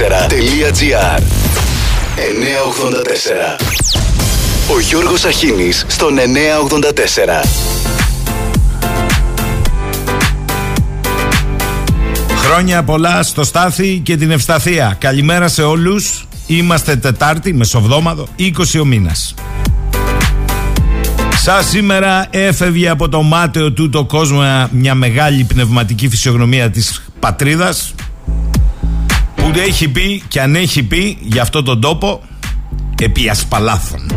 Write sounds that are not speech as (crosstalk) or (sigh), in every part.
984 Ο Γιώργος Αχίνης στον 984 Χρόνια πολλά στο Στάθη και την Ευσταθία. Καλημέρα σε όλους. Είμαστε Τετάρτη, Μεσοβδόμαδο, 20 ο μήνας. Σα σήμερα έφευγε από το μάταιο του το κόσμο μια μεγάλη πνευματική φυσιογνωμία της πατρίδας που έχει πει και αν έχει πει για αυτό τον τόπο επί ασπαλάθων.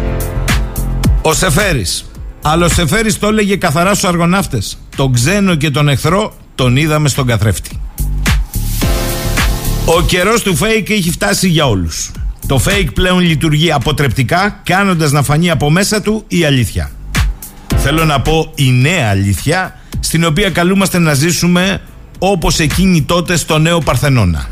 Ο Σεφέρης. Αλλά ο Σεφέρης το έλεγε καθαρά στους αργοναύτες. Τον ξένο και τον εχθρό τον είδαμε στον καθρέφτη. Ο καιρός του fake έχει φτάσει για όλους. Το fake πλέον λειτουργεί αποτρεπτικά κάνοντας να φανεί από μέσα του η αλήθεια. Θέλω να πω η νέα αλήθεια στην οποία καλούμαστε να ζήσουμε όπως εκείνη τότε στο νέο Παρθενώνα.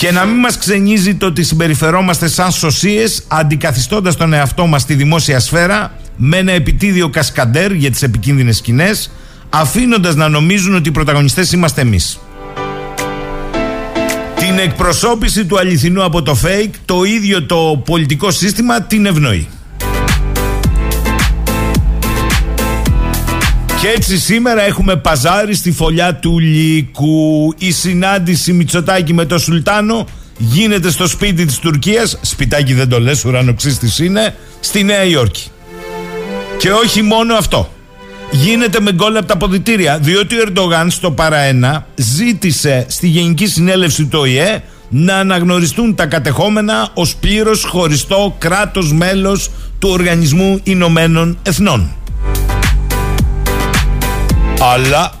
Και να μην μας ξενίζει το ότι συμπεριφερόμαστε σαν σωσίες αντικαθιστώντας τον εαυτό μας στη δημόσια σφαίρα με ένα επιτίδιο κασκαντέρ για τις επικίνδυνες σκηνές αφήνοντας να νομίζουν ότι οι πρωταγωνιστές είμαστε εμείς. Την εκπροσώπηση του αληθινού από το fake το ίδιο το πολιτικό σύστημα την ευνοεί. Και έτσι σήμερα έχουμε παζάρι στη φωλιά του Λύκου. Η συνάντηση Μητσοτάκη με το Σουλτάνο γίνεται στο σπίτι της Τουρκίας. Σπιτάκι δεν το λες, ουρανοξύστης είναι, στη Νέα Υόρκη. Και όχι μόνο αυτό. Γίνεται με γκολ από τα ποδητήρια, διότι ο Ερντογάν στο παραένα ζήτησε στη Γενική Συνέλευση του ΟΗΕ να αναγνωριστούν τα κατεχόμενα ως πλήρως χωριστό κράτος μέλος του Οργανισμού Ηνωμένων Εθνών. Αλλά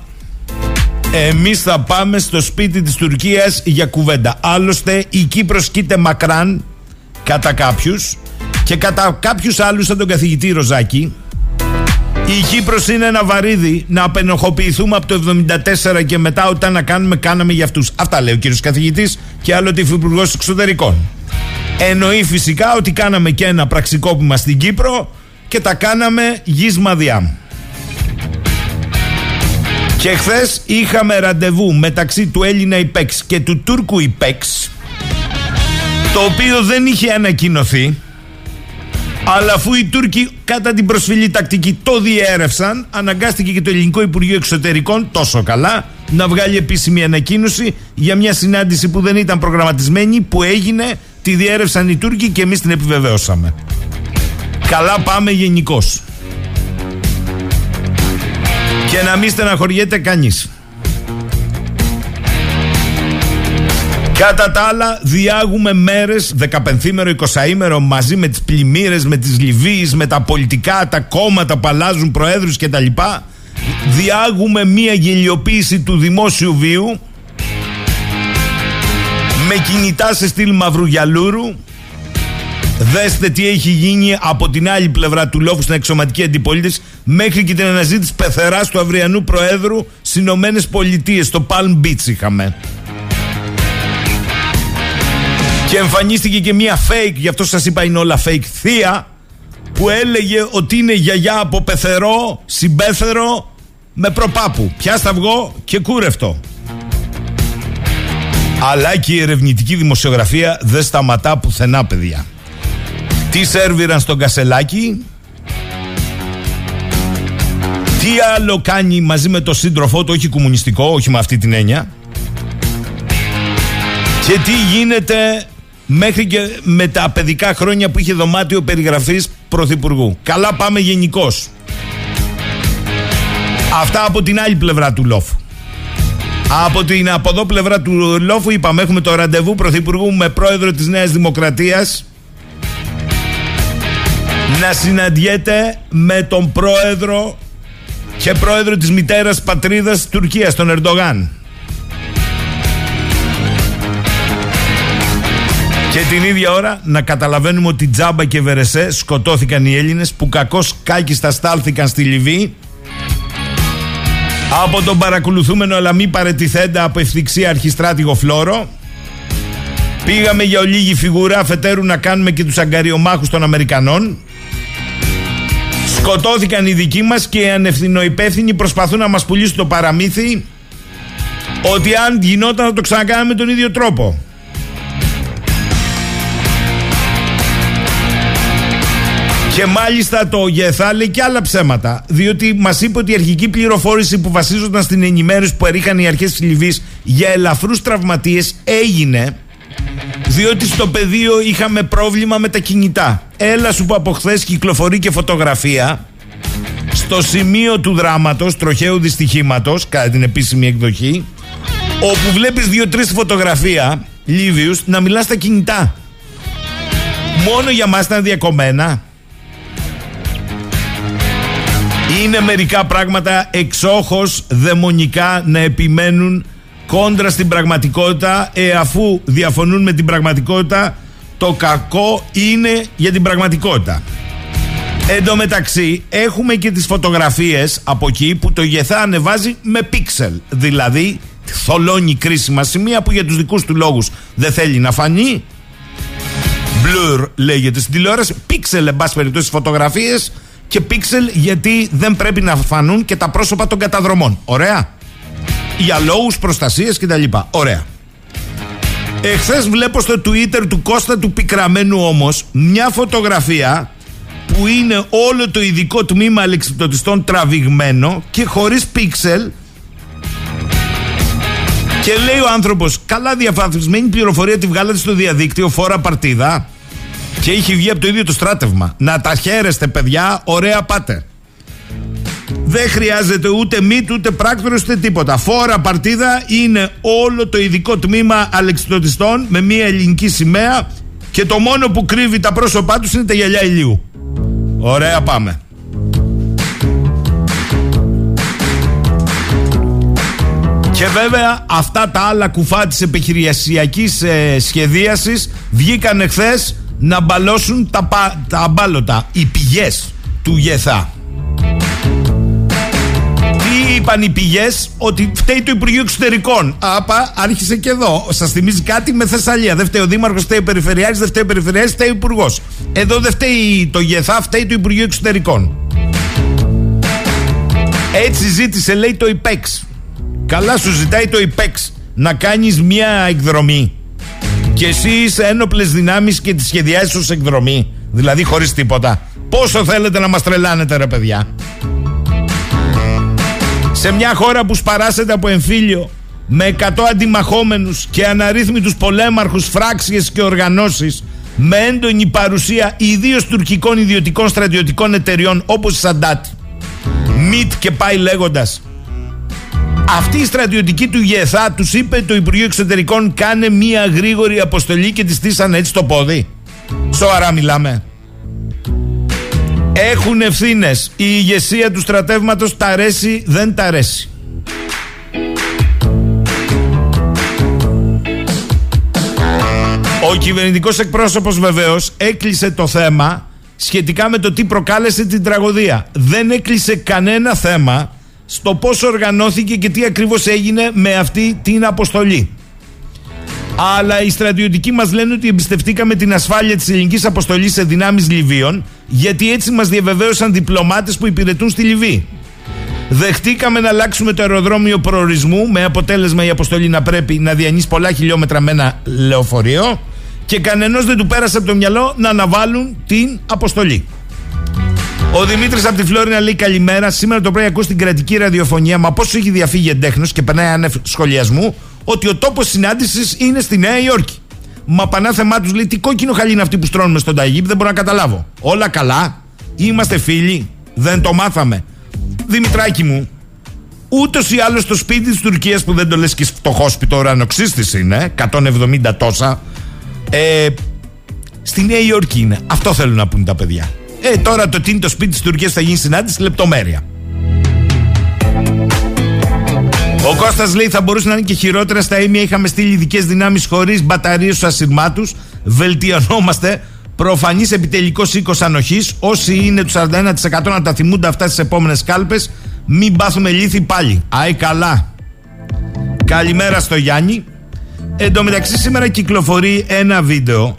εμείς θα πάμε στο σπίτι της Τουρκίας για κουβέντα. Άλλωστε η Κύπρος κοίται μακράν κατά κάποιους και κατά κάποιους άλλους σαν τον καθηγητή Ροζάκη. Η Κύπρος είναι ένα βαρύδι να απενοχοποιηθούμε από το 74 και μετά όταν να κάνουμε κάναμε για αυτούς. Αυτά λέει ο κύριος καθηγητής και άλλο ότι υφυπουργός εξωτερικών. Εννοεί φυσικά ότι κάναμε και ένα πραξικόπημα στην Κύπρο και τα κάναμε γης μαδιά. Και χθες είχαμε ραντεβού μεταξύ του Έλληνα υπέξ και του Τούρκου υπέξ το οποίο δεν είχε ανακοινωθεί αλλά αφού οι Τούρκοι κατά την προσφυλή τακτική το διέρευσαν αναγκάστηκε και το Ελληνικό Υπουργείο Εξωτερικών τόσο καλά να βγάλει επίσημη ανακοίνωση για μια συνάντηση που δεν ήταν προγραμματισμένη που έγινε, τη διέρευσαν οι Τούρκοι και εμείς την επιβεβαίωσαμε. Καλά πάμε γενικώς και να μην στεναχωριέται κανείς. Κατά τα άλλα, διάγουμε μέρες, 15μέρο, 20μέρο μαζί με τις πλημμύρες, με τις Λιβύης, με τα πολιτικά, τα κόμματα που αλλάζουν προέδρους κτλ. Διάγουμε μία γελιοποίηση του δημόσιου βίου με κινητά σε στυλ Μαυρογιαλούρου Δέστε τι έχει γίνει από την άλλη πλευρά του λόγου στην εξωματική αντιπολίτευση μέχρι και την αναζήτηση πεθερά του αυριανού Προέδρου στις Ηνωμένες Πολιτείες. Στο Palm Beach είχαμε. Και εμφανίστηκε και μία fake, γι' αυτό σας είπα είναι όλα fake, θεία που έλεγε ότι είναι γιαγιά από πεθερό, συμπέθερο με προπάπου. Πια βγω και κούρευτο. Αλλά και η ερευνητική δημοσιογραφία δεν σταματά πουθενά, παιδιά. Τι σερβιραν στον Κασελάκη; Τι άλλο κάνει μαζί με το σύντροφό του Όχι κομμουνιστικό, όχι με αυτή την έννοια; Και τι γίνεται μέχρι και με τα παιδικά χρόνια που είχε δωμάτιο περιγραφής πρωθυπουργού; Καλά πάμε γενικώς. Αυτά από την άλλη πλευρά του λόφου από την από εδώ πλευρά του λόφου είπαμε έχουμε το ραντεβού πρωθυπουργού με πρόεδρο της Νέας Δημοκρατίας να συναντιέται με τον πρόεδρο και πρόεδρο της μητέρας πατρίδας Τουρκίας, τον Ερντογάν. Και την ίδια ώρα να καταλαβαίνουμε ότι Τζάμπα και Βερεσέ σκοτώθηκαν οι Έλληνες που κακώς κάκιστα στάλθηκαν στη Λιβύη από τον παρακολουθούμενο αλλά μη παρετηθέντα από ευθυξία αρχιστράτηγο Φλόρο Πήγαμε για ολίγη φιγουρά αφετέρου να κάνουμε και τους αγκαριομάχους των Αμερικανών Σκοτώθηκαν οι δικοί μας και οι ανευθυνοϊπέθυνοι προσπαθούν να μας πουλήσουν το παραμύθι ότι αν γινόταν θα το ξανακάναμε με τον ίδιο τρόπο. Και μάλιστα το ΓΕΘΑ λέει και άλλα ψέματα. Διότι μας είπε ότι η αρχική πληροφόρηση που βασίζονταν στην ενημέρωση που έριχαν οι αρχές της Λιβύης για ελαφρούς τραυματίες έγινε διότι στο πεδίο είχαμε πρόβλημα με τα κινητά. Έλα σου που από χθες κυκλοφορεί και φωτογραφία στο σημείο του δράματος, τροχαίου δυστυχήματος, κατά την επίσημη εκδοχή, όπου βλέπεις δύο-τρεις φωτογραφία Λίβιους να μιλάς στα κινητά. Μόνο για μας ήταν διακομμένα. Είναι μερικά πράγματα εξόχως δαιμονικά να επιμένουν κόντρα στην πραγματικότητα ε, αφού διαφωνούν με την πραγματικότητα το κακό είναι για την πραγματικότητα. Εν τω μεταξύ έχουμε και τις φωτογραφίες από εκεί που το ΓΕΘΑ ανεβάζει με πίξελ. Δηλαδή θολώνει κρίσιμα σημεία που για τους δικούς του λόγους δεν θέλει να φανεί. Blur λέγεται στην τηλεόραση. Πίξελ εν πάση περιπτώσει φωτογραφίες. Και πίξελ γιατί δεν πρέπει να φανούν και τα πρόσωπα των καταδρομών. Ωραία για λόγους προστασίας κτλ. Ωραία. Εχθές βλέπω στο Twitter του Κώστα του Πικραμένου όμως μια φωτογραφία που είναι όλο το ειδικό τμήμα αλεξιπτωτιστών τραβηγμένο και χωρίς πίξελ και λέει ο άνθρωπος καλά διαφαθμισμένη πληροφορία τη βγάλατε στο διαδίκτυο φόρα παρτίδα και έχει βγει από το ίδιο το στράτευμα. Να τα χαίρεστε παιδιά, ωραία πάτε. Δεν χρειάζεται ούτε μύτ, ούτε πράκτορο, ούτε τίποτα. Φόρα παρτίδα είναι όλο το ειδικό τμήμα αλεξιδοτιστών με μια ελληνική σημαία και το μόνο που κρύβει τα πρόσωπά τους είναι τα γυαλιά ηλίου. Ωραία, πάμε. Και βέβαια αυτά τα άλλα κουφά της επιχειρησιακής ε, σχεδίασης βγήκαν εχθές να μπαλώσουν τα, τα αμπάλωτα, οι πηγές του ΓΕΘΑ είπαν οι πηγές ότι φταίει το Υπουργείο Εξωτερικών. Άπα, άρχισε και εδώ. Σας θυμίζει κάτι με Θεσσαλία. Δεν φταίει ο Δήμαρχος, φταίει ο Περιφερειάρχης, δεν φταίει ο Περιφερειάρχης, φταίει ο Υπουργός. Εδώ δεν φταίει το ΓΕΘΑ, φταίει το Υπουργείο Εξωτερικών. Έτσι ζήτησε, λέει, το ΙΠΕΞ. Καλά σου ζητάει το ΙΠΕΞ να κάνεις μια εκδρομή. Και εσύ είσαι ένοπλες δυνάμεις και τη σχεδιάζει ως εκδρομή. Δηλαδή χωρίς τίποτα. Πόσο θέλετε να μας τρελάνετε, ρε παιδιά; Σε μια χώρα που σπαράσεται από εμφύλιο με 100 αντιμαχόμενους και αναρρύθμιτους πολέμαρχους, φράξιες και οργανώσεις με έντονη παρουσία ιδίως τουρκικών ιδιωτικών στρατιωτικών εταιριών όπως η Σαντάτ ΜΙΤ και πάει λέγοντας αυτή η στρατιωτική του ΓΕΘΑ τους είπε το Υπουργείο Εξωτερικών κάνε μια γρήγορη αποστολή και τη στήσανε έτσι το πόδι. Σοβαρά μιλάμε. Έχουν ευθύνες. Η ηγεσία του στρατεύματος τα αρέσει, δεν τα αρέσει. Ο κυβερνητικός εκπρόσωπος βεβαίως έκλεισε το θέμα σχετικά με το τι προκάλεσε την τραγωδία. Δεν έκλεισε κανένα θέμα στο πώς οργανώθηκε και τι ακριβώς έγινε με αυτή την αποστολή. Αλλά οι στρατιωτικοί μας λένε ότι εμπιστευτήκαμε την ασφάλεια της ελληνικής αποστολής σε δυνάμεις Λιβύων, γιατί έτσι μας διαβεβαίωσαν διπλωμάτες που υπηρετούν στη Λιβύη. Δεχτήκαμε να αλλάξουμε το αεροδρόμιο προορισμού, με αποτέλεσμα η αποστολή να πρέπει να διανύσει πολλά χιλιόμετρα με ένα λεωφορείο και κανενός δεν του πέρασε από το μυαλό να αναβάλουν την αποστολή. Ο Δημήτρης από τη Φλόρινα λέει καλημέρα. Σήμερα το πρωί ακούω στην κρατική ραδιοφωνία. Μα πώς έχει διαφύγει εντέχνο και περνάει άνευ σχολιασμού ότι ο τόπος συνάντησης είναι στη Νέα Υόρκη. Μα πανάθεμά τους λέει τι κόκκινο χαλί είναι αυτή που στρώνουμε στον Ταγίπ, δεν μπορώ να καταλάβω. Όλα καλά, είμαστε φίλοι, δεν το μάθαμε. Δημητράκη μου, ούτως ή άλλως το σπίτι της Τουρκίας που δεν το λες και φτωχόσπιτο ουρανοξύστη είναι, 170 τόσα. Ε, στη Νέα Υόρκη είναι. Αυτό θέλουν να πούν τα παιδιά. Ε, τώρα το τι είναι το σπίτι της Τουρκίας θα γίνει συνάντηση, λεπτομέρεια. Ο Κώστας λέει θα μπορούσε να είναι και χειρότερα. Στα ίμια είχαμε στείλει ειδικές δυνάμεις χωρίς μπαταρίες στους ασυρμάτου. Βελτιωνόμαστε. Προφανής επιτελικός οίκος ανοχής. Όσοι είναι τους 41% να τα θυμούνται αυτά στις επόμενες κάλπες. Μην πάθουμε λύθη πάλι. Άι καλά. Καλημέρα στο Γιάννη. Εν τω μεταξύ σήμερα κυκλοφορεί ένα βίντεο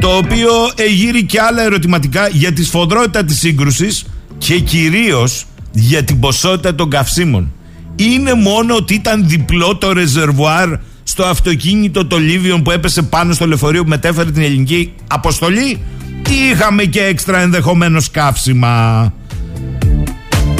το οποίο εγείρει και άλλα ερωτηματικά για τη σφοδρότητα της σύγκρουσης και κυρίως για την ποσότητα των καυσίμων. Είναι μόνο ότι ήταν διπλό το ρεζερβουάρ στο αυτοκίνητο το Λίβιον που έπεσε πάνω στο λεωφορείο που μετέφερε την ελληνική αποστολή ή είχαμε και έξτρα ενδεχομένως καύσιμα.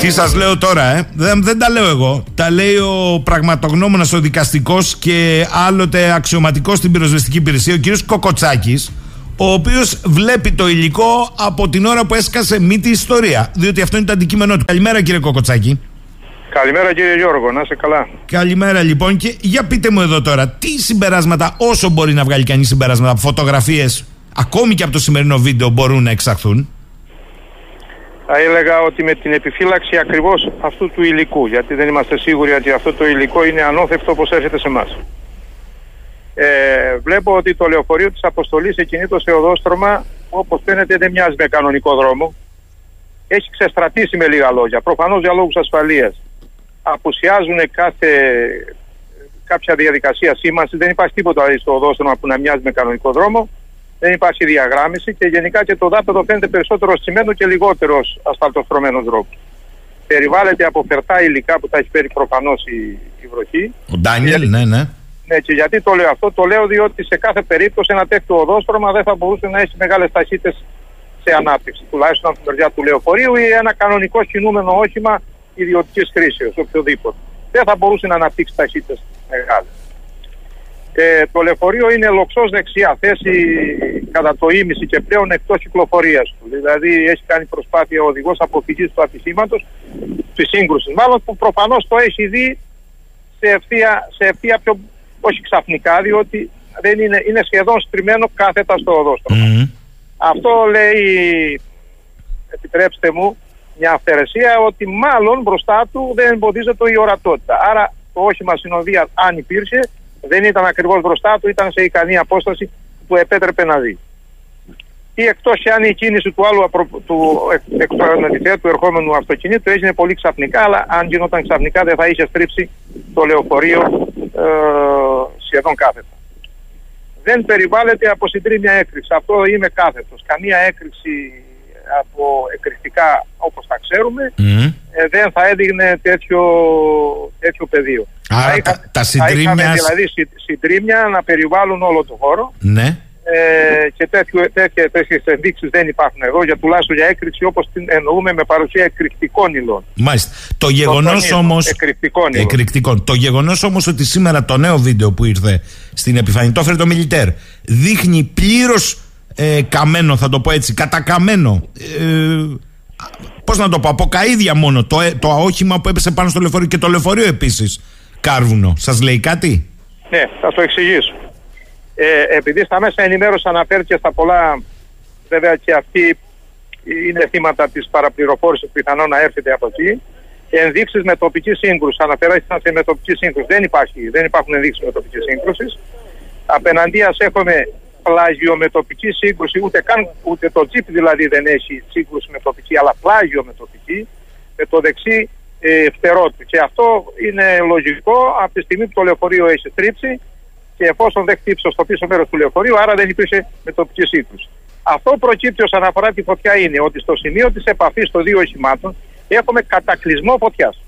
Τι σας λέω τώρα, ε; Δεν, δεν τα λέω εγώ. Τα λέει ο πραγματογνώμονας, ο δικαστικός και άλλοτε αξιωματικός στην πυροσβεστική υπηρεσία, ο κ. Κοκοτσάκης, ο οποίος βλέπει το υλικό από την ώρα που έσκασε μύτη ιστορία. Διότι αυτό είναι το αντικείμενό του. Καλημέρα, κύριε Κοκοτσάκη. Καλημέρα κύριε Γιώργο, να είσαι καλά. Καλημέρα λοιπόν και για πείτε μου εδώ τώρα τι συμπεράσματα όσο μπορεί να βγάλει κανείς συμπεράσματα από φωτογραφίες ακόμη και από το σημερινό βίντεο μπορούν να εξαχθούν; Θα έλεγα ότι με την επιφύλαξη ακριβώς αυτού του υλικού γιατί δεν είμαστε σίγουροι ότι αυτό το υλικό είναι ανώθευτο όπως έρχεται σε εμάς. Ε, βλέπω ότι το λεωφορείο της αποστολής εκκινήτω σε οδόστρωμα όπως φαίνεται δεν μοιάζει με κανονικό δρόμο. Έχει ξεστρατήσει με λίγα λόγια, προφανώς για λόγους ασφαλείας απουσιάζουν κάθε, κάποια διαδικασία σήμανσης. Δεν υπάρχει τίποτα στο οδόστρωμα που να μοιάζει με κανονικό δρόμο. Δεν υπάρχει διαγράμμιση και γενικά και το δάπεδο φαίνεται περισσότερο τσιμένο και λιγότερος ασφαλτοστρωμένο δρόμος. Περιβάλλεται από φερτά υλικά που τα έχει φέρει προφανώς η, η βροχή. Ο Ντάνιελ, ναι, ναι. Ναι, και γιατί το λέω αυτό, το λέω διότι σε κάθε περίπτωση ένα τέτοιο οδόστρωμα δεν θα μπορούσε να έχει μεγάλες ταχύτητες σε ανάπτυξη, τουλάχιστον από την μεριά του λεωφορείου ή ένα κανονικό κινούμενο όχημα ιδιωτικής χρήσης, οποιοδήποτε. Δεν θα μπορούσε να αναπτύξει ταχύτητε μεγάλε. Ε, το λεωφορείο είναι λοξός δεξιά, θέση κατά το ίμιση και πλέον εκτός κυκλοφορίας του. Δηλαδή έχει κάνει προσπάθεια ο οδηγός αποφυγής του ατυχήματος, της σύγκρουσης. Μάλλον που προφανώς το έχει δει σε ευθεία, σε ευθεία πιο, όχι ξαφνικά, διότι δεν είναι, είναι σχεδόν στριμμένο κάθετα στο οδόστρωμα. Αυτό λέει, επιτρέψτε μου, μια αυθαιρεσία ότι μάλλον μπροστά του δεν εμποδίζεται η ορατότητα. Άρα το όχημα συνοδείας, αν υπήρχε, δεν ήταν ακριβώς μπροστά του, ήταν σε ικανή απόσταση που επέτρεπε να δει. Ή εκτός αν η κίνηση του άλλου του εκ του ερχόμενου αυτοκινήτου έγινε πολύ ξαφνικά, αλλά αν γινόταν ξαφνικά δεν θα είχε στρίψει το λεωφορείο ε, σχεδόν κάθετα. Δεν περιβάλλεται από συντρίμια έκρηξη. Αυτό είμαι κάθετος. Καμία έκρηξη από εκρηκτικά όπως τα ξέρουμε ε, δεν θα έδειχνε τέτοιο, τέτοιο πεδίο. Άρα θα τα, τα συντρίμια... δηλαδή συντρίμια να περιβάλλουν όλο το χώρο. Ναι. Ε, και τέτοιε τέτοιες ενδείξεις δεν υπάρχουν εδώ για τουλάχιστον για έκρηξη όπως την εννοούμε με παρουσία εκρηκτικών υλών. Μάλιστα. Το γεγονός όμως εκρηκτικών, εκρηκτικών. Το γεγονός όμως ότι σήμερα το νέο βίντεο που ήρθε στην επιφανή το έφερε το Μιλιτέρ δείχνει πλήρως ε, καμένο, θα το πω έτσι, κατακαμένο. Ε, Πώς να το πω, από καίδια μόνο. Το, ε, το όχημα που έπεσε πάνω στο λεωφορείο και το λεωφορείο επίσης. Κάρβουνο. Σας λέει κάτι; Ναι, θα το εξηγήσω. Ε, επειδή στα μέσα ενημέρωση αναφέρθηκε στα πολλά, βέβαια και αυτοί είναι θύματα της παραπληροφόρησης που πιθανόν να έρχεται από εκεί. Ενδείξεις με τοπική σύγκρουση. Αναφέρθηκαν σε μετοπική σύγκρουση. Δεν, υπάρχει, δεν υπάρχουν ενδείξεις με τοπικής σύγκρουσης. Απέναντία έχουμε πλάγιο με τοπική σύγκρουση, ούτε, καν, ούτε το τζιπ δηλαδή δεν έχει σύγκρουση με τοπική, αλλά πλάγιο με τοπική, με το δεξί ε, φτερό του. Και αυτό είναι λογικό από τη στιγμή που το λεωφορείο έχει στρίψει και εφόσον δεν χτύψει στο πίσω μέρος του λεωφορείου, άρα δεν υπήρχε με τοπική σύγκρουση. Αυτό προκύπτει όσον αφορά τη φωτιά είναι ότι στο σημείο της επαφής των δύο οχημάτων έχουμε κατακλυσμό φωτιάς.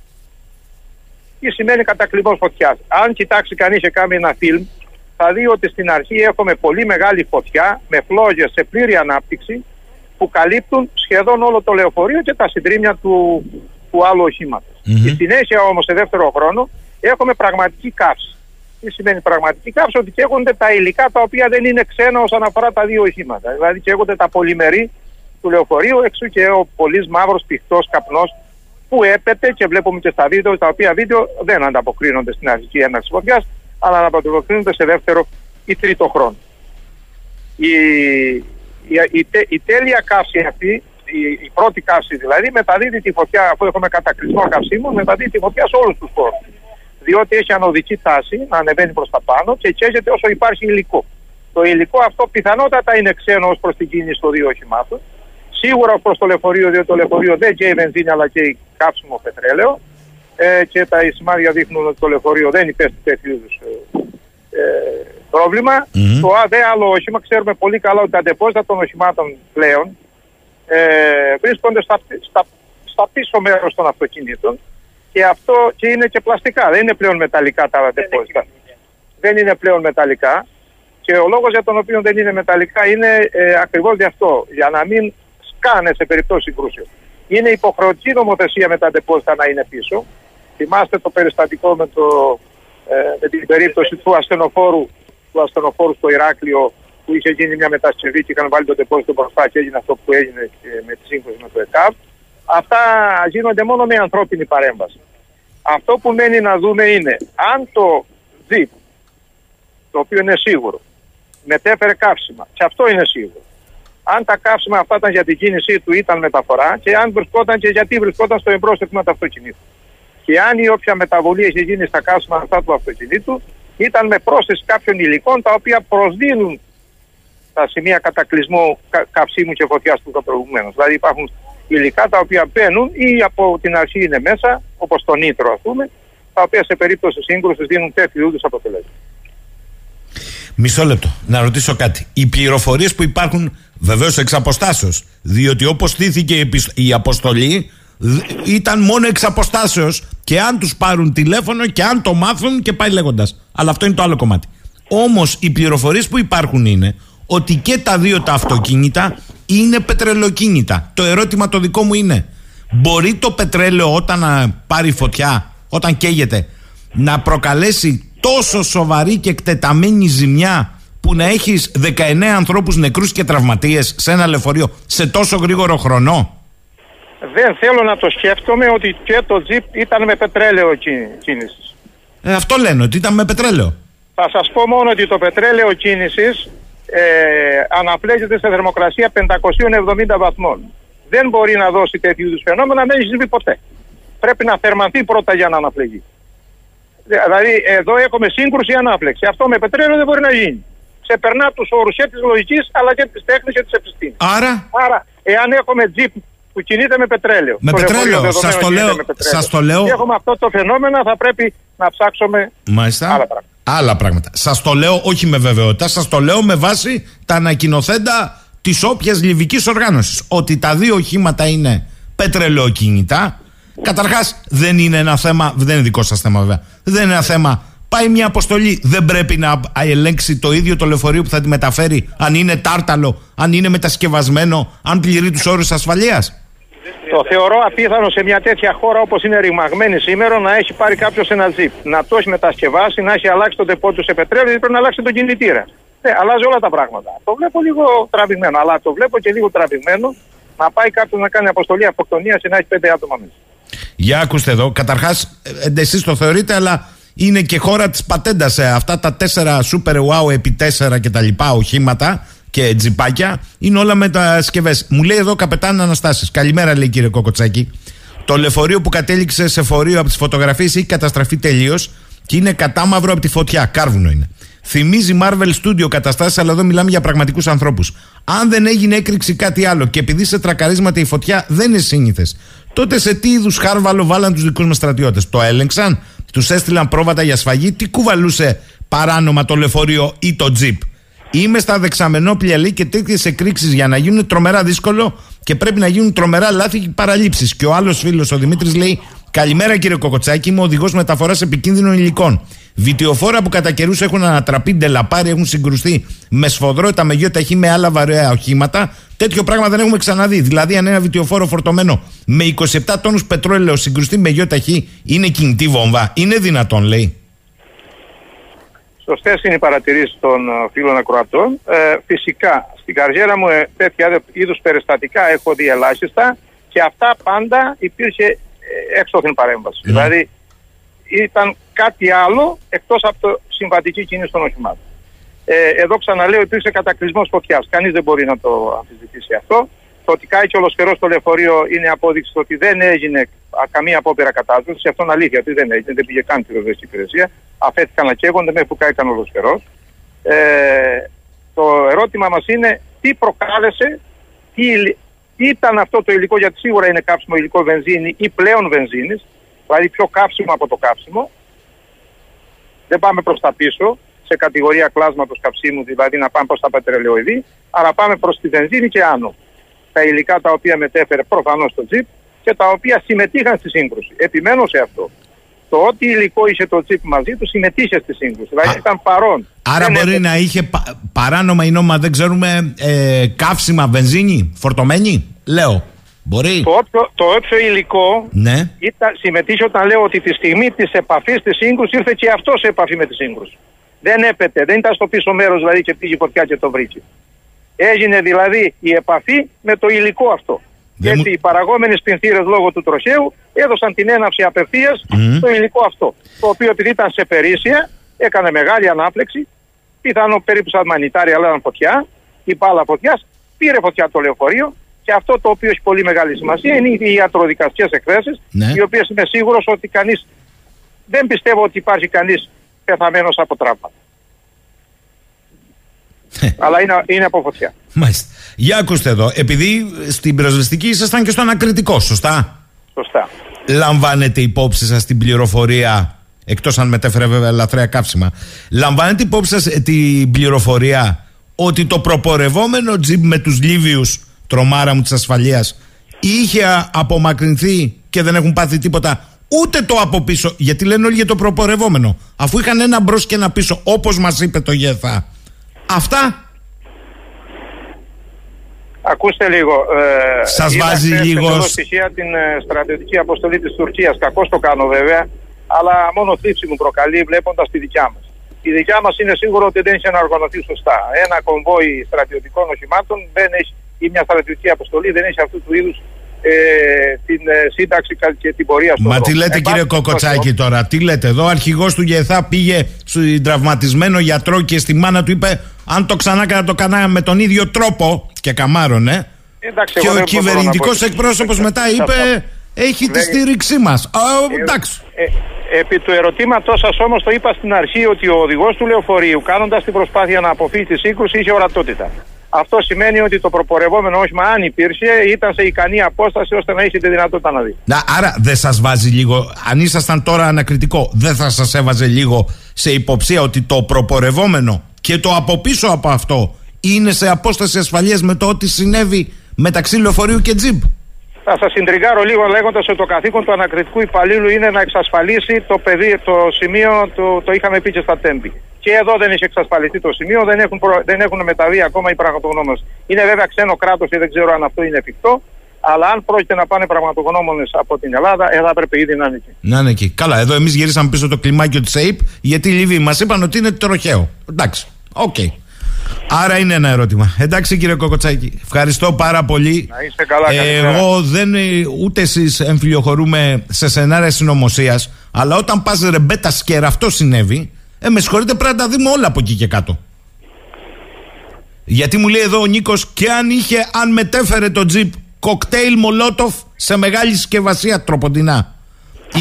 Τι σημαίνει κατακλυσμός φωτιάς; Αν κοιτάξει κανείς και κάνει ένα φιλμ, θα δει ότι στην αρχή έχουμε πολύ μεγάλη φωτιά με φλόγες σε πλήρη ανάπτυξη που καλύπτουν σχεδόν όλο το λεωφορείο και τα συντρίμια του, του άλλου οχήματος. Στη συνέχεια όμως σε δεύτερο χρόνο έχουμε πραγματική καύση. Τι σημαίνει πραγματική καύση, ότι καίγονται τα υλικά τα οποία δεν είναι ξένα όσον αφορά τα δύο οχήματα. Δηλαδή καίγονται τα πολυμερή του λεωφορείου, εξού και ο πολύς μαύρος πηχτός καπνός που έπεται και βλέπουμε και στα βίντεο, τα οποία βίντεο δεν ανταποκρίνονται στην αρχική έναρξη φωτιάς, αλλά να παντοδοθύνονται σε δεύτερο ή τρίτο χρόνο. Η, η, η, η τέλεια καύση αυτή, η, η, πρώτη καύση δηλαδή, μεταδίδει τη φωτιά, αφού έχουμε κατακρισμό καυσίμων, μεταδίδει τη φωτιά σε όλους τους χώρους. Διότι έχει ανωδική τάση να ανεβαίνει προς τα πάνω και καίζεται όσο υπάρχει υλικό. Το υλικό αυτό πιθανότατα είναι ξένο ως προς την κίνηση των δύο οχημάτων. Σίγουρα προς το λεωφορείο, διότι το λεωφορείο δεν καίει βενζίνη αλλά και κάψιμο πετρέλαιο ε, και τα σημάδια δείχνουν ότι το λεωφορείο δεν υπέστη τέτοιου είδους ε, ε, πρόβλημα. Το ΑΔΕ άλλο όχημα ξέρουμε πολύ καλά ότι τα αντεπόζητα των οχημάτων πλέον ε, βρίσκονται στα, στα, στα πίσω μέρος των αυτοκινήτων και αυτό και είναι και πλαστικά. Δεν είναι πλέον μεταλλικά τα δεπόζιτα. Δεν είναι πλέον μεταλλικά. Και ο λόγος για τον οποίο δεν είναι μεταλλικά είναι ε, ακριβώς γι' αυτό. Για να μην σκάνε σε περίπτωση συγκρούσεων. Είναι υποχρεωτική νομοθεσία με τα ντεπόζιτα να είναι πίσω. Θυμάστε το περιστατικό με, το, ε, με την περίπτωση του ασθενοφόρου, του ασθενοφόρου στο Ηράκλειο που είχε γίνει μια μετασκευή και είχαν βάλει το ντεπόζιτο μπροστά και έγινε αυτό που έγινε με τη σύγκρουση με το ΕΚΑΒ. Αυτά γίνονται μόνο με ανθρώπινη παρέμβαση. Αυτό που μένει να δούμε είναι αν το ΔΙΠ, το οποίο είναι σίγουρο, μετέφερε καύσιμα, και αυτό είναι σίγουρο, αν τα καύσιμα αυτά ήταν για την κίνησή του ήταν μεταφορά και αν βρισκόταν και γιατί βρισκόταν στο εμπρόστευμα του αυτοκινήτου. Και αν η όποια μεταβολή έχει γίνει στα καύσιμα αυτά του αυτοκινήτου ήταν με πρόσθεση κάποιων υλικών τα οποία προσδίδουν τα σημεία κατακλυσμού κα, καυσίμου και φωτιάς που είπα προηγουμένως. Δηλαδή υπάρχουν υλικά τα οποία μπαίνουν ή από την αρχή είναι μέσα, όπως το νήτρο ας πούμε, τα οποία σε περίπτωση σύγκρουσης δίνουν τέτοιου είδους αποτελέσματα. Μισό λεπτό. Να ρωτήσω κάτι. Οι πληροφορίες που υπάρχουν βεβαίως εξ αποστάσεως. Διότι όπως στήθηκε η αποστολή, ήταν μόνο εξ αποστάσεως. Και αν τους πάρουν τηλέφωνο και αν το μάθουν και πάει λέγοντας. Αλλά αυτό είναι το άλλο κομμάτι. Όμως οι πληροφορίες που υπάρχουν είναι ότι και τα δύο τα αυτοκίνητα είναι πετρελοκίνητα. Το ερώτημα το δικό μου είναι, μπορεί το πετρέλαιο όταν πάρει φωτιά, όταν καίγεται, να προκαλέσει τόσο σοβαρή και εκτεταμένη ζημιά που να έχεις 19 ανθρώπους νεκρούς και τραυματίες σε ένα λεωφορείο σε τόσο γρήγορο χρονό; Δεν θέλω να το σκέφτομαι ότι και το τζιπ ήταν με πετρέλαιο κίνησης. Ε, αυτό λένε, ότι ήταν με πετρέλαιο. Θα σας πω μόνο ότι το πετρέλαιο κίνησης ε, αναπλέγεται σε θερμοκρασία 570 βαθμών. Δεν μπορεί να δώσει τέτοιου είδους φαινόμενα, δεν έχει συμβεί ποτέ. Πρέπει να θερμανθεί πρώτα για να αναπλεγεί. Δηλαδή, εδώ έχουμε σύγκρουση ανάπλεξη. Αυτό με πετρέλαιο δεν μπορεί να γίνει. Ξεπερνά τους όρους και της λογικής αλλά και της τέχνης και της επιστήμης. Άρα, Άρα, εάν έχουμε τζιπ που κινείται με πετρέλαιο. Με πετρέλαιο, σας το, λέω, σας το λέω. Και έχουμε αυτό το φαινόμενο, θα πρέπει να ψάξουμε Μάλιστα. άλλα πράγματα. Άλλα πράγματα. Σας το λέω όχι με βεβαιότητα, σας το λέω με βάση τα ανακοινοθέντα της όποιας λιβικής οργάνωσης. Ότι τα δύο οχήματα είναι πετρελαιοκίνητα. Καταρχάς, δεν είναι ένα θέμα, δεν είναι δικό σας θέμα βέβαια. Δεν είναι ένα θέμα. Πάει μια αποστολή, δεν πρέπει να ελέγξει το ίδιο το λεωφορείο που θα τη μεταφέρει, αν είναι τάρταλο, αν είναι μετασκευασμένο, αν πληρεί τους όρους ασφαλείας. Το θεωρώ απίθανο σε μια τέτοια χώρα όπως είναι ρημαγμένη σήμερα να έχει πάρει κάποιος ένα τζιπ. Να το έχει μετασκευάσει, να έχει αλλάξει το τεπό του σε πετρέλαιο, γιατί πρέπει να αλλάξει τον κινητήρα. Ναι, αλλάζει όλα τα πράγματα. Το βλέπω λίγο τραβηγμένο, αλλά το βλέπω και λίγο τραβηγμένο να πάει κάποιος να κάνει αποστολή αυτοκτονίας και να έχει πέντε άτομα μέσα. Για ακούστε εδώ, καταρχάς, ε, εσείς το θεωρείτε, αλλά είναι και χώρα της πατέντας σε αυτά τα τέσσερα super wow επί τέσσερα και τα λοιπά οχήματα και τζιπάκια είναι όλα μετασκευέ. Μου λέει εδώ καπετάν Αναστάσης. Καλημέρα, λέει κύριε Κοκοτσάκη. Το λεωφορείο που κατέληξε σε φορείο από τις φωτογραφίες έχει καταστραφεί τελείως και είναι κατάμαυρο από τη φωτιά. Κάρβουνο είναι. Θυμίζει Marvel Studio καταστάσεις, αλλά εδώ μιλάμε για πραγματικούς ανθρώπους. Αν δεν έγινε έκρηξη κάτι άλλο και επειδή σε τρακαρίσματα η φωτιά δεν είναι σύνηθες, τότε σε τι είδους χάρβαλο βάλαν τους δικούς μας στρατιώτες; Το έλεγξαν, τους έστειλαν πρόβατα για σφαγή, τι κουβαλούσε παράνομα το λεωφορείο ή το τζιπ; Είμαι στα δεξαμενόπλια λέει και τέτοιες εκρήξεις για να γίνουν τρομερά δύσκολο και πρέπει να γίνουν τρομερά λάθη και παραλήψεις. Και ο άλλος φίλος, ο Δημήτρης, λέει: Καλημέρα κύριε Κοκοτσάκη, είμαι οδηγός μεταφοράς επικίνδυνων υλικών. Βιτιοφόρα που κατά καιρούς έχουν ανατραπεί, ντελαπάρι, έχουν συγκρουστεί με σφοδρότητα, με ταχύ, με άλλα βαρέα οχήματα. Τέτοιο πράγμα δεν έχουμε ξαναδεί. Δηλαδή, αν ένα βιτιοφόρο φορτωμένο με 27 τόνους πετρόλαιο συγκρουστεί με ταχύ, είναι κινητή βόμβα. Είναι δυνατόν, λέει. Σωστές είναι οι παρατηρήσεις των ε, φίλων ακροατών. Ε, φυσικά, στην καριέρα μου ε, τέτοια είδους περιστατικά έχω δει ελάχιστα και αυτά πάντα υπήρχε ε, έξωθεν παρέμβαση. Mm. Δηλαδή, ήταν κάτι άλλο εκτός από το συμβατική κίνηση των οχημάτων. Ε, εδώ ξαναλέω, υπήρξε κατακλυσμός φωτιάς. Κανείς δεν μπορεί να το αμφισβητήσει αυτό. Το ότι κάει και ολοσχερό στο λεωφορείο είναι απόδειξη ότι δεν έγινε καμία απόπειρα κατάσταση. Αυτό είναι αλήθεια ότι δεν έγινε, δεν πήγε καν τη υπηρεσία. Αφέθηκαν να καίγονται μέχρι που κάηκαν ολοσχερό. Ε, το ερώτημα μας είναι τι προκάλεσε, τι, ήταν αυτό το υλικό, γιατί σίγουρα είναι κάψιμο υλικό βενζίνη ή πλέον βενζίνης, δηλαδή πιο κάψιμο από το κάψιμο. Δεν πάμε προς τα πίσω σε κατηγορία κλάσματος καψίμου, δηλαδή να πάμε προς τα πετρελαιοειδή, αλλά πάμε προς τη βενζίνη και άνω. Τα υλικά τα οποία μετέφερε προφανώς το τζιπ και τα οποία συμμετείχαν στη σύγκρουση. Επιμένω σε αυτό. Το ότι υλικό είχε το τσίπ μαζί του συμμετείχε στη σύγκρουση. Δηλαδή ήταν παρόν. Άρα Δεν μπορεί έπαιζε. να είχε πα- παράνομα ή νόμιμα, δεν ξέρουμε, ε, καύσιμα, βενζίνη, φορτωμένη. Λέω. Μπορεί. Το όποιο, το όποιο υλικό Ναι. ήταν, συμμετείχε όταν λέω ότι τη στιγμή της επαφής της σύγκρουσης ήρθε και αυτός σε επαφή με τη σύγκρουση. Δεν έπεται, δεν ήταν στο πίσω μέρος δηλαδή και πήγε η φωτιά και το βρήκε. Έγινε δηλαδή η επαφή με το υλικό αυτό. Δεν Γιατί μου- οι παραγόμενες πινθύρες λόγω του τροχαίου έδωσαν την έναυση απευθείας Μμμ. στο υλικό αυτό. Το οποίο επειδή ήταν σε περίσσια, έκανε μεγάλη ανάπλεξη, πιθανό περίπου σαν μανιτάρια, αλλά ήταν φωτιά, η μπάλα φωτιάς, πήρε φωτιά το λεωφορείο και αυτό το οποίο έχει πολύ μεγάλη σημασία είναι οι ιατροδικαστικές εκθέσεις, Ναι. οι οποίες είμαι σίγουρος ότι κανεί δεν πιστεύω ότι υπάρχει κανείς πεθαμένος από τραύματα. (laughs) Αλλά είναι, είναι από φωτιά. Μάλιστα. Για ακούστε εδώ, επειδή στην πυροσβεστική ήσασταν και στο ανακριτικό, σωστά; Σωστά. Λαμβάνετε υπόψη σας την πληροφορία, εκτός αν μετέφερε βέβαια λαθρέα καύσιμα, λαμβάνετε υπόψη σας την πληροφορία ότι το προπορευόμενο τζιπ με τους Λίβιους, τρομάρα μου της ασφαλείας, είχε α- απομακρυνθεί και δεν έχουν πάθει τίποτα ούτε το από πίσω. Γιατί λένε όλοι για το προπορευόμενο. Αφού είχαν ένα μπρος και ένα πίσω, όπως μας είπε το ΓΕΘΑ. Αυτά Ακούστε λίγο. Ε, Σας είδα βάζει χθες λίγος εδώ σ- στοιχεία την ε, στρατιωτική αποστολή της Τουρκίας. Κακώς το κάνω βέβαια, αλλά μόνο θλίψη μου προκαλεί βλέποντας τη δικιά μας. Η δικιά μας είναι σίγουρο ότι δεν έχει εναργανωθεί σωστά. Ένα κομβόι στρατιωτικών οχημάτων δεν έχει, ή μια στρατιωτική αποστολή δεν έχει αυτού του είδους ε, την ε, σύνταξη κα- και την πορεία στον Μα τι δρόμο. λέτε Εν κύριε πάση Κοκοτσάκη περιπτώσει, τώρα, τι λέτε εδώ. Ο αρχηγός του ΓΕΘΑ πήγε στον τραυματισμένο γιατρό και στη μάνα του είπε: Αν το ξανά έκανα, το κανένα με τον ίδιο τρόπο. Και καμάρωνε. Εντάξει, Και εγώ ο δεν μπορώ να κυβερνητικός πω- εκπρόσωπος μετά Αυτό. είπε: Έχει τη Δεν- στήριξή μας. Εντάξει. Ε, επί του ερωτήματός σας όμως το είπα στην αρχή ότι ο οδηγός του λεωφορείου κάνοντας την προσπάθεια να αποφύγει τη σύγκρουση είχε ορατότητα. Αυτό σημαίνει ότι το προπορευόμενο όχημα, αν υπήρχε, ήταν σε ικανή απόσταση ώστε να είχε τη δυνατότητα να δει. Να, άρα δεν σας βάζει λίγο, αν ήσασταν τώρα ανακριτικό, δεν θα σας έβαζε λίγο σε υποψία ότι το προπορευόμενο και το από πίσω από αυτό είναι σε απόσταση ασφαλείας με το ότι συνέβη μεταξύ λεωφορείου και τζιπ; Θα σας συντριγκάρω λίγο λέγοντας ότι το καθήκον του ανακριτικού υπαλλήλου είναι να εξασφαλίσει το, παιδί, το σημείο, το, το είχαμε πει και στα τέμπη. Και εδώ δεν έχει εξασφαλιστεί το σημείο, δεν έχουν, προ- δεν έχουν μεταβεί ακόμα οι πραγματογνώμονες. Είναι βέβαια ξένο κράτος και δεν ξέρω αν αυτό είναι εφικτό, αλλά αν πρόκειται να πάνε πραγματογνώμονες από την Ελλάδα, ε, θα έπρεπε ήδη να είναι εκεί. Να είναι εκεί. Καλά, εδώ εμείς γυρίσαμε πίσω το κλιμάκιο της ΑΕΠ γιατί οι Λίβοι μας είπαν ότι είναι τροχαίο. Εντάξει. Οκ. Άρα είναι ένα ερώτημα. Εντάξει κύριε Κοκοτσάκη, ευχαριστώ πάρα πολύ. Να είστε καλά, καλησπέρα. Εγώ δεν, ε, ούτε εσείς εμφυλιοχωρούμε σε σενάρια συνωμοσίας, αλλά όταν πας ρεμπέτα σκέρα, αυτό συνέβη. Ε, με συγχωρείτε, πρέπει να τα δούμε όλα από εκεί και κάτω. Γιατί μου λέει εδώ ο Νίκος, και αν είχε, αν μετέφερε το τζιπ κοκτέιλ μολότοφ σε μεγάλη συσκευασία τροποντινά,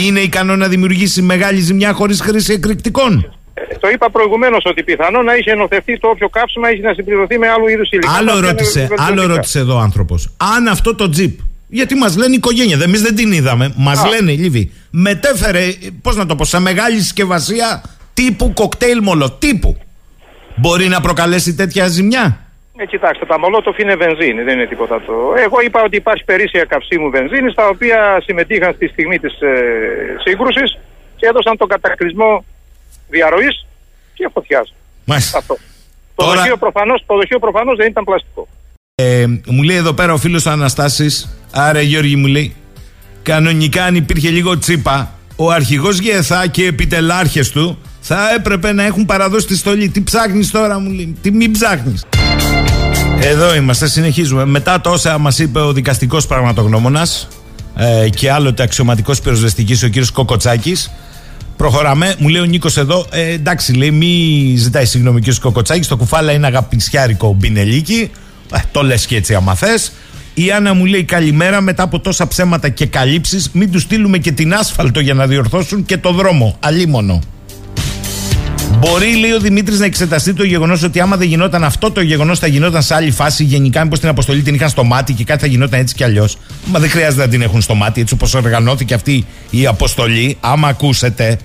είναι ικανό να δημιουργήσει μεγάλη ζημιά χωρίς χρήση εκρηκτικών; Ε, Το είπα προηγουμένως ότι πιθανό να είχε ενωθευτεί το όποιο κάψιμα έχει να συμπληρωθεί με άλλου είδους υλικά. τα Άλλο οποία είναι ρώτησε, βελτιωτικά. άλλο ρώτησε εδώ ο άνθρωπος. Αν αυτό το τζιπ, γιατί μας λένε η οικογένεια, εμείς δεν την είδαμε, μας Α. λένε οι Λίβοι, μετέφερε, πώς να το πω, σε μεγάλη συσκευασία τύπου κοκτέιλ μολο, τύπου. Μπορεί να προκαλέσει τέτοια ζημιά; Ε, κοιτάξτε, τα μολότοφ είναι βενζίνη, δεν είναι τίποτα το. Εγώ είπα ότι υπάρχει περίσσια καυσίμου βενζίνη, τα οποία συμμετείχαν στη στιγμή της ε, σύγκρουσης και έδωσαν τον κατακλυσμό διαρροής και φωτιάς. Μάλιστα. Αυτό. Το Τώρα- δοχείο προφανώς, το δοχείο προφανώς δεν ήταν πλαστικό. Ε, μου λέει εδώ πέρα ο φίλος Αναστάσης, άρα Γιώργη μου λέει, κανονικά αν υπήρχε λίγο τσίπα, ο αρχηγός ΓΕΘΑ και οι επιτελάρχες του θα έπρεπε να έχουν παραδώσει τη στολή. Τι ψάχνεις τώρα, μου λέει, τι μην ψάχνεις. Εδώ είμαστε, συνεχίζουμε. Μετά το όσα μας είπε ο δικαστικός πραγματογνώμονας ε, και άλλοτε αξιωματικός πυροσβεστικής ο κύριος Κοκοτσάκης, Προχωράμε. Μου λέει ο Νίκος εδώ, ε, εντάξει, λέει, μη ζητάει συγγνώμη ο κ. Κοκοτσάκης. Το κουφάλα είναι αγαπησιάρικο μπινελίκι. Ε, το λες και έτσι, άμα θες. Η Άννα μου λέει καλημέρα μετά από τόσα ψέματα και καλύψεις. Μην τους στείλουμε και την άσφαλτο για να διορθώσουν και το δρόμο. Αλίμονο. Μπορεί, λέει ο Δημήτρης, να εξεταστεί το γεγονός ότι άμα δεν γινόταν αυτό το γεγονός, θα γινόταν σε άλλη φάση. Γενικά, μήπως την αποστολή την είχαν στο μάτι και κάτι θα γινόταν έτσι κι αλλιώς. Μα δεν χρειάζεται να την έχουν στο μάτι, έτσι όπως οργανώθηκε αυτή η αποστολή. Άμα ακούσετε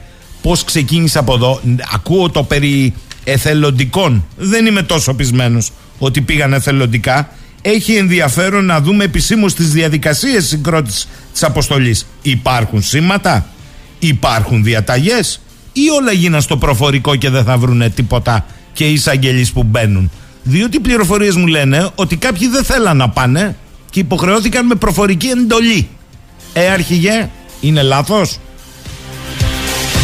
πώς ξεκίνησε από εδώ, ακούω το περί εθελοντικών. Δεν είμαι τόσο πεισμένος ότι πήγαν εθελοντικά. έχει ενδιαφέρον να δούμε επισήμως τις διαδικασίες συγκρότησης της αποστολής. Υπάρχουν σήματα, υπάρχουν διαταγές ή όλα γίναν στο προφορικό και δεν θα βρούνε τίποτα και οι εισαγγελείς που μπαίνουν. Διότι οι πληροφορίες μου λένε ότι κάποιοι δεν θέλαν να πάνε και υποχρεώθηκαν με προφορική εντολή. Ε, αρχηγέ, είναι λάθος;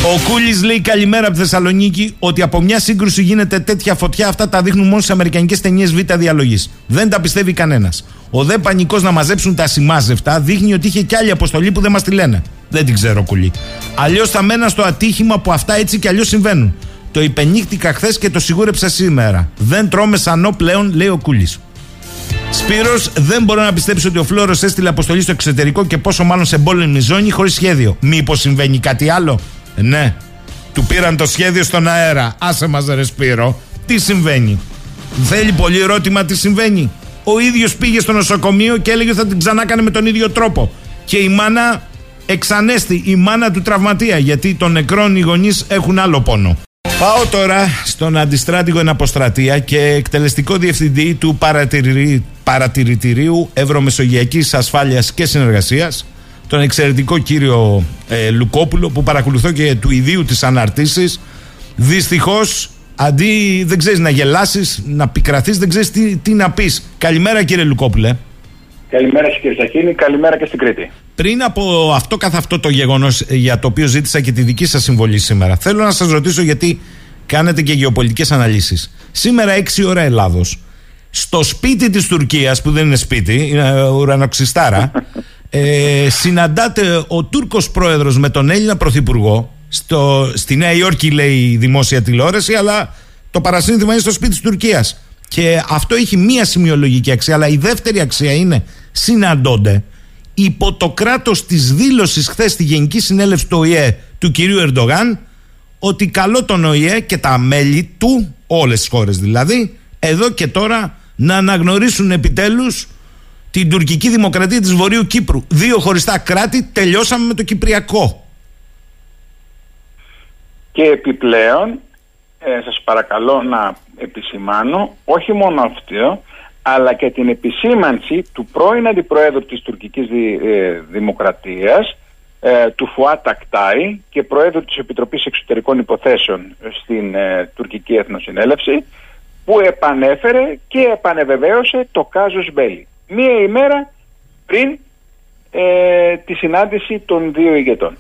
Ο Κούλης λέει καλημέρα από τη Θεσσαλονίκη ότι από μια σύγκρουση γίνεται τέτοια φωτιά. Αυτά τα δείχνουν μόνο στι Αμερικανικές ταινίες Β' διαλογής. Δεν τα πιστεύει κανένας. Ο δε πανικός να μαζέψουν τα σημάζευτα δείχνει ότι είχε κι άλλη αποστολή που δεν μας τη λένε. Δεν την ξέρω, Κούλη. Αλλιώς θα μένα στο ατύχημα που αυτά έτσι κι αλλιώς συμβαίνουν. Το υπενύχτηκα χθες και το σιγούρεψα σήμερα. Δεν τρώμε σανό πλέον, λέει ο Κούλης. Σπύρος, δεν μπορώ να πιστέψω ότι ο Φλόρος έστειλε αποστολή στο εξωτερικό και πόσο μάλλον σε εμπόλεμη ζώνη χωρίς σχέδιο. Μήπως συμβαίνει κάτι άλλο; Ναι. Του πήραν το σχέδιο στον αέρα. Άσε μας ρε Σπύρο. Τι συμβαίνει; Θέλει πολύ ερώτημα τι συμβαίνει. Ο ίδιος πήγε στο νοσοκομείο και έλεγε θα την ξανά με τον ίδιο τρόπο. Και η μάνα εξανέστη, η μάνα του τραυματία, γιατί των νεκρών οι γονείς έχουν άλλο πόνο. Πάω τώρα στον αντιστράτηγο εναποστρατεία και εκτελεστικό διευθυντή του παρατηρητηρίου Ευρωμεσογειακής Ασφάλειας και Συνεργασίας, τον εξαιρετικό κύριο ε, Λουκόπουλο που παρακολουθώ και του ιδίου της αναρτήσεις δυστυχώς αντί δεν ξέρεις να γελάσεις να πικραθείς δεν ξέρεις τι, τι να πεις. Καλημέρα κύριε Λουκόπουλε Καλημέρα σας κύριε Σαχίνη, καλημέρα και στην Κρήτη. Πριν από αυτό καθ' αυτό το γεγονός για το οποίο ζήτησα και τη δική σας συμβολή σήμερα, θέλω να σας ρωτήσω γιατί κάνετε και γεωπολιτικές αναλύσεις. Σήμερα 6 ώρα Ελλάδος, στο σπίτι της Τουρκίας, που δεν είναι σπίτι, είναι ουρανοξυστάρα, (laughs) ε, συναντάται ο Τούρκος πρόεδρος με τον Έλληνα πρωθυπουργό στο, στη Νέα Υόρκη λέει η δημόσια τηλεόραση αλλά το παρασύνθημα είναι στο σπίτι της Τουρκίας και αυτό έχει μία σημειολογική αξία αλλά η δεύτερη αξία είναι συναντώνται υπό το κράτος της δήλωσης χθες στη Γενική Συνέλευση του ΟΗΕ του κυρίου Ερντογάν ότι καλό τον ΟΗΕ και τα μέλη του, όλες τις χώρες δηλαδή, εδώ και τώρα να αναγνωρίσουν επιτέλους την τουρκική δημοκρατία της Βορείου Κύπρου. Δύο χωριστά κράτη, τελειώσαμε με το Κυπριακό. Και επιπλέον, ε, σας παρακαλώ να επισημάνω, όχι μόνο αυτό, αλλά και την επισήμανση του πρώην Αντιπροέδρου της τουρκικής ε, Δημοκρατίας, ε, του Φουά Τακτάη και Προέδρου της Επιτροπής Εξωτερικών Υποθέσεων στην ε, τουρκική Εθνοσυνέλευση, που επανέφερε και επανεβεβαίωσε το κάζος Μπέλη μία ημέρα πριν ε, τη συνάντηση των δύο ηγετών.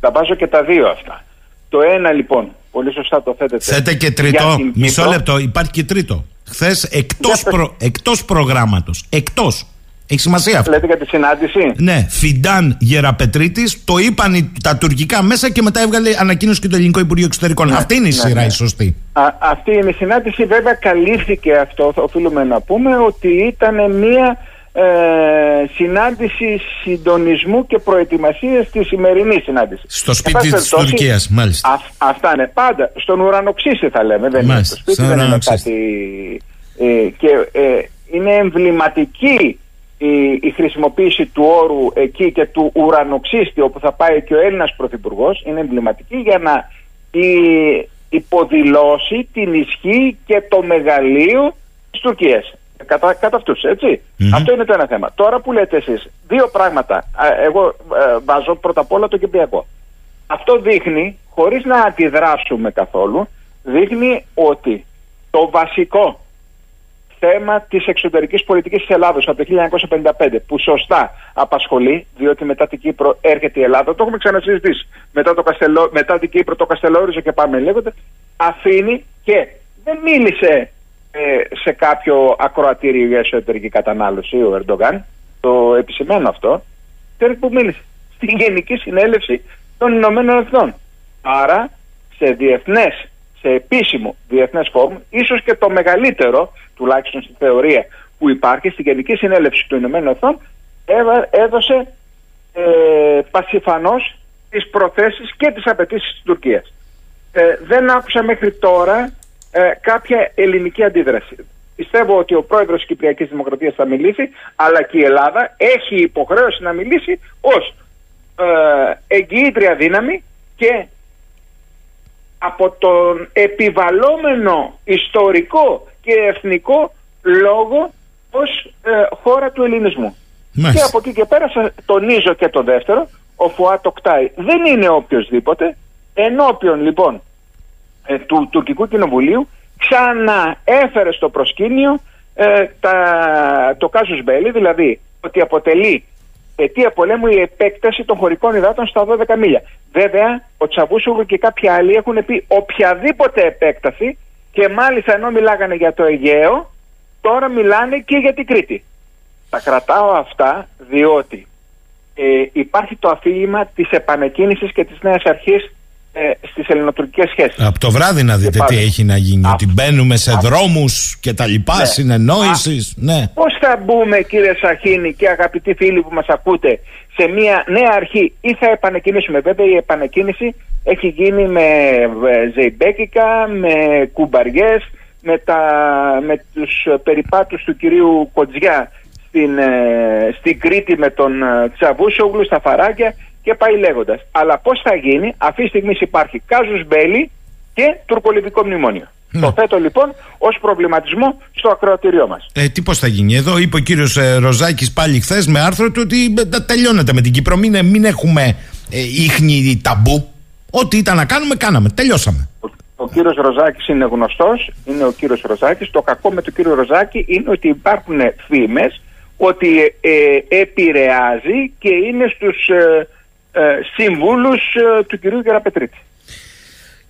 Τα βάζω και τα δύο αυτά. Το ένα λοιπόν, πολύ σωστά το θέτετε. Θέτε και τρίτο, μισό λεπτό, υπάρχει και τρίτο. Χθες εκτός, προ, εκτός προγράμματος, εκτός. Έχει σημασία αυτό. Λέτε για τη συνάντηση; Ναι, Φιντάν Γεραπετρίτης, το είπαν τα τουρκικά μέσα και μετά έβγαλε ανακοίνωση και το Ελληνικό Υπουργείο Εξωτερικών. Ναι, αυτή είναι η ναι, σειρά ναι. η σωστή. Α, αυτή είναι η συνάντηση. Βέβαια, καλύφθηκε αυτό, οφείλουμε να πούμε, ότι ήταν μία ε, συνάντηση συντονισμού και προετοιμασίας της σημερινής συνάντησης. Στο σπίτι της Τουρκίας, μάλιστα. Α, αυτά είναι πάντα. Στον ουρανοξύστη θα λέμε. Δεν είναι στο σπίτι, δεν είναι κάτι. Ε, και ε, είναι εμβληματική η, η χρησιμοποίηση του όρου εκεί και του ουρανοξύστη όπου θα πάει και ο Έλληνας Πρωθυπουργός είναι εμβληματική για να η, υποδηλώσει την ισχύ και το μεγαλείο της Τουρκίας. Κατά, κατά αυτούς, Αυτό είναι το ένα θέμα. Τώρα που λέτε εσείς, δύο πράγματα. Εγώ ε, βάζω πρώτα απ' όλα το Κυπριακό. Αυτό δείχνει, χωρίς να αντιδράσουμε καθόλου, δείχνει ότι το βασικό θέμα της εξωτερικής πολιτικής της Ελλάδος από το 1955, που σωστά απασχολεί, διότι μετά την Κύπρο έρχεται η Ελλάδα, το έχουμε ξανασυζητήσει. Μετά, το Καστελό, μετά την Κύπρο το Καστελόριζο και πάμε λέγοντα, αφήνει και δεν μίλησε ε, σε κάποιο ακροατήριο για εσωτερική κατανάλωση ο Ερντογάν, το επισημαίνω αυτό, ξέρετε που μίλησε; Στην Γενική Συνέλευση των Ηνωμένων Εθνών. Άρα σε διεθνές σε επίσημο διεθνές φόρουμ, ίσως και το μεγαλύτερο, τουλάχιστον στη θεωρία, που υπάρχει στη Γενική Συνέλευση του Ηνωμένου Εθνών, έδωσε ε, πασιφανώς τις προθέσεις και τις απαιτήσεις της Τουρκίας. Ε, δεν άκουσα μέχρι τώρα ε, κάποια ελληνική αντίδραση. Πιστεύω ότι ο πρόεδρος της Κυπριακής Δημοκρατίας θα μιλήσει, αλλά και η Ελλάδα έχει υποχρέωση να μιλήσει ως ε, εγγυήτρια δύναμη και από τον επιβαλόμενο ιστορικό και εθνικό λόγο ως ε, χώρα του ελληνισμού. Και από εκεί και πέρα τονίζω και το δεύτερο, ο Φουά Τοκτάι δεν είναι οποιοδήποτε, ενώπιον λοιπόν ε, του τουρκικού κοινοβουλίου ξαναέφερε στο προσκήνιο ε, τα, το κάζους μπέλη, δηλαδή ότι αποτελεί αιτία πολέμου η επέκταση των χωρικών υδάτων στα 12 μίλια. Βέβαια, ο Τσαβούσογλου και κάποιοι άλλοι έχουν πει οποιαδήποτε επέκταση και μάλιστα ενώ μιλάγανε για το Αιγαίο, τώρα μιλάνε και για την Κρήτη. Τα κρατάω αυτά διότι ε, υπάρχει το αφήγημα της επανεκκίνησης και της νέας αρχής ε, στις ελληνοτουρκικές σχέσεις. Από το βράδυ να δείτε τι έχει να γίνει, ότι μπαίνουμε σε α... δρόμους και τα λοιπά, ναι. συνεννόησης. Ναι. Πώς θα μπούμε κύριε Σαχίνη και αγαπητοί φίλοι που μας ακούτε σε μια νέα αρχή; Ή θα επανεκκίνησουμε. Βέβαια η επανεκκίνηση έχει γίνει με ε, ζεϊμπέκικα, με κουμπαριές, με, τα, με τους περιπάτους του κυρίου Κοτζιά στην, ε, στην Κρήτη με τον ε, Τσαβούσογλου στα φαράκια και πάει λέγοντας. Αλλά πώς θα γίνει, αυτή τη στιγμή υπάρχει Κάζους Μπέλη και τουρκολιβικό μνημόνιο. Ναι. Το θέτω λοιπόν ως προβληματισμό στο ακροατήριό μας. Ε, τι πώς θα γίνει; Εδώ είπε ο κύριος ε, Ροζάκης πάλι χθες με άρθρο του ότι ε, τελειώνεται με την Κύπρο. Μην, μην έχουμε ε, ίχνη ταμπού. Ό,τι ήταν να κάνουμε, κάναμε. Τελειώσαμε. Ο, ο κύριος Ροζάκης είναι γνωστός. Είναι ο κύριος Ροζάκης. Το κακό με τον κύριο Ροζάκη είναι ότι υπάρχουν φήμες ότι ε, επηρεάζει και είναι στους ε, ε, συμβούλους ε, του κυρίου Γεραπετρίτη.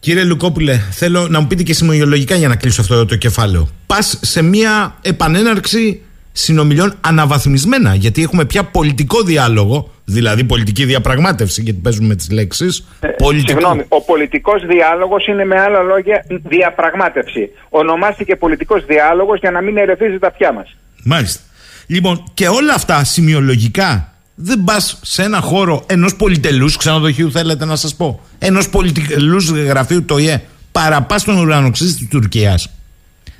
Κύριε Λουκόπουλε, θέλω να μου πείτε και σημειολογικά για να κλείσω αυτό το κεφάλαιο. Πας σε μια επανέναρξη συνομιλιών αναβαθμισμένα, γιατί έχουμε πια πολιτικό διάλογο, δηλαδή πολιτική διαπραγμάτευση, γιατί παίζουμε τις λέξεις. Ε, πολιτικό... Συγγνώμη, ο πολιτικός διάλογος είναι με άλλα λόγια διαπραγμάτευση. Ονομάστηκε πολιτικός διάλογος για να μην ερεθίζει τα αυτιά μας. Μάλιστα. Λοιπόν, και όλα αυτά σημειολογικά δεν πας σε ένα χώρο ενός πολυτελούς ξενοδοχείου, θέλετε να σας πω, ενός πολυτελούς γραφείου το ΙΕ, παραπάς στον ουρανοξύστη της Τουρκίας.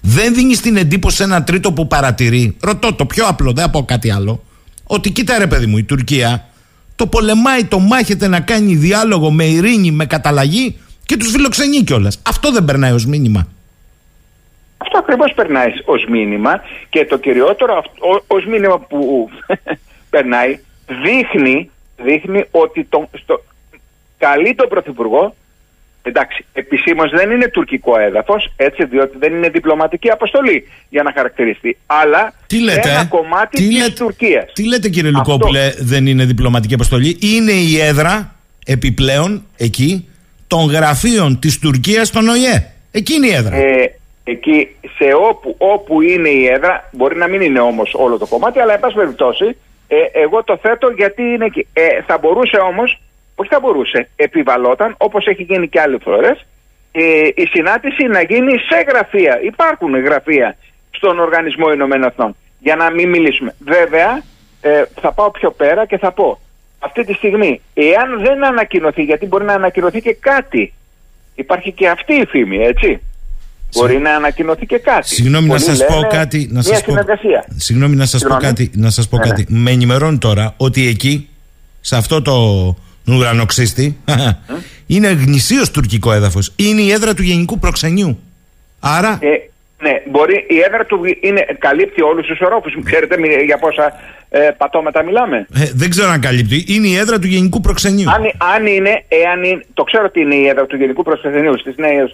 Δεν δίνεις την εντύπωση σε ένα τρίτο που παρατηρεί. Ρωτώ το πιο απλό, δεν πω κάτι άλλο. Ότι κοίτα ρε παιδί μου, η Τουρκία το πολεμάει, το μάχεται να κάνει διάλογο με ειρήνη, με καταλλαγή και τους φιλοξενεί κιόλας. Αυτό δεν περνάει ως μήνυμα. Αυτό ακριβώς περνάει ως μήνυμα και το κυριότερο ως μήνυμα που (laughs) περνάει δείχνει, δείχνει ότι το, στο, καλεί τον Πρωθυπουργό Εντάξει, επισήμως δεν είναι τουρκικό έδαφος, έτσι, διότι δεν είναι διπλωματική αποστολή για να χαρακτηριστεί. Αλλά τι λέτε, ένα κομμάτι της Τουρκίας. Τι λέτε, κύριε Λουκόπουλε, δεν είναι διπλωματική αποστολή; Είναι η έδρα επιπλέον εκεί των γραφείων της Τουρκίας στον ΟΗΕ. Εκεί είναι η έδρα. Ε, εκεί, σε όπου, όπου είναι η έδρα, μπορεί να μην είναι όμως όλο το κομμάτι, αλλά εν πάση περιπτώσει ε, εγώ το θέτω γιατί είναι εκεί. Ε, θα μπορούσε όμως, όχι θα μπορούσε, επιβαλόταν όπως έχει γίνει και άλλε φορές, ε, η συνάντηση να γίνει σε γραφεία. Υπάρχουν γραφεία στον Οργανισμό Ηνωμένων Εθνών. Για να μην μιλήσουμε. Βέβαια, ε, θα πάω πιο πέρα και θα πω. Αυτή τη στιγμή, εάν δεν ανακοινωθεί, γιατί μπορεί να ανακοινωθεί και κάτι. Υπάρχει και αυτή η φήμη, έτσι. Μπορεί να ανακοινωθεί και κάτι. Συγγνώμη να σας πω κάτι. Να σας πω, συγγνώμη να σας πω κάτι. Να σας πω ναι, κάτι. Ναι. Με ενημερώνει τώρα ότι εκεί, σε αυτό το ουρανοξύστη, είναι γνησίως τουρκικό έδαφος. Είναι η έδρα του Γενικού Προξενιού. Άρα. Ε, ναι, μπορεί η έδρα του είναι, καλύπτει όλους τους ορόφους. Ξέρετε για πόσα ε, πατώματα μιλάμε. Ε, δεν ξέρω αν καλύπτει. Είναι η έδρα του Γενικού Προξενιού. Αν, αν είναι, εάν είναι, το ξέρω ότι είναι η έδρα του Γενικού Προξενιού στις νέε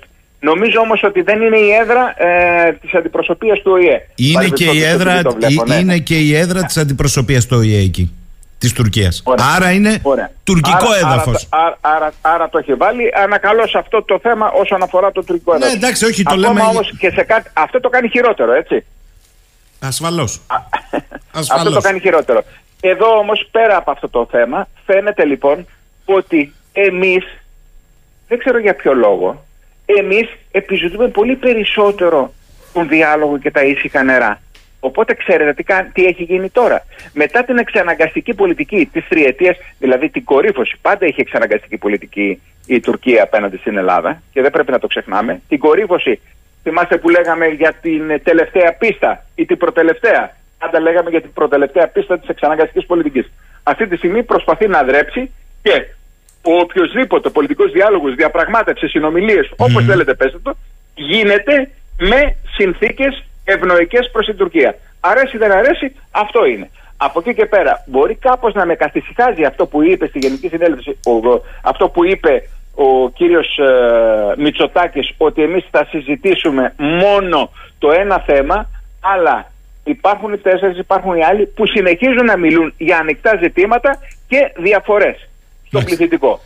Νομίζω όμως ότι δεν είναι η έδρα ε, της αντιπροσωπείας του ΟΗΕ. Είναι, και η, έδρα, ναι. είναι και η έδρα της αντιπροσωπείας του ΟΗΕ εκεί. Της Τουρκίας. Άρα είναι τουρκικό έδαφος. Άρα, άρα, άρα, το έχει βάλει. Ανακαλώ σε αυτό το θέμα όσον αφορά το τουρκικό έδαφος. Ναι, εντάξει, όχι, το λέμε. Όμως και σε κάτι, αυτό το κάνει χειρότερο, έτσι. Ασφαλώς. αυτό το κάνει χειρότερο. Εδώ όμως, πέρα από αυτό το θέμα, φαίνεται λοιπόν ότι εμείς, δεν ξέρω για ποιο λόγο, εμείς επιζητούμε πολύ περισσότερο τον διάλογο και τα ήσυχα νερά. Οπότε ξέρετε τι, τι έχει γίνει τώρα. Μετά την εξαναγκαστική πολιτική της τριετίας, δηλαδή την κορύφωση, πάντα είχε εξαναγκαστική πολιτική η Τουρκία απέναντι στην Ελλάδα και δεν πρέπει να το ξεχνάμε. Την κορύφωση, θυμάστε που λέγαμε για την τελευταία πίστα ή την προτελευταία. Πάντα λέγαμε για την προτελευταία πίστα της εξαναγκαστικής πολιτικής. Αυτή τη στιγμή προσπαθεί να δρέψει και ο οποιοδήποτε πολιτικός διάλογος, διαπραγμάτευσης, συνομιλίες, mm. όπω θέλετε πέστε το, γίνεται με συνθήκες ευνοϊκές προς την Τουρκία. Αρέσει δεν αρέσει, αυτό είναι. Από εκεί και πέρα, μπορεί κάπως να με καθησυχάζει αυτό που είπε στη Γενική Συνέλευση, αυτό που είπε ο κύριος ε, Μητσοτάκης ότι εμείς θα συζητήσουμε μόνο το ένα θέμα αλλά υπάρχουν οι τέσσερις, υπάρχουν οι άλλοι που συνεχίζουν να μιλούν για ανοιχτά ζητήματα και διαφορές στο πληθυντικό.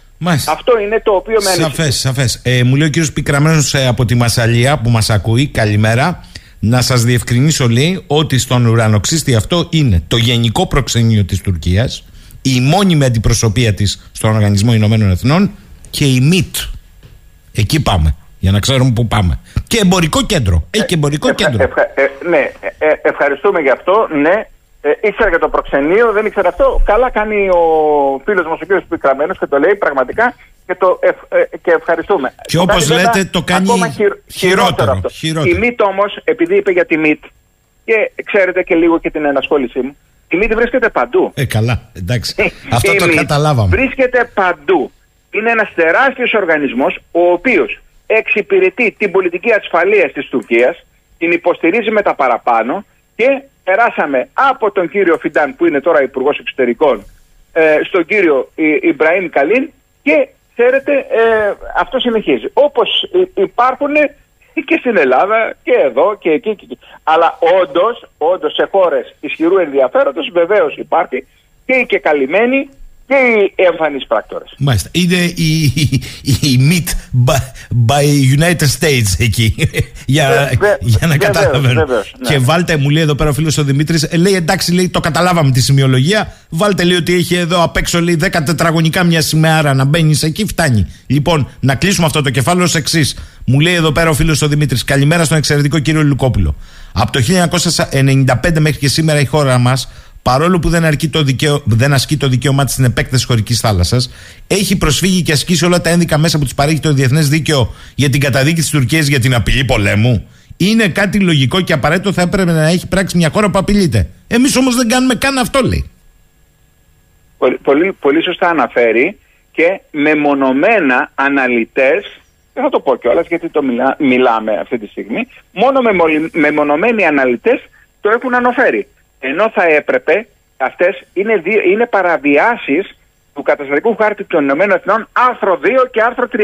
Αυτό είναι το οποίο με ανησυχεί. Σαφές, σαφές. Ε, μου λέει ο κύριος Πικραμένος ε, από τη Μασαλία που μας ακούει, καλημέρα. Να σας διευκρινίσω λέει ότι στον ουρανοξύστη αυτό είναι το γενικό προξενείο της Τουρκίας, η μόνιμη αντιπροσωπεία της στον Οργανισμό Ηνωμένων Εθνών και η ΜΙΤ. Εκεί πάμε. Για να ξέρουμε πού πάμε. Και εμπορικό κέντρο. Έχει και εμπορικό κέντρο. Ε, ναι, ε, ε, ευχαριστούμε γι' αυτό. Ναι, ε, ήξερα για το προξενείο, δεν ήξερα αυτό. Καλά κάνει ο φίλος μας ο κ. Πικραμένος και το λέει πραγματικά και, το και ευχαριστούμε. Και όπως λέτε, το κάνει ακόμα χειρότερο. χειρότερο. Η ΜΙΤ όμως, επειδή είπε για τη ΜΙΤ, και ξέρετε και λίγο και την ενασχόλησή μου, η ΜΙΤ βρίσκεται παντού. Ε, καλά, εντάξει. αυτό το καταλάβαμε. Βρίσκεται παντού είναι ένας τεράστιος οργανισμός ο οποίος εξυπηρετεί την πολιτική ασφαλείας της Τουρκίας, την υποστηρίζει με τα παραπάνω και περάσαμε από τον κύριο Φιντάν που είναι τώρα υπουργός Εξωτερικών ε, στον κύριο Ιμπραήμ Καλίν και ξέρετε ε, αυτό συνεχίζει. Όπως υπάρχουν και στην Ελλάδα και εδώ και εκεί. Και εκεί. Αλλά όντως, όντως σε χώρες ισχυρού ενδιαφέροντος βεβαίως υπάρχει και οι και καλυμμένοι και οι εμφανείς πράκτορες. Μάλιστα. Είναι η, η, η meet by, by, United States εκεί. για, ε, για να καταλαβαίνω. Ναι. Και βάλτε, μου λέει εδώ πέρα ο φίλος ο Δημήτρης, ε, λέει εντάξει, λέει, το καταλάβαμε τη σημειολογία. Βάλτε λέει ότι έχει εδώ απ' έξω λέει 10 τετραγωνικά μια σημαία να μπαίνεις εκεί, φτάνει. Λοιπόν, να κλείσουμε αυτό το κεφάλαιο ως εξής. Μου λέει εδώ πέρα ο φίλος ο Δημήτρης, καλημέρα στον εξαιρετικό κύριο Λουκόπουλο. Από το 1995 μέχρι και σήμερα η χώρα μας παρόλο που δεν, αρκεί το δικαίω, δεν ασκεί το δικαίωμά της στην επέκταση χωρικής θάλασσας, έχει προσφύγει και ασκήσει όλα τα ένδικα μέσα που της παρέχει το διεθνές δίκαιο για την καταδίκη της Τουρκίας για την απειλή πολέμου. Είναι κάτι λογικό και απαραίτητο θα έπρεπε να έχει πράξει μια χώρα που απειλείται. Εμείς όμως δεν κάνουμε καν αυτό, λέει. Πολύ, πολύ, σωστά αναφέρει και μεμονωμένα αναλυτές, δεν θα το πω κιόλας γιατί το μιλάμε αυτή τη στιγμή, μόνο μεμονωμένοι αναλυτές το έχουν αναφέρει ενώ θα έπρεπε αυτές είναι, είναι παραβιάσεις του καταστατικού χάρτη των Ηνωμένων Εθνών άρθρο 2 και άρθρο 33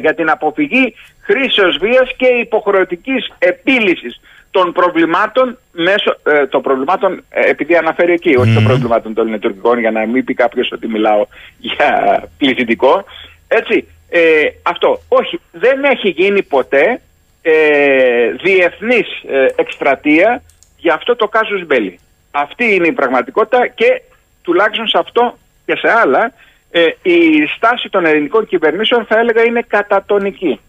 για την αποφυγή χρήσεως βίας και υποχρεωτικής επίλυσης των προβλημάτων μέσω ε, των προβλημάτων, ε, επειδή αναφέρει εκεί, όχι των προβλημάτων των ελληνοτουρκικών, για να μην πει κάποιος ότι μιλάω για πληθυντικό. Έτσι, ε, αυτό. Όχι, δεν έχει γίνει ποτέ ε, διεθνής ε, εκστρατεία για αυτό το κάσους μπέλι. Αυτή είναι η πραγματικότητα και τουλάχιστον σε αυτό και σε άλλα ε, η στάση των ελληνικών κυβερνήσεων θα έλεγα είναι κατατονική.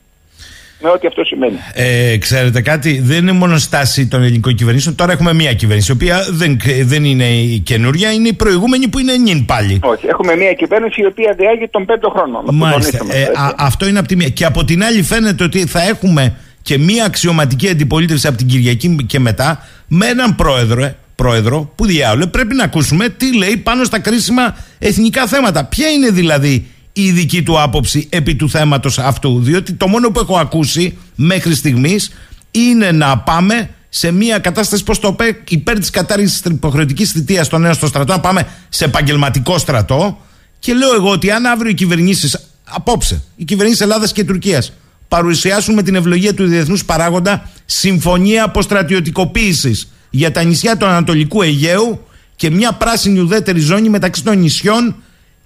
Με ό,τι αυτό σημαίνει. Ε, ξέρετε κάτι, δεν είναι μόνο στάση των ελληνικών κυβερνήσεων. Τώρα έχουμε μία κυβέρνηση, η οποία δεν, δεν είναι η καινούρια, είναι η προηγούμενη που είναι νυν πάλι. Όχι, έχουμε μία κυβέρνηση η οποία διάγει τον πέμπτο χρόνο. Μάλιστα. Ε, αυτό είναι από τη μία. Και από την άλλη φαίνεται ότι θα έχουμε και μία αξιωματική αντιπολίτευση από την Κυριακή και μετά με έναν πρόεδρο, ε, πρόεδρο που διάολε πρέπει να ακούσουμε τι λέει πάνω στα κρίσιμα εθνικά θέματα. Ποια είναι δηλαδή η δική του άποψη επί του θέματος αυτού; Διότι το μόνο που έχω ακούσει μέχρι στιγμής είναι να πάμε σε μια κατάσταση, πώς το είπε, υπέρ της κατάργησης της υποχρεωτικής θητείας των νέων στο στρατό, να πάμε σε επαγγελματικό στρατό. Και λέω εγώ ότι αν αύριο οι κυβερνήσεις, απόψε, οι κυβερνήσεις Ελλάδας και Τουρκίας, παρουσιάσουν με την ευλογία του διεθνούς παράγοντα συμφωνία αποστρατιωτικοποίησης για τα νησιά του Ανατολικού Αιγαίου και μια πράσινη ουδέτερη ζώνη μεταξύ των νησιών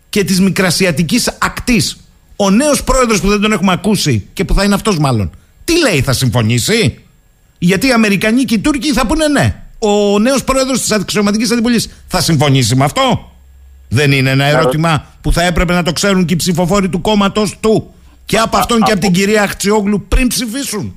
και της μικρασιατικής ακτής. Ο νέος πρόεδρος που δεν τον έχουμε ακούσει και που θα είναι αυτός μάλλον, τι λέει, θα συμφωνήσει; Γιατί οι Αμερικανοί και οι Τούρκοι θα πούνε ναι. Ο νέος πρόεδρος της αξιωματικής αντιπολίτευση θα συμφωνήσει με αυτό; Δεν είναι ένα ερώτημα που θα έπρεπε να το ξέρουν και οι ψηφοφόροι του κόμματος του και από αυτόν και από την κυρία Αχτσιόγλου πριν ψηφίσουν.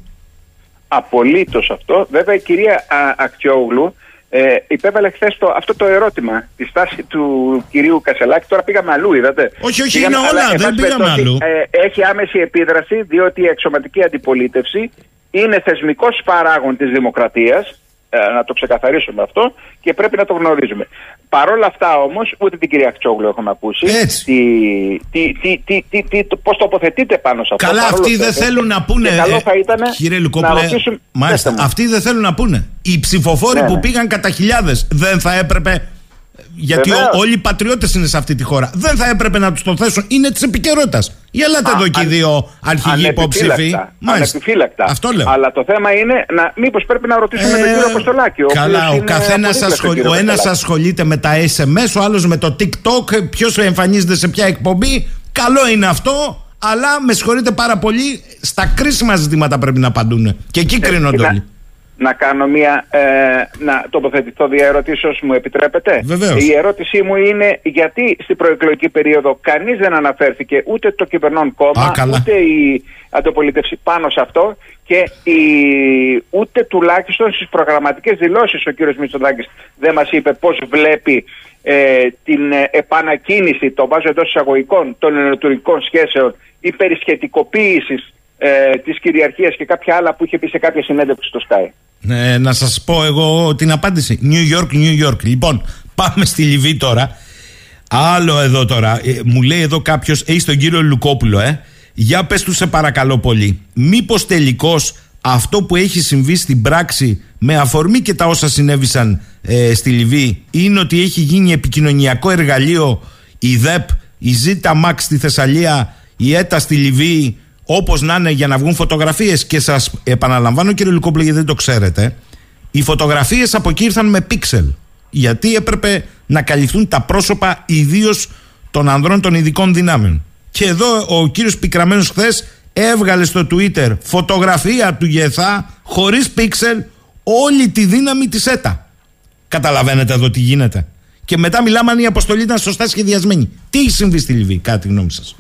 Απολύτως αυτό. Βέβαια η κυρία Αχτσιόγλου ε, υπέβαλε χθες αυτό το ερώτημα, τη στάση του κυρίου Κασελάκη. Τώρα πήγαμε αλλού, είδατε. Όχι, όχι, είναι όλα, δεν πήγαμε αλλού. Ε, έχει άμεση επίδραση, διότι η εξωματική αντιπολίτευση είναι θεσμικός παράγον της δημοκρατίας ε, να το ξεκαθαρίσουμε αυτό και πρέπει να το γνωρίζουμε. Παρ' όλα αυτά όμως, ούτε την κυρία Χτσόγλου έχουμε ακούσει. Έτσι. Τι, τι, τι, τι, τι, πώς τοποθετείτε πάνω σε αυτό. Καλά, αυτοί δεν θέλουν να πούνε. καλό θα ήταν κύριε Λουκόπουλε, να ρωτήσουν. μάλιστα, αυτοί δεν θέλουν να πούνε. Οι ψηφοφόροι Ναι, που ναι. πήγαν κατά χιλιάδες δεν θα έπρεπε. Γιατί Βεβαίως. ο- όλοι οι πατριώτες είναι σε αυτή τη χώρα. Δεν θα έπρεπε να τους το θέσουν. Είναι της επικαιρότητας. Για ελάτε Α, εδώ και οι αν- δύο αρχηγοί υποψήφοι. Ανεπιφύλακτα. Ανεπιφύλακτα. Αυτό λέω. Αλλά το θέμα είναι να, μήπως πρέπει να ρωτήσουμε τον κύριο Αποστολάκη. ο οποίος καλά, ο είναι καθένας αποδίπλα στον κύριο ο ένας Αποστολάκη. ασχολείται με τα SMS, ο άλλος με το TikTok, ποιος εμφανίζεται σε ποια εκπομπή. Καλό είναι αυτό, αλλά με συγχωρείτε πάρα πολύ, στα κρίσιμα ζητήματα πρέπει να απαντούν. Και εκεί κρίνονται και να- όλοι. Να κάνω μια. Ε, να τοποθετηθώ δια ερωτήσεως μου επιτρέπετε; Βεβαίως. Η ερώτησή μου είναι γιατί στην προεκλογική περίοδο κανείς δεν αναφέρθηκε ούτε το κυβερνών κόμμα, Α, καλά. ούτε η αντιπολίτευση πάνω σε αυτό και η, ούτε τουλάχιστον στις προγραμματικές δηλώσεις ο κύριος Μητσοτάκης δεν μας είπε πώς βλέπει ε, την ε, επανακίνηση, το βάζω εντός εισαγωγικών, των ενωτουρικών σχέσεων ή περισχετικοποίησης ε, της κυριαρχίας και κάποια άλλα που είχε πει σε κάποια συνέντευξη στο Sky. Ε, να σας πω εγώ την απάντηση. New York, New York. Λοιπόν, πάμε στη Λιβύη τώρα. Άλλο εδώ τώρα. Ε, μου λέει εδώ κάποιος, έχει τον κύριο Λουκόπουλο, ε. Για πες του σε παρακαλώ πολύ. Μήπως τελικώς αυτό που έχει συμβεί στην πράξη με αφορμή και τα όσα συνέβησαν ε, στη Λιβύη είναι ότι έχει γίνει επικοινωνιακό εργαλείο η ΔΕΠ, η ΖΙΤΑ ΜΑΚ στη Θεσσαλία, η ΕΤΑ στη Λιβύη Όπως να είναι για να βγουν φωτογραφίες. Και σας επαναλαμβάνω, κύριε Λουκόπουλο, γιατί δεν το ξέρετε, οι φωτογραφίες από εκεί ήρθαν με πίξελ. Γιατί έπρεπε να καλυφθούν τα πρόσωπα ιδίως των ανδρών των ειδικών δυνάμεων. Και εδώ ο κύριος Πικραμένος χθες έβγαλε στο Twitter φωτογραφία του ΓΕΘΑ χωρίς πίξελ όλη τη δύναμη της ΕΤΑ. Καταλαβαίνετε εδώ τι γίνεται. Και μετά μιλάμε αν η αποστολή ήταν σωστά σχεδιασμένη. Τι έχει συμβεί στη Λιβύη, κατά τη γνώμη σας.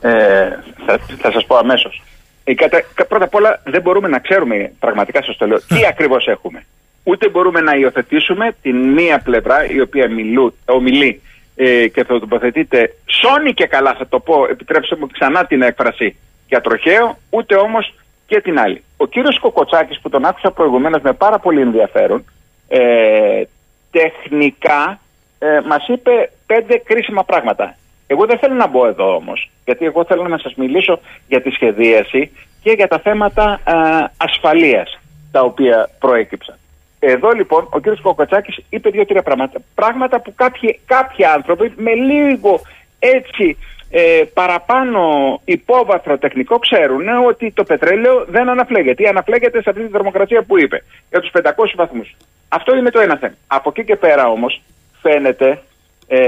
Ε, θα, θα σας πω αμέσως. Ε, κατα, κα- πρώτα απ' όλα δεν μπορούμε να ξέρουμε, πραγματικά σας το λέω, τι ακριβώς έχουμε. Ούτε μπορούμε να υιοθετήσουμε την μία πλευρά η οποία μιλού, ομιλεί ε, και θα τοποθετείται σώνει και καλά θα το πω, επιτρέψτε μου ξανά την έκφραση για τροχαίο, ούτε όμως και την άλλη. Ο κύριος Κοκοτσάκης που τον άκουσα προηγουμένως με πάρα πολύ ενδιαφέρον, ε, τεχνικά ε, μας είπε πέντε κρίσιμα πράγματα. Εγώ δεν θέλω να μπω εδώ όμως, γιατί εγώ θέλω να σας μιλήσω για τη σχεδίαση και για τα θέματα ε, ασφαλείας τα οποία προέκυψαν. Εδώ λοιπόν ο κύριος Κοκοτσάκης είπε δύο-τρία πράγματα. Πράγματα που κάποιοι, κάποιοι άνθρωποι με λίγο έτσι ε, παραπάνω υπόβαθρο τεχνικό ξέρουν ότι το πετρέλαιο δεν αναφλέγεται ή αναφλέγεται σε αυτή τη θερμοκρασία που είπε για τους 500 βαθμούς. Αυτό είναι το ένα θέμα. Από εκεί και πέρα όμως φαίνεται ε,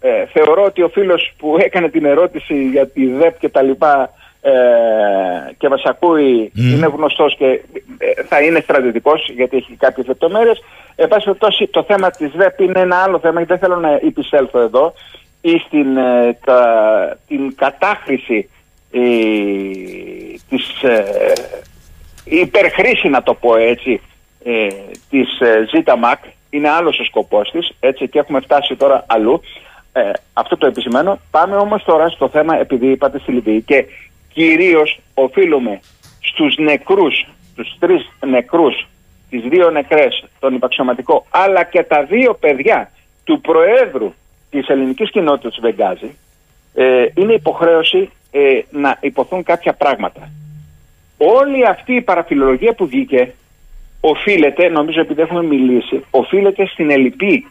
ε, θεωρώ ότι ο φίλος που έκανε την ερώτηση για τη ΔΕΠ και τα λοιπά ε, και μας ακούει είναι γνωστός και ε, θα είναι στρατιωτικός γιατί έχει κάποιες λεπτομέρειες. Εν πάση περιπτώσει το θέμα της ΔΕΠ είναι ένα άλλο θέμα και δεν θέλω να επισέλθω εδώ ή στην ε, τα- την κατάχρηση ε, της ε, υπερχρήση να το πω έτσι ε, της ε, ΖΙΤΑΜΑΚ είναι άλλος ο σκοπός της έτσι και έχουμε φτάσει τώρα αλλού. Ε, αυτό το επισημαίνω. Πάμε όμως τώρα στο θέμα επειδή είπατε στη Λιβύη και κυρίως οφείλουμε στους νεκρούς τους τρεις νεκρούς τις δύο νεκρές τον υπαξιωματικό αλλά και τα δύο παιδιά του Προέδρου της ελληνικής κοινότητας Βεγγάζη ε, είναι υποχρέωση ε, να υποθούν κάποια πράγματα. Όλη αυτή η παραφιλολογία που βγήκε οφείλεται, νομίζω επειδή έχουμε μιλήσει, οφείλεται στην ελλειπή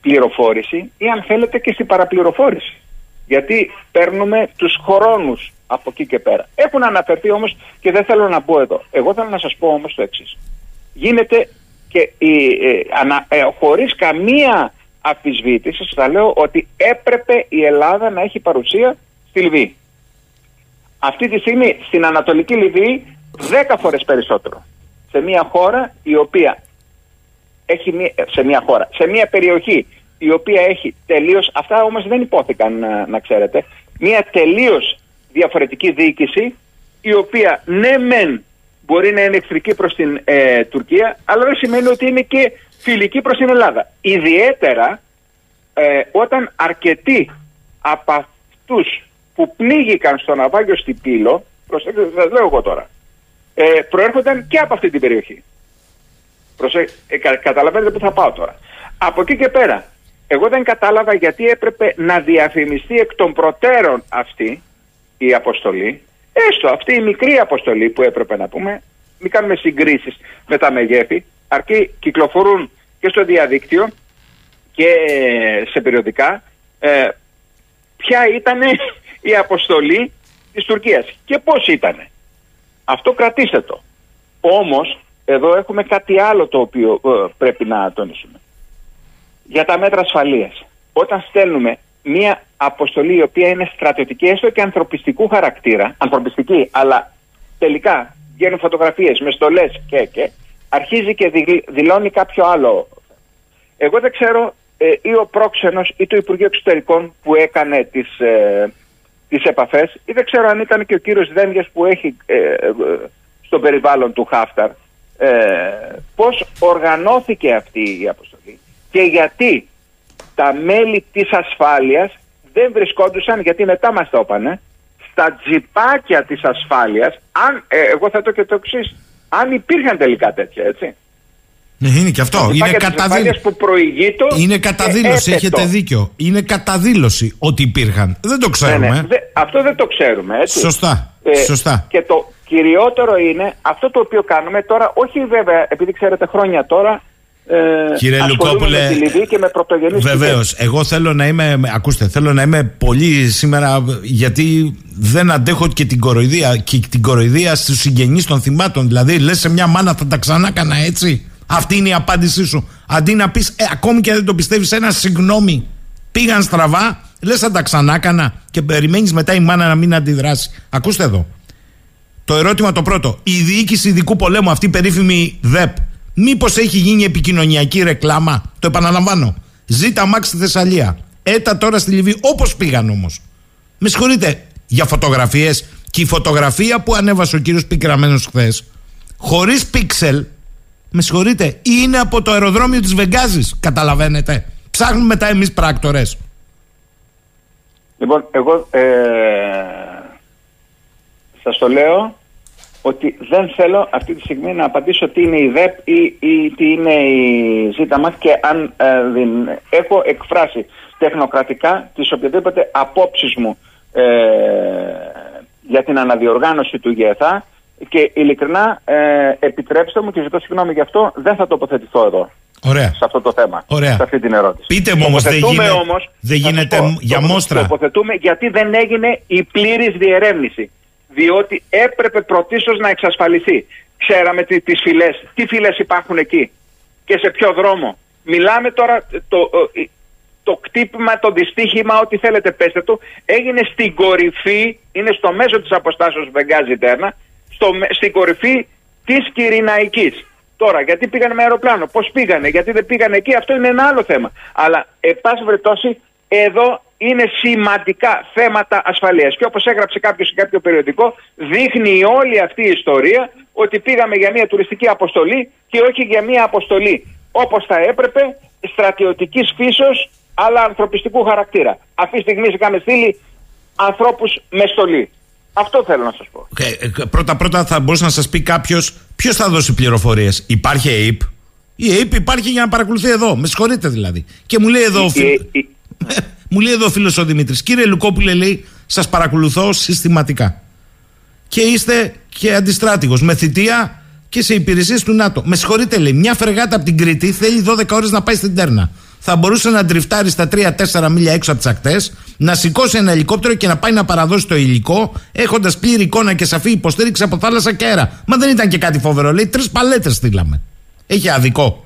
πληροφόρηση ή αν θέλετε και στην παραπληροφόρηση. Γιατί παίρνουμε τους χρόνους από εκεί και πέρα. Έχουν αναφερθεί όμως και δεν θέλω να μπω εδώ. Εγώ θέλω να σας πω όμως το εξής. Γίνεται και η, ε, ανα, ε, χωρίς καμία αφισβήτηση σας θα λέω ότι έπρεπε η Ελλάδα να έχει παρουσία στη Λιβύη. Αυτή τη στιγμή στην Ανατολική Λιβύη 10 φορές περισσότερο. Σε μια χώρα η οποία έχει μία, σε μια χώρα, σε μια περιοχή η οποία έχει τελείως, αυτά όμως δεν υπόθηκαν να, να ξέρετε, μια τελείως διαφορετική διοίκηση η οποία ναι μεν μπορεί να είναι εχθρική προς την ε, Τουρκία αλλά δεν σημαίνει ότι είναι και φιλική προς την Ελλάδα. Ιδιαίτερα ε, όταν αρκετοί από αυτούς που πνίγηκαν στο ναυάγιο στην Πύλο, προσέξτε, σας λέω εγώ τώρα, ε, προέρχονταν και από αυτή την περιοχή. Προσέ... Ε, καταλαβαίνετε που θα πάω τώρα. Από εκεί και πέρα, εγώ δεν κατάλαβα γιατί έπρεπε να διαφημιστεί εκ των προτέρων αυτή η αποστολή, έστω αυτή η μικρή αποστολή που έπρεπε να πούμε, μην κάνουμε συγκρίσεις με τα μεγέθη, αρκεί κυκλοφορούν και στο διαδίκτυο και σε περιοδικά ε, ποια ήταν η αποστολή της Τουρκίας και πώς ήταν. Αυτό κρατήστε το. Όμως εδώ έχουμε κάτι άλλο το οποίο ε, πρέπει να τονίσουμε. Για τα μέτρα ασφαλείας. Όταν στέλνουμε μία αποστολή η οποία είναι στρατιωτική έστω και ανθρωπιστικού χαρακτήρα, ανθρωπιστική αλλά τελικά βγαίνουν φωτογραφίες με στολές και, και αρχίζει και δηλώνει κάποιο άλλο. Εγώ δεν ξέρω ε, ή ο πρόξενος ή το Υπουργείο Εξωτερικών που έκανε τις, ε, τις επαφές ή δεν ξέρω αν ήταν και ο κύριος Δένδιας που έχει ε, ε, στο περιβάλλον του Χάφταρ. Ε, πώς οργανώθηκε αυτή η αποστολή και γιατί τα μέλη της ασφάλειας δεν βρισκόντουσαν γιατί μετά μας το έπανε στα τζιπάκια της ασφάλειας αν, εγώ θα το και το εξής, αν υπήρχαν τελικά τέτοια έτσι ναι, είναι και αυτό. Είναι, καταδήλωση. που είναι καταδήλωση, έχετε δίκιο. Είναι καταδήλωση ότι υπήρχαν. Δεν το ξέρουμε. Ναι, ναι. αυτό δεν το ξέρουμε, έτσι. Σωστά. Ε, Σωστά. Και το κυριότερο είναι αυτό το οποίο κάνουμε τώρα, όχι βέβαια, επειδή ξέρετε χρόνια τώρα, ε, Κύριε Λουκόπουλε, με τη Λιβύη και με πρωτογενείς Βεβαίως. Εγώ θέλω να είμαι. Ακούστε, θέλω να είμαι πολύ σήμερα γιατί δεν αντέχω και την κοροϊδία και την κοροϊδία στους συγγενείς των θυμάτων. Δηλαδή, λες σε μια μάνα θα τα ξανά έκανα έτσι; Αυτή είναι η απάντησή σου. Αντί να πεις, ε, ακόμη και δεν το πιστεύεις, ένα συγγνώμη. Πήγαν στραβά, λες θα τα ξανά και περιμένεις μετά η μάνα να μην αντιδράσει. Ακούστε εδώ. Το ερώτημα το πρώτο. Η διοίκηση ειδικού πολέμου, αυτή η περίφημη ΔΕΠ, μήπως έχει γίνει επικοινωνιακή ρεκλάμα; Το επαναλαμβάνω. Ζήτα Μαξ στη Θεσσαλία. Έτα τώρα στη Λιβύη, όπως πήγαν όμως. Με συγχωρείτε για φωτογραφίες. Και η φωτογραφία που ανέβασε ο κύριος Πικραμένος χθες, χωρίς πίξελ, με συγχωρείτε, είναι από το αεροδρόμιο της Βεγγάζης, καταλαβαίνετε. Ψάχνουμε μετά εμείς πράκτορες. Λοιπόν, εγώ ε, σας το λέω ότι δεν θέλω αυτή τη στιγμή να απαντήσω τι είναι η ΔΕΠ ή, ή τι είναι η ΖΙΤΑΜΑΤ και αν ε, έχω εκφράσει τεχνοκρατικά τις οποιαδήποτε απόψεις μου ε, για την αναδιοργάνωση του ΓΕΘΑ και ειλικρινά ε, επιτρέψτε μου και ζητώ συγγνώμη γι' αυτό, δεν θα τοποθετηθώ εδώ. Ωραία. Σε αυτό το θέμα. Ωραία. Σε αυτή την ερώτηση. Πείτε μου όμως, δεν γίνεται, όμως, δεν γίνεται για μόστρα. Τοποθετούμε γιατί δεν έγινε η πλήρης διερεύνηση. Διότι έπρεπε πρωτίστως να εξασφαλιστεί. Ξέραμε τι, τις φυλές, τι φυλές υπάρχουν εκεί και σε ποιο δρόμο. Μιλάμε τώρα το, το κτύπημα, το δυστύχημα, ό,τι θέλετε πέστε του, έγινε στην κορυφή, είναι στο μέσο της αποστάσεως Βεγγάζη Τέρνα, στο, στην κορυφή της Κυριναϊκής. Τώρα, γιατί πήγανε με αεροπλάνο, πώς πήγανε, γιατί δεν πήγανε εκεί, αυτό είναι ένα άλλο θέμα. Αλλά, εν πάση περιπτώσει, εδώ είναι σημαντικά θέματα ασφαλείας. Και όπως έγραψε κάποιος σε κάποιο περιοδικό, δείχνει όλη αυτή η ιστορία ότι πήγαμε για μια τουριστική αποστολή και όχι για μια αποστολή όπως θα έπρεπε, στρατιωτικής φύσεως, αλλά ανθρωπιστικού χαρακτήρα. Αυτή τη στιγμή είχαμε στείλει ανθρώπους με στολή. Αυτό θέλω να σας πω. Okay. Πρώτα πρώτα θα μπορούσε να σας πει κάποιος ποιος θα δώσει πληροφορίες. Υπάρχει ΑΕΠ; Η ΑΕΠ υπάρχει για να παρακολουθεί εδώ. Με συγχωρείτε δηλαδή. Και μου λέει εδώ, ο, (laughs) μου λέει εδώ ο φίλος ο Δημήτρης. Κύριε Λουκόπουλε λέει σας παρακολουθώ συστηματικά. Και είστε και αντιστράτηγος με θητεία και σε υπηρεσίες του ΝΑΤΟ. Με συγχωρείτε λέει μια φρεγάτα από την Κρήτη θέλει 12 ώρες να πάει στην Τέρνα θα μπορούσε να τριφτάρει στα 3-4 μίλια έξω από τις ακτές, να σηκώσει ένα ελικόπτερο και να πάει να παραδώσει το υλικό, έχοντας πλήρη εικόνα και σαφή υποστήριξη από θάλασσα και αέρα. Μα δεν ήταν και κάτι φοβερό. Λέει τρεις παλέτες στείλαμε. Έχει αδικό.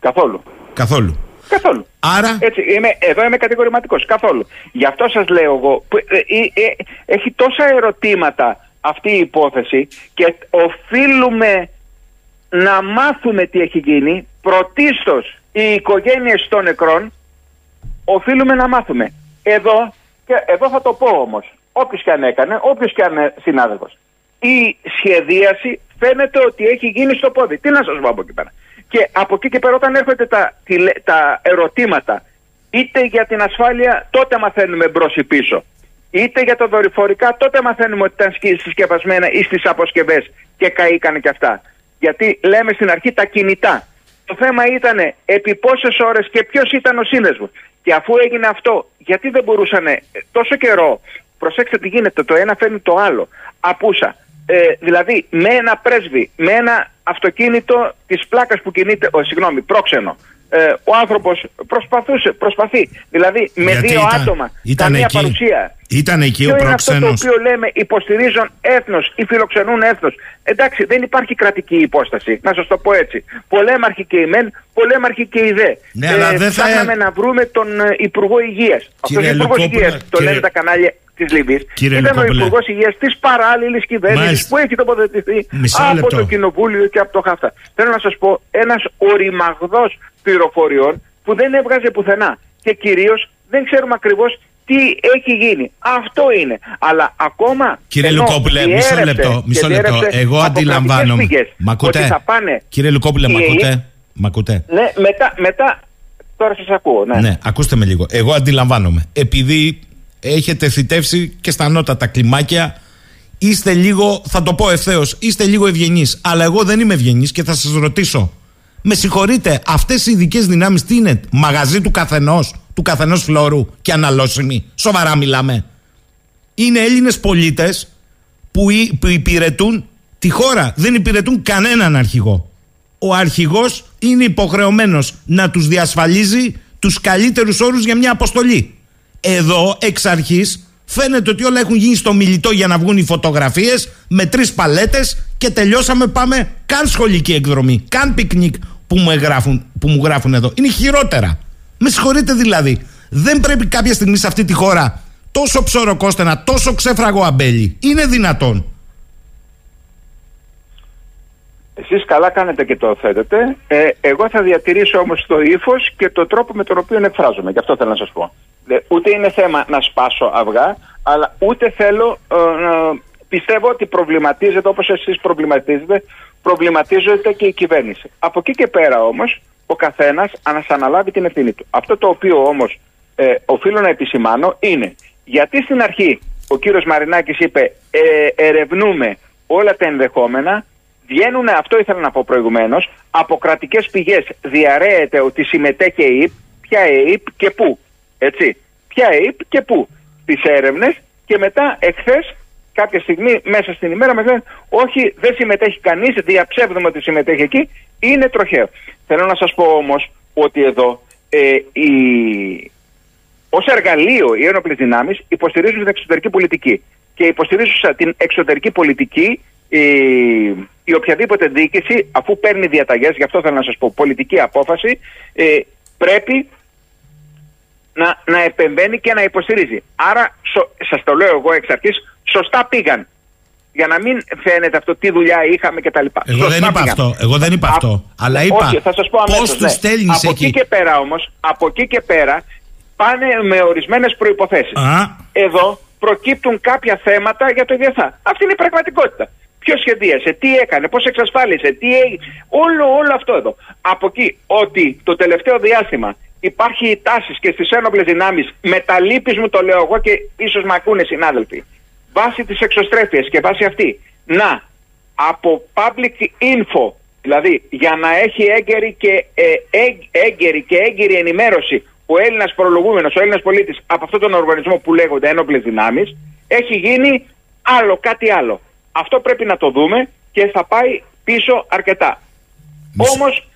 Καθόλου. Καθόλου. Καθόλου. Άρα; Έτσι, είμαι, εδώ είμαι κατηγορηματικός. Καθόλου. Γι' αυτό σας λέω εγώ. Ε, ε, ε, έχει τόσα ερωτήματα αυτή η υπόθεση και οφείλουμε να μάθουμε τι έχει γίνει πρωτίστως οι οικογένειες των νεκρών οφείλουμε να μάθουμε. Εδώ, και εδώ θα το πω όμως, όποιος και αν έκανε, όποιος και αν είναι συνάδελφος, η σχεδίαση φαίνεται ότι έχει γίνει στο πόδι. Τι να σας πω από εκεί πέρα. Και από εκεί και πέρα όταν έρχονται τα, τα ερωτήματα, είτε για την ασφάλεια, τότε μαθαίνουμε μπρος ή πίσω. Είτε για τα δορυφορικά, τότε μαθαίνουμε ότι ήταν συσκευασμένα ή στις αποσκευές και καήκανε και αυτά. Γιατί λέμε στην αρχή τα κινητά. Το θέμα ήταν επί πόσες ώρες και ποιος ήταν ο σύνδεσμος. Και αφού έγινε αυτό, γιατί δεν μπορούσαν τόσο καιρό, προσέξτε τι γίνεται, το ένα φέρνει το άλλο, απούσα. Ε, δηλαδή με ένα πρέσβη, με ένα αυτοκίνητο της πλάκας που κινείται, ο, συγγνώμη, πρόξενο, ε, ο άνθρωπος προσπαθούσε, προσπαθεί. Δηλαδή με δύο άτομα, ήταν καμία παρουσία. Ήταν εκεί ο πρόξενος. Είναι αυτό το οποίο λέμε υποστηρίζουν έθνος ή φιλοξενούν έθνος. Εντάξει, δεν υπάρχει κρατική υπόσταση, να σας το πω έτσι. Πολέμαρχοι και οι μεν, πολέμαρχοι και οι δε. Ναι, ε, αλλά δεν θα... να βρούμε τον ε, Υπουργό Υγείας. Αυτός ο Υπουργός Υγείας, το λένε τα κανάλια της Λιβύης. Ήταν ο Υπουργός Υγείας της παράλληλης κυβέρνησης που έχει τοποθετηθεί από το Κοινοβούλιο και από το ΧΑΦΤΑ. Θέλω να σας πω, ένας οριμαγδός πληροφοριών που δεν έβγαζε πουθενά. Και κυρίως δεν ξέρουμε ακριβώς τι έχει γίνει. Αυτό είναι. Αλλά ακόμα. Κύριε Λουκόπουλε, μισό λεπτό. Μισό λεπτό. Εγώ αντιλαμβάνομαι. Μ' ακούτε. Κύριε Λουκόπουλε, μ' ακούτε. Μ' ακούτε. Ναι, μετά, μετά. Τώρα σας ακούω. Ναι. ναι, ακούστε με λίγο. Εγώ αντιλαμβάνομαι. Επειδή έχετε θητεύσει και στα ανώτατα κλιμάκια. Είστε λίγο, θα το πω ευθέως, είστε λίγο ευγενείς. Αλλά εγώ δεν είμαι ευγενής και θα σας ρωτήσω. Με συγχωρείτε, αυτές οι ειδικές δυνάμεις τι είναι, μαγαζί του καθενός, του καθενός φλόρου και αναλώσιμοι. Σοβαρά μιλάμε. Είναι Έλληνες πολίτες που, που υπηρετούν τη χώρα. Δεν υπηρετούν κανέναν αρχηγό. Ο αρχηγός είναι υποχρεωμένος να τους διασφαλίζει τους καλύτερους όρους για μια αποστολή. Εδώ εξ αρχής φαίνεται ότι όλα έχουν γίνει στο μιλητό για να βγουν οι φωτογραφίες με τρεις παλέτες και τελειώσαμε. Πάμε καν σχολική εκδρομή, καν πικνίκ που μου, εγγράφουν, που μου γράφουν εδώ. Είναι χειρότερα. Με συγχωρείτε δηλαδή. Δεν πρέπει κάποια στιγμή σε αυτή τη χώρα τόσο ψωροκόστενα, τόσο ξέφραγο αμπέλι. Είναι δυνατόν. Εσείς καλά κάνετε και το θέτετε. Ε, εγώ θα διατηρήσω όμως το ύφος και το τρόπο με τον οποίο εκφράζομαι. Γι' αυτό θέλω να σας πω. Ούτε είναι θέμα να σπάσω αυγά, αλλά ούτε θέλω ε, πιστεύω ότι προβληματίζεται όπως εσείς προβληματίζετε, προβληματίζεται και η κυβέρνηση. Από εκεί και πέρα όμως ο καθένας αναλάβει την ευθύνη του. Αυτό το οποίο όμως ε, οφείλω να επισημάνω είναι γιατί στην αρχή ο κύριος Μαρινάκης είπε ε, ερευνούμε όλα τα ενδεχόμενα βγαίνουν, αυτό ήθελα να πω προηγουμένως, από κρατικές πηγές διαρρέεται ότι συμμετέχει η ΕΕΠ, ποια ΕΕΠ και πού. Έτσι. Ποια ΕΕΠ και πού. Τις έρευνες και μετά εχθές, κάποια στιγμή μέσα στην ημέρα, μας λένε Όχι, δεν συμμετέχει κανείς, διαψεύδουμε ότι συμμετέχει εκεί, είναι τροχαίο. Θέλω να σας πω όμως ότι εδώ ε, η... ως εργαλείο οι ένοπλες δυνάμεις υποστηρίζουν την εξωτερική πολιτική. Και υποστηρίζουν την εξωτερική πολιτική η, η οποιαδήποτε διοίκηση, αφού παίρνει διαταγές, γι' αυτό θέλω να σας πω, πολιτική απόφαση, ε, πρέπει να, να επεμβαίνει και να υποστηρίζει. Άρα, σο, σας το λέω εγώ εξ αρχής, σωστά πήγαν. Για να μην φαίνεται αυτό τι δουλειά είχαμε κτλ. Εγώ δεν είπα αυτό. Εγώ δεν είπα αυτό. Αλλά είπα. Όχι, θα σας πω αμέσως, Πώ του στέλνεις εκεί. Από εκεί και πέρα όμως, από εκεί και πέρα πάνε με ορισμένες προποθέσει. Εδώ προκύπτουν κάποια θέματα για το ΙΔΕΘΑ. Αυτή είναι η πραγματικότητα. Ποιος σχεδίασε, τι έκανε, πώς εξασφάλισε, τι όλο, όλο αυτό εδώ. Από εκεί ότι το τελευταίο διάστημα υπάρχει η τάση και στις ένοπλες δυνάμεις, με τα λύπης μου το λέω εγώ και ίσως με ακούνε συνάδελφοι, βάσει της εξωστρέφειας και βάσει αυτή, να από public info, δηλαδή για να έχει έγκαιρη και, ε, έγκαιρη και έγκαιρη ενημέρωση ο Έλληνας προλογούμενος, ο Έλληνας πολίτης από αυτόν τον οργανισμό που λέγονται ένοπλες δυνάμεις, έχει γίνει άλλο, κάτι άλλο. Αυτό πρέπει να το δούμε και θα πάει πίσω αρκετά. Όμως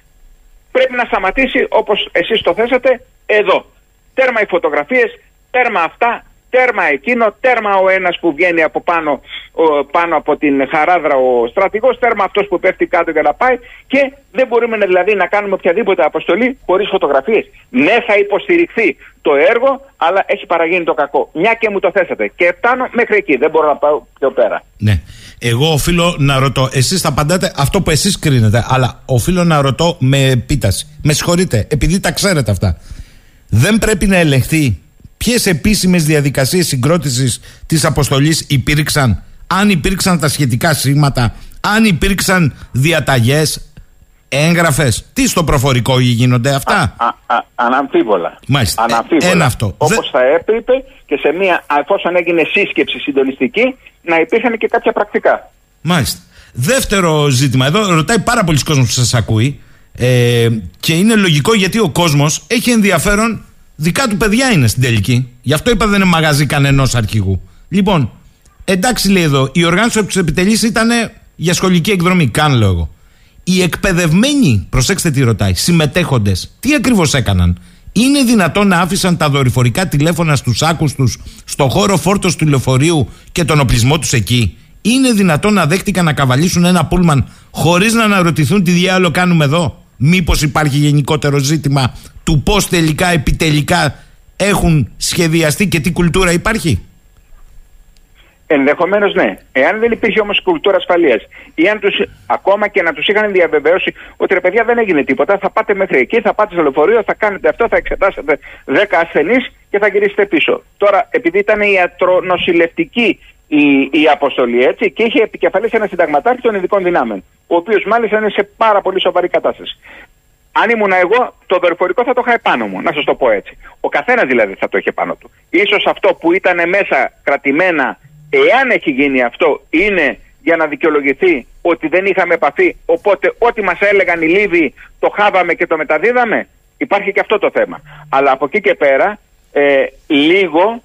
πρέπει να σταματήσει όπως εσείς το θέσατε εδώ. Τέρμα οι φωτογραφίες, τέρμα αυτά, τέρμα εκείνο, τέρμα ο ένας που βγαίνει από πάνω, πάνω από την χαράδρα ο στρατηγός, τέρμα αυτός που πέφτει κάτω για να πάει και δεν μπορούμε δηλαδή να κάνουμε οποιαδήποτε αποστολή χωρίς φωτογραφίες. Ναι θα υποστηριχθεί το έργο, αλλά έχει παραγίνει το κακό. Μια και μου το θέσατε. Και φτάνω μέχρι εκεί. Δεν μπορώ να πάω πιο πέρα. Ναι. Εγώ οφείλω να ρωτώ. Εσείς θα απαντάτε αυτό που εσείς κρίνετε. Αλλά οφείλω να ρωτώ με επίταση. Με συγχωρείτε, επειδή τα ξέρετε αυτά. Δεν πρέπει να ελεγχθεί ποιες επίσημες διαδικασίες συγκρότησης της αποστολής υπήρξαν; Αν υπήρξαν τα σχετικά σήματα, αν υπήρξαν διαταγές, έγγραφες. Τι στο προφορικό γίνονται αυτά; Α, α, αναμφίβολα. Μάλιστα. Αναμφίβολα. Ένα αυτό. Όπως θα έπρεπε και σε μια, εφόσον έγινε σύσκεψη συντονιστική, να υπήρχαν και κάποια πρακτικά. Μάλιστα. Δεύτερο ζήτημα. Εδώ ρωτάει πάρα πολλοί κόσμος που σας ακούει. Ε, και είναι λογικό γιατί ο κόσμος έχει ενδιαφέρον. Δικά του παιδιά είναι στην τελική. Γι' αυτό είπα δεν είναι μαγαζί κανενός αρχηγού. Λοιπόν, εντάξει λέει εδώ, η οργάνωση από τους επιτελείς ήταν για σχολική εκδρομή. Καν λέω εγώ. Οι εκπαιδευμένοι, προσέξτε τι ρωτάει, συμμετέχοντες, τι ακριβώς έκαναν; Είναι δυνατόν να άφησαν τα δορυφορικά τηλέφωνα στους άκους τους στο χώρο φόρτος του λεωφορείου και τον οπλισμό τους εκεί; Είναι δυνατόν να δέχτηκαν να καβαλήσουν ένα πούλμαν χωρίς να αναρωτηθούν τι διάλογο κάνουμε εδώ; Μήπως υπάρχει γενικότερο ζήτημα του πώς τελικά επιτελικά έχουν σχεδιαστεί και τι κουλτούρα υπάρχει; Ενδεχομένως ναι. Εάν δεν υπήρχε όμως κουλτούρα ασφαλείας ή αν τους, ακόμα και να τους είχαν διαβεβαιώσει ότι ρε παιδιά δεν έγινε τίποτα, θα πάτε μέχρι εκεί, θα πάτε στο λεωφορείο, θα κάνετε αυτό, θα εξετάσετε 10 ασθενείς και θα γυρίσετε πίσω. Τώρα, επειδή ήταν ιατρονοσηλευτική η, η αποστολή έτσι και είχε επικεφαλής ένα συνταγματάρχη των ειδικών δυνάμεων, ο οποίος μάλιστα είναι σε πάρα πολύ σοβαρή κατάσταση. Αν ήμουν εγώ, το δορυφορικό θα το είχα επάνω μου, να σας το πω έτσι. Ο καθένας δηλαδή θα το είχε πάνω του. σω αυτό που ήταν μέσα κρατημένα Εάν έχει γίνει αυτό είναι για να δικαιολογηθεί ότι δεν είχαμε επαφή οπότε ό,τι μας έλεγαν οι Λίβοι το χάβαμε και το μεταδίδαμε υπάρχει και αυτό το θέμα. Αλλά από εκεί και πέρα ε, λίγο,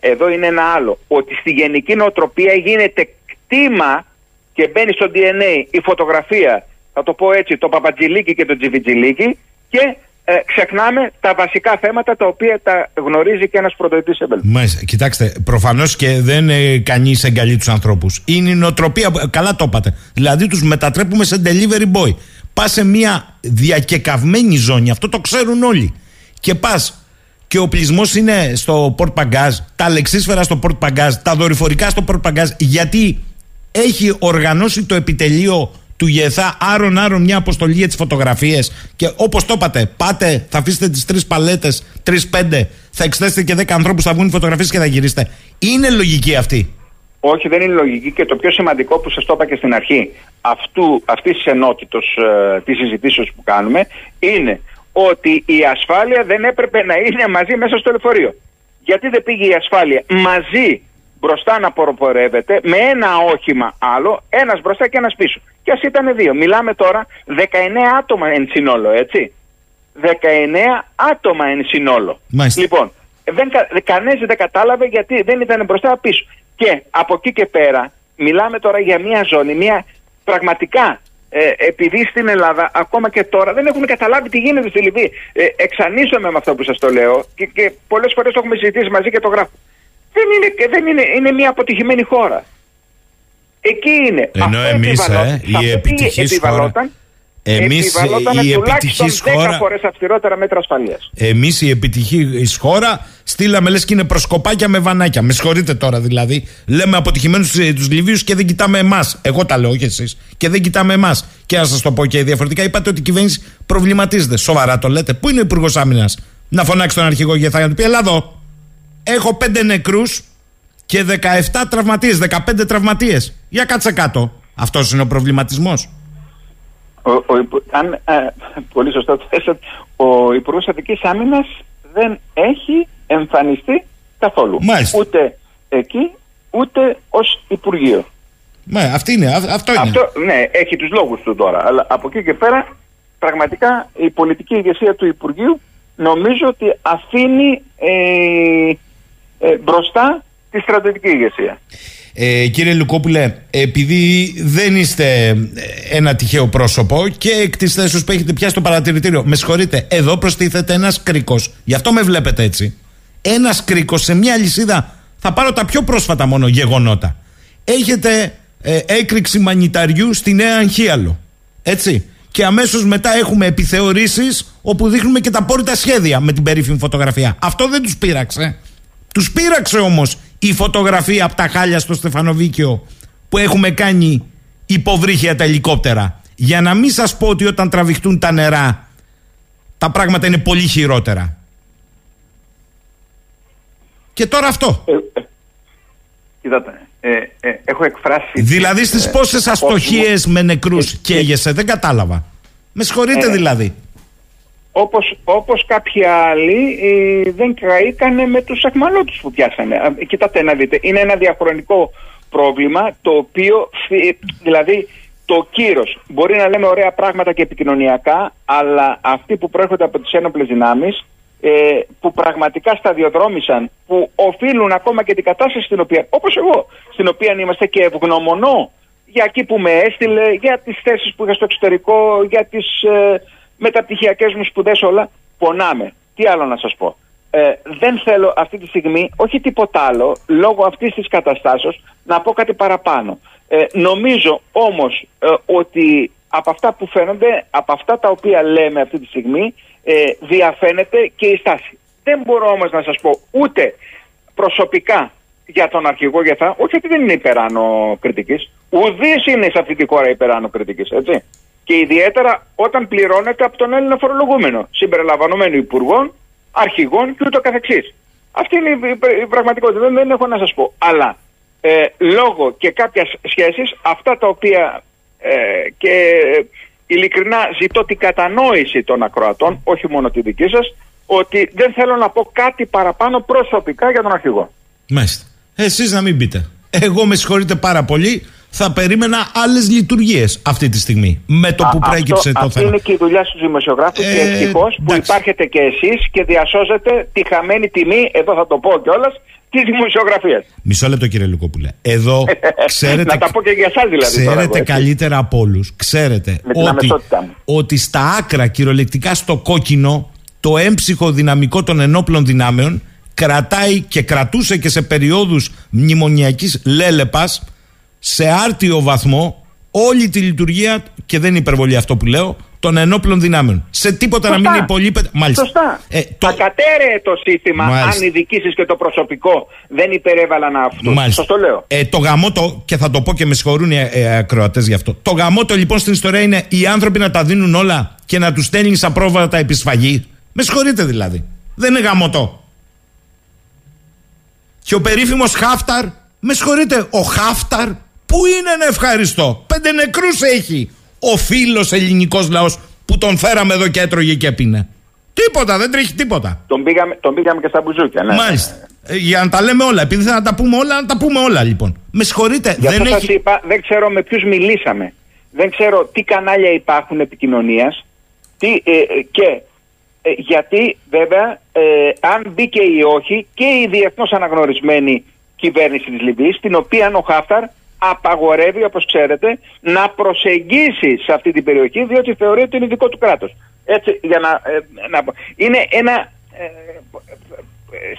εδώ είναι ένα άλλο, ότι στη γενική νοοτροπία γίνεται κτήμα και μπαίνει στο DNA η φωτογραφία, θα το πω έτσι, το παπατζιλίκι και το τζιβιτζιλίκι και ε, ξεχνάμε τα βασικά θέματα τα οποία τα γνωρίζει και ένας πρωτοετής εμπελ. Μάλιστα. Κοιτάξτε, προφανώς και δεν ε, κανείς εγκαλεί τους ανθρώπους. Είναι η νοοτροπία. Καλά το είπατε. Δηλαδή τους μετατρέπουμε σε delivery boy. Πας σε μια διακεκαυμένη ζώνη, αυτό το ξέρουν όλοι. Και πας και ο πλεισμό είναι στο port παγκάζ, τα λεξίσφαιρα στο port παγκάζ, τα δορυφορικά στο port παγκάζ, γιατί έχει οργανώσει το επιτελείο του ΓΕΘΑ άρον άρον μια αποστολή για τις φωτογραφίες. Και όπως το είπατε, πάτε, θα αφήσετε τις τρεις παλέτες, τρει-πέντε, θα εξετάσετε και δέκα ανθρώπους, θα βγουν φωτογραφίες και θα γυρίσετε. Είναι λογική αυτή; Όχι, δεν είναι λογική και το πιο σημαντικό που σας το είπα και στην αρχή αυτής της ενότητος ε, της συζητήσεως που κάνουμε είναι ότι η ασφάλεια δεν έπρεπε να είναι μαζί μέσα στο λεωφορείο. Γιατί δεν πήγε η ασφάλεια μαζί μπροστά να προπορεύεται με ένα όχημα άλλο, ένας μπροστά και ένας πίσω. Και ας ήταν δύο. Μιλάμε τώρα 19 άτομα εν συνόλο, έτσι. 19 άτομα εν συνόλο. Μάλιστα. Λοιπόν, δεν, κανένας δεν κατάλαβε γιατί δεν ήταν μπροστά πίσω. Και από εκεί και πέρα μιλάμε τώρα για μια ζώνη, μια πραγματικά ε, επειδή στην Ελλάδα ακόμα και τώρα δεν έχουμε καταλάβει τι γίνεται στη Λιβύη. Ε, εξανίσομαι με αυτό που σας το λέω και, και πολλές φορές το έχουμε συζητήσει μαζί και το γράφω δεν είναι, δεν είναι, είναι μια αποτυχημένη χώρα. Εκεί είναι. Ενώ εμείς, ε, η επιτυχής χώρα. Εμείς η επιτυχής χώρα. 10 φορές αυστηρότερα μέτρα ασφαλείας. Εμείς η επιτυχής χώρα στείλαμε λες και είναι προσκοπάκια με βανάκια. Με συγχωρείτε τώρα δηλαδή. Λέμε αποτυχημένους τους Λιβύους και δεν κοιτάμε εμάς. Εγώ τα λέω, όχι εσείς. Και δεν κοιτάμε εμάς. Και να σας το πω και διαφορετικά, είπατε ότι η κυβέρνηση προβληματίζεται. Σοβαρά το λέτε. Πού είναι ο Υπουργός Άμυνας; Να φωνάξει τον αρχηγό για θα πει Ελά εδώ. Έχω πέντε νεκρούς και 17 τραυματίες, 15 τραυματίες. Για κάτσε κάτω. Αυτός είναι ο προβληματισμός. Ο, ο, αν, ε, πολύ σωστά το θέσατε. Ο Υπουργός Αττικής Άμυνας δεν έχει εμφανιστεί καθόλου. Μάλιστα. Ούτε εκεί, ούτε ως Υπουργείο. Ναι, αυτή είναι, αυτό είναι. Αυτό, ναι, έχει τους λόγους του τώρα. Αλλά από εκεί και πέρα, πραγματικά η πολιτική ηγεσία του Υπουργείου νομίζω ότι αφήνει ε, ε, μπροστά τη στρατιωτική ηγεσία. Ε, κύριε Λουκόπουλε, επειδή δεν είστε ε, ένα τυχαίο πρόσωπο και εκ της θέση που έχετε πιάσει το παρατηρητήριο, με συγχωρείτε, εδώ προστίθεται ένας κρίκος. Γι' αυτό με βλέπετε έτσι. Ένας κρίκος σε μια λυσίδα. Θα πάρω τα πιο πρόσφατα μόνο γεγονότα. Έχετε ε, έκρηξη μανιταριού στη Νέα Αγχίαλο. Έτσι. Και αμέσως μετά έχουμε επιθεωρήσεις όπου δείχνουμε και τα πόρυτα σχέδια με την περίφημη φωτογραφία. Αυτό δεν τους πείραξε. Τους πείραξε όμως η φωτογραφία από τα χάλια στο Στεφανοβίκιο που έχουμε κάνει υποβρύχια τα ελικόπτερα. Για να μην σας πω ότι όταν τραβηχτούν τα νερά τα πράγματα είναι πολύ χειρότερα. Και τώρα αυτό. Ε, ε, ε, ε έχω εκφράσει... Δηλαδή στις πόσες αστοχίες με νεκρούς καίγεσαι, δεν κατάλαβα. Με συγχωρείτε δηλαδή όπως, όπως κάποιοι άλλοι ε, δεν καήκανε με τους αχμαλώτους που πιάσανε. κοιτάτε να δείτε, είναι ένα διαχρονικό πρόβλημα το οποίο δηλαδή το κύρος. Μπορεί να λέμε ωραία πράγματα και επικοινωνιακά, αλλά αυτοί που προέρχονται από τις ένοπλες δυνάμεις, ε, που πραγματικά σταδιοδρόμησαν, που οφείλουν ακόμα και την κατάσταση στην οποία, όπως εγώ, στην οποία είμαστε και ευγνωμονώ για εκεί που με έστειλε, για τις θέσεις που είχα στο εξωτερικό, για τις ε, μεταπτυχιακές μου σπουδές όλα, πονάμε. Τι άλλο να σας πω. Ε, δεν θέλω αυτή τη στιγμή, όχι τίποτα άλλο, λόγω αυτής της καταστάσεως, να πω κάτι παραπάνω. Ε, νομίζω όμως ε, ότι από αυτά που φαίνονται, από αυτά τα οποία λέμε αυτή τη στιγμή, ε, διαφαίνεται και η στάση. Δεν μπορώ όμως να σας πω ούτε προσωπικά για τον αρχηγό θα, όχι ότι δεν είναι υπεράνω κριτικής, ουδής είναι σε αυτή τη χώρα υπεράνω κριτικής, έτσι. Και ιδιαίτερα όταν πληρώνεται από τον Έλληνα φορολογούμενο, συμπεριλαμβανομένου υπουργών, αρχηγών και ούτω καθεξής. Αυτή είναι η πραγματικότητα, δεν, έχω να σας πω. Αλλά ε, λόγω και κάποιας σχέσης, αυτά τα οποία ε, και ειλικρινά ζητώ την κατανόηση των ακροατών, όχι μόνο τη δική σας, ότι δεν θέλω να πω κάτι παραπάνω προσωπικά για τον αρχηγό. Μάλιστα. Εσείς να μην πείτε. Εγώ με συγχωρείτε πάρα πολύ θα περίμενα άλλες λειτουργίες αυτή τη στιγμή. Με το που προέκυψε το θέμα. Αυτή είναι και η δουλειά στους δημοσιογράφους ε, και ευτυχώς που υπάρχετε και εσείς και διασώζετε τη χαμένη τιμή, εδώ θα το πω κιόλας, της δημοσιογραφίας. Μισό λεπτό κύριε Λουκόπουλε. Εδώ ξέρετε. (laughs) Να τα πω και για εσάς δηλαδή. Ξέρετε καλύτερα από όλους. Ξέρετε ότι, ότι στα άκρα κυριολεκτικά στο κόκκινο το έμψυχο δυναμικό των ενόπλων δυνάμεων κρατάει και κρατούσε και σε περιόδους μνημονιακής λέλεπας σε άρτιο βαθμό όλη τη λειτουργία, και δεν είναι υπερβολή αυτό που λέω, των ενόπλων δυνάμεων. Σε τίποτα να μην είναι υπολείπεται. Μάλιστα. Σωστά. Ε, το... Ακατέρεε το σύστημα αν οι διοικήσει και το προσωπικό δεν υπερέβαλαν αυτούς. Μάλιστα. το λέω. Ε, το γαμότο, και θα το πω και με συγχωρούν οι ε, ακροατές γι' αυτό. Το γαμότο λοιπόν στην ιστορία είναι οι άνθρωποι να τα δίνουν όλα και να τους στέλνεις σαν πρόβατα επισφαγή. Με συγχωρείτε δηλαδή. Δεν είναι γαμότο. Και ο περίφημος Χάφταρ, με συγχωρείτε, ο Χάφταρ Πού είναι να ευχαριστώ; Πέντε νεκρούς έχει ο φίλος ελληνικός λαός που τον φέραμε εδώ και έτρωγε και πίνε. Τίποτα, δεν τρέχει τίποτα. Τον πήγαμε, τον πήγαμε και στα μπουζούκια, ναι. Μάλιστα. Ε, για να τα λέμε όλα. Επειδή θα τα πούμε όλα, να τα πούμε όλα λοιπόν. Με συγχωρείτε. Για δεν αυτό έχει... είπα, δεν ξέρω με ποιους μιλήσαμε. Δεν ξέρω τι κανάλια υπάρχουν επικοινωνίας. Ε, ε, και ε, γιατί βέβαια αν μπήκε ή όχι και η διεθνώς αναγνωρισμένη κυβέρνηση της Λιβύης, την οποία ο Χάφταρ απαγορεύει, όπως ξέρετε, να προσεγγίσει σε αυτή την περιοχή, διότι θεωρεί ότι είναι δικό του κράτος. Έτσι, για να, ε, να είναι ένα... Ε,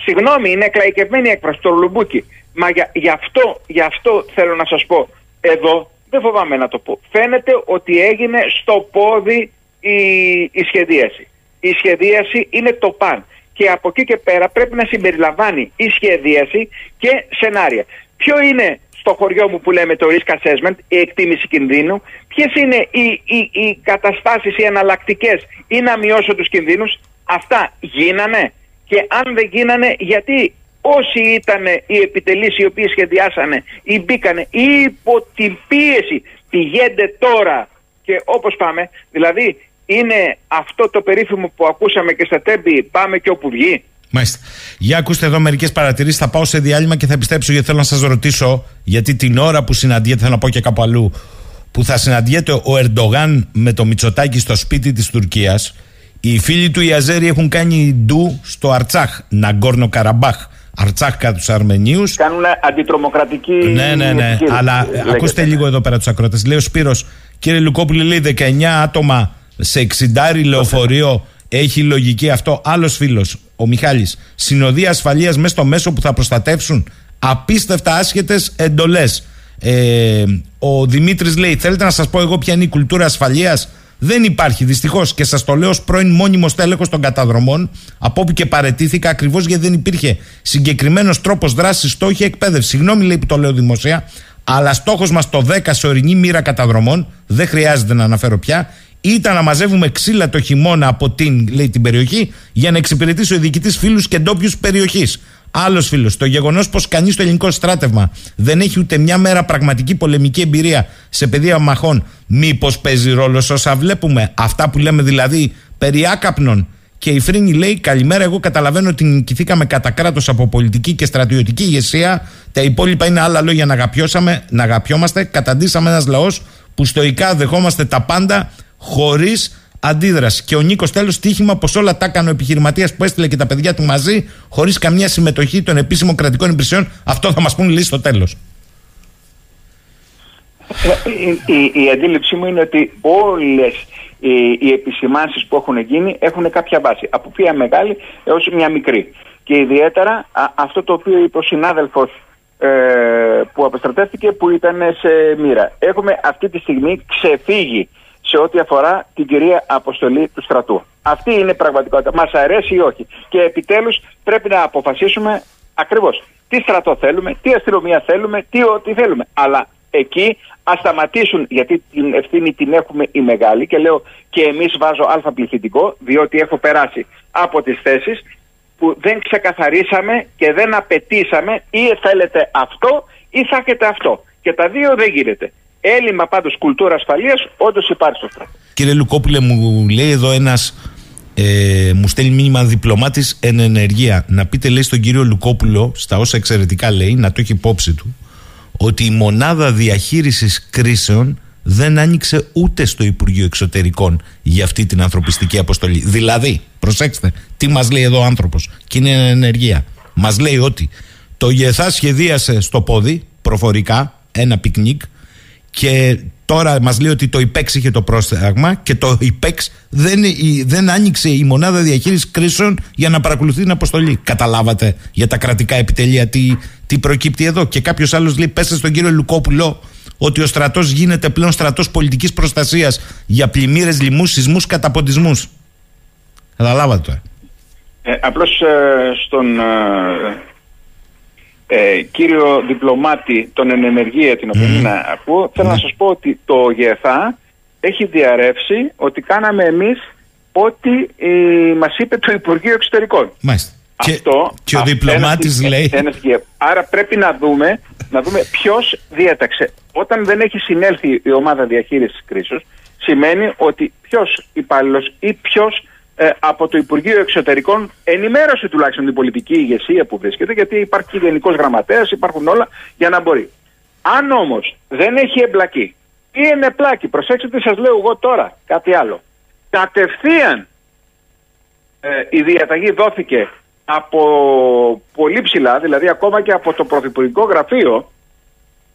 συγγνώμη, είναι εκλαϊκευμένη έκφραση το λουμπούκι. Μα για, γι, αυτό, γι' αυτό θέλω να σας πω εδώ, δεν φοβάμαι να το πω. Φαίνεται ότι έγινε στο πόδι η, η σχεδίαση. Η σχεδίαση είναι το παν. Και από εκεί και πέρα πρέπει να συμπεριλαμβάνει η σχεδίαση και σενάρια. Ποιο είναι στο χωριό μου που λέμε το risk assessment, η εκτίμηση κινδύνου, ποιες είναι οι, οι, οι καταστάσεις, οι εναλλακτικές ή να μειώσω τους κινδύνους. Αυτά γίνανε. Και αν δεν γίνανε, γιατί όσοι ήταν οι επιτελείς οι οποίοι σχεδιάσανε ή μπήκανε ή υπό την πίεση πηγαίνετε τώρα και όπως πάμε, δηλαδή είναι αυτό το περίφημο που ακούσαμε και στα τέμπη πάμε και όπου βγει. Μάλιστα. Για ακούστε εδώ μερικές παρατηρήσεις. Θα πάω σε διάλειμμα και θα επιστρέψω γιατί θέλω να σας ρωτήσω, γιατί την ώρα που συναντιέται, θέλω να πω και κάπου αλλού, που θα συναντιέται ο Ερντογάν με το Μητσοτάκι στο σπίτι της Τουρκίας, οι φίλοι του Ιαζέρι έχουν κάνει ντου στο Αρτσάχ, Ναγκόρνο Καραμπάχ. Αρτσάχ κατά τους Αρμενίους. Κάνουν αντιτρομοκρατική. Ναι, ναι, ναι. Αλλά λέγεται. ακούστε λίγο εδώ πέρα τους ακρότε. Λέει ο Σπύρος, κύριε Λουκόπουλη, λέει 19 άτομα σε 60 λεωφορείο. Έχει λογική αυτό. Άλλος φίλος, ο Μιχάλης, συνοδεία ασφαλείας μέσα στο μέσο που θα προστατεύσουν απίστευτα άσχετες εντολές. Ε, ο Δημήτρης λέει: Θέλετε να σας πω εγώ ποια είναι η κουλτούρα ασφαλείας; Δεν υπάρχει δυστυχώς και σας το λέω ως πρώην μόνιμο τέλεχο των καταδρομών, από όπου και παρετήθηκα ακριβώς γιατί δεν υπήρχε συγκεκριμένος τρόπος δράσης, στόχη, εκπαίδευση. Συγγνώμη λέει που το λέω δημοσία, αλλά στόχος μας το 10 σε ορεινή μοίρα καταδρομών, δεν χρειάζεται να αναφέρω πια, ήταν να μαζεύουμε ξύλα το χειμώνα από την, λέει, την περιοχή για να εξυπηρετήσει ο διοικητής φίλους και ντόπιους περιοχής. Άλλος φίλος, το γεγονός πως κανείς στο ελληνικό στράτευμα δεν έχει ούτε μια μέρα πραγματική πολεμική εμπειρία σε πεδία μαχών, μήπως παίζει ρόλο όσα βλέπουμε. Αυτά που λέμε δηλαδή περί άκαπνων. Και η Φρίνη λέει: Καλημέρα, εγώ καταλαβαίνω ότι νικηθήκαμε κατά κράτος από πολιτική και στρατιωτική ηγεσία. Τα υπόλοιπα είναι άλλα λόγια να αγαπιώσαμε, να αγαπιόμαστε. Καταντήσαμε ένας λαός που στοικά δεχόμαστε τα πάντα χωρίς αντίδραση. Και ο Νίκος τέλος τύχημα πως όλα τα έκανε ο επιχειρηματίας που έστειλε και τα παιδιά του μαζί, χωρίς καμία συμμετοχή των επίσημων κρατικών υπηρεσιών. Αυτό θα μας πούν λύση στο τέλος. Ε, η, η, η, αντίληψή μου είναι ότι όλες οι, οι επισημάνσεις που έχουν γίνει έχουν κάποια βάση. Από μια μεγάλη έως μια μικρή. Και ιδιαίτερα αυτό το οποίο είπε ο συνάδελφος ε, που αποστρατεύτηκε που ήταν σε μοίρα. Έχουμε αυτή τη στιγμή ξεφύγει σε ό,τι αφορά την κυρία αποστολή του στρατού. Αυτή είναι η πραγματικότητα. Μας αρέσει ή όχι. Και επιτέλους πρέπει να αποφασίσουμε ακριβώς τι στρατό θέλουμε, τι αστυνομία θέλουμε, τι ό,τι θέλουμε. Αλλά εκεί ας σταματήσουν, γιατί την ευθύνη την έχουμε η μεγάλη και λέω και εμείς βάζω αλφα πληθυντικό, διότι έχω περάσει από τις θέσεις που δεν ξεκαθαρίσαμε και δεν απαιτήσαμε ή θέλετε αυτό ή θα έχετε αυτό. Και τα δύο δεν γίνεται. Έλλειμμα πάντως κουλτούρα ασφαλείας όντως υπάρχει στο στρατό. Κύριε Λουκόπουλε, μου λέει εδώ ένας. Ε, μου στέλνει μήνυμα διπλωμάτης εν ενεργεία. Να πείτε, λέει, στον κύριο Λουκόπουλο, στα όσα εξαιρετικά λέει, να το έχει υπόψη του, ότι η μονάδα διαχείρισης κρίσεων δεν άνοιξε ούτε στο Υπουργείο Εξωτερικών για αυτή την ανθρωπιστική αποστολή. Δηλαδή, προσέξτε, τι μας λέει εδώ ο άνθρωπος, και είναι ενεργεία. Μας λέει ότι το ΓΕΘΑ σχεδίασε στο πόδι, προφορικά, ένα πικνίκ, και τώρα μας λέει ότι το ΙΠΕΞ είχε το πρόσταγμα και το ΙΠΕΞ δεν, δεν άνοιξε η μονάδα διαχείρισης κρίσεων για να παρακολουθεί την αποστολή. Καταλάβατε για τα κρατικά επιτελεία τι, τι προκύπτει εδώ. Και κάποιος άλλος λέει: Πέστε στον κύριο Λουκόπουλο ότι ο στρατός γίνεται πλέον στρατός πολιτικής προστασίας για πλημμύρες, λοιμού, σεισμούς, καταποντισμούς. Καταλάβατε τώρα. Ε, Απλώς ε, στον ε, ε, κύριο διπλωμάτη των ενεργεία την οποία mm. ακούω, θέλω να σας πω ότι το ΓΕΘΑ έχει διαρρεύσει ότι κάναμε εμείς ό,τι ε, μας είπε το Υπουργείο Εξωτερικών. Μάλιστα. Αυτό, και, ο διπλωμάτης λέει... άρα πρέπει να δούμε, να δούμε ποιος διέταξε. Όταν δεν έχει συνέλθει η ομάδα διαχείρισης κρίσεως, σημαίνει ότι ποιος υπάλληλος ή ποιος ε, από το Υπουργείο Εξωτερικών ενημέρωσε τουλάχιστον την πολιτική ηγεσία που βρίσκεται, γιατί υπάρχει και γενικός γραμματέας, υπάρχουν όλα για να μπορεί. Αν όμως δεν έχει εμπλακεί ή είναι πλάκη, προσέξτε τι σας λέω εγώ τώρα, κάτι άλλο. Κατευθείαν ε, η διαταγή δόθηκε από πολύ ψηλά, δηλαδή ακόμα και από το Πρωθυπουργικό Γραφείο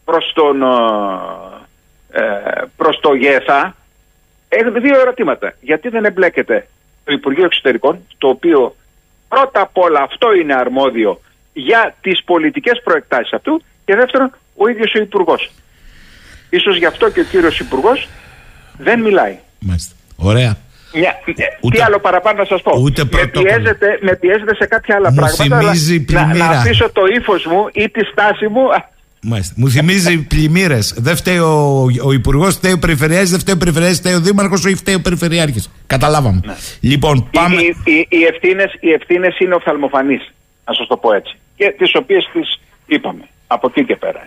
προς, τον, ε, ε προς το ΓΕΘΑ, έχουν δύο ερωτήματα. Γιατί δεν εμπλέκεται το Υπουργείο Εξωτερικών, το οποίο πρώτα απ' όλα αυτό είναι αρμόδιο για τις πολιτικές προεκτάσεις αυτού και δεύτερον ο ίδιος ο υπουργός. Ίσως γι' αυτό και ο κύριος υπουργός δεν μιλάει. Μάλιστα. Ωραία. Μια, ούτε, τι άλλο παραπάνω να σας πω; Ούτε με, πιέζετε, με πιέζετε σε κάποια άλλα μου πράγματα. Αλλά να, να αφήσω το ύφος μου ή τη στάση μου Μάλιστα. Μου θυμίζει πλημμύρες. Δεν φταίει ο, ο Υπουργός, φταίει ο Περιφερειάρχης, δεν φταίει ο Περιφερειάρχης, φταίει ο Δήμαρχος ή φταίει ο Περιφερειάρχης. Καταλάβαμε. Ναι. Λοιπόν, πάμε. Οι, οι, οι, ευθύνε οι ευθύνες είναι οφθαλμοφανείς, να σας το πω έτσι. Και τις οποίες τις είπαμε. Από εκεί και πέρα.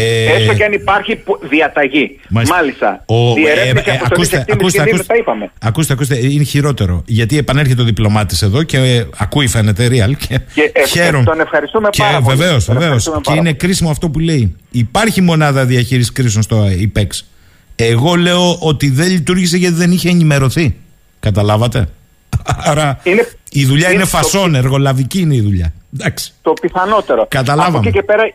Ε, Έστω και αν υπάρχει διαταγή. Μάλιστα. Μάλιστα. Ο, ε, ε, ε, ακούστε, ακούστε, ακούστε, είπαμε. ακούστε, ακούστε, είναι χειρότερο. Γιατί επανέρχεται ο διπλωμάτης εδώ και ε, ακούει φαίνεται real. Και, και ε, χαίρομαι. Τον ευχαριστούμε και, πάρα πολύ. Βεβαίως, βεβαίως. Και είναι κρίσιμο αυτό που λέει. Υπάρχει μονάδα διαχείρισης κρίσεων στο ΙΠΕΞ. Εγώ λέω ότι δεν λειτουργήσε γιατί δεν είχε ενημερωθεί. Καταλάβατε; (laughs) Άρα είναι, η δουλειά είναι, είναι φασόν, το... εργολαβική είναι η δουλειά. Εντάξει. Το πιθανότερο. Καταλάβαμε. Από εκεί και πέρα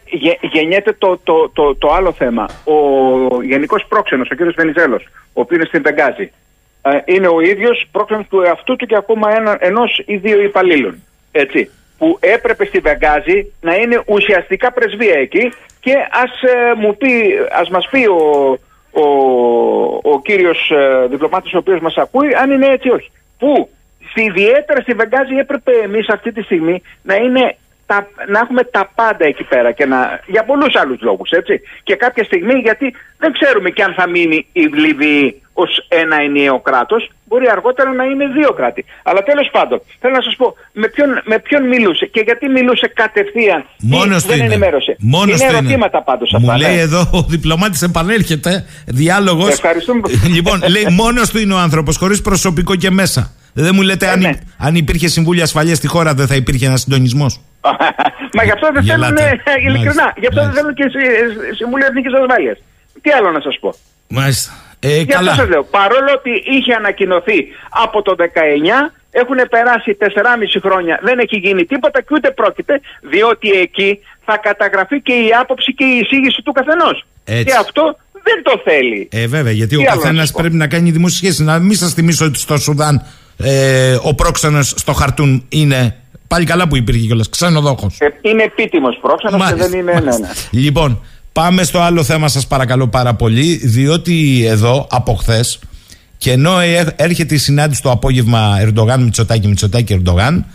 γεννιέται το, το, το, το, άλλο θέμα. Ο γενικός πρόξενος, ο κ. Βενιζέλος, ο οποίος είναι στην Πεγκάζη, ε, είναι ο ίδιος πρόξενος του εαυτού του και ακόμα ενός ή δύο υπαλλήλων. Έτσι. Που έπρεπε στην Πεγκάζη να είναι ουσιαστικά πρεσβεία εκεί και ας, ε, μου πει, ας μας πει ο, ο, ο κύριος ε, διπλωμάτης ο οποίος μας ακούει αν είναι έτσι όχι. Που ιδιαίτερα στη Βεγγάζη έπρεπε εμείς αυτή τη στιγμή να είναι τα, να έχουμε τα πάντα εκεί πέρα και να, για πολλούς άλλους λόγους. Και κάποια στιγμή, γιατί δεν ξέρουμε και αν θα μείνει η Λιβύη ως ένα ενιαίο κράτος, μπορεί αργότερα να είναι δύο κράτη. Αλλά τέλος πάντων, θέλω να σας πω με ποιον, με ποιον μιλούσε και γιατί μιλούσε κατευθείαν. Μόνος δεν είναι. ενημέρωσε. Μόνος είναι ερωτήματα πάντως αυτά. Μου λέει ναι. εδώ ο διπλωμάτης επανέρχεται. Διάλογος. Ευχαριστούμε. λοιπόν, λέει μόνος του είναι ο άνθρωπος, χωρίς προσωπικό και μέσα. Δεν μου λέτε, ε, αν, ναι. αν υπήρχε Συμβούλιο Ασφαλείας στη χώρα, δεν θα υπήρχε ένας συντονισμός; (laughs) Μα γι' αυτό δεν θέλουν, ειλικρινά, γι' αυτό δεν θέλουν και Συμβούλιο Εθνικής Ασφαλείας. Τι άλλο να σας πω; Μάλιστα. Ε, Για καλά. αυτό σας λέω. Παρόλο ότι είχε ανακοινωθεί από το 19 έχουν περάσει 4,5 χρόνια, δεν έχει γίνει τίποτα και ούτε πρόκειται, διότι εκεί θα καταγραφεί και η άποψη και η εισήγηση του καθενός. Και αυτό δεν το θέλει. Ε, βέβαια, γιατί ο καθένας πρέπει να κάνει δημόσιες σχέσεις. Να μην σας θυμίσω ότι στο Σουδάν ε, ο πρόξενος στο χαρτούν είναι. Πάλι καλά που υπήρχε κιόλας. Ξενοδόχος. Ε, είναι επίτιμος πρόξενος και δεν είναι. Ναι, ναι. Λοιπόν, πάμε στο άλλο θέμα, σας παρακαλώ πάρα πολύ. Διότι εδώ από χθες και ενώ ε, έρχεται η συνάντηση το απόγευμα Ερντογάν, Μητσοτάκη, Μητσοτάκη, Ερντογάν,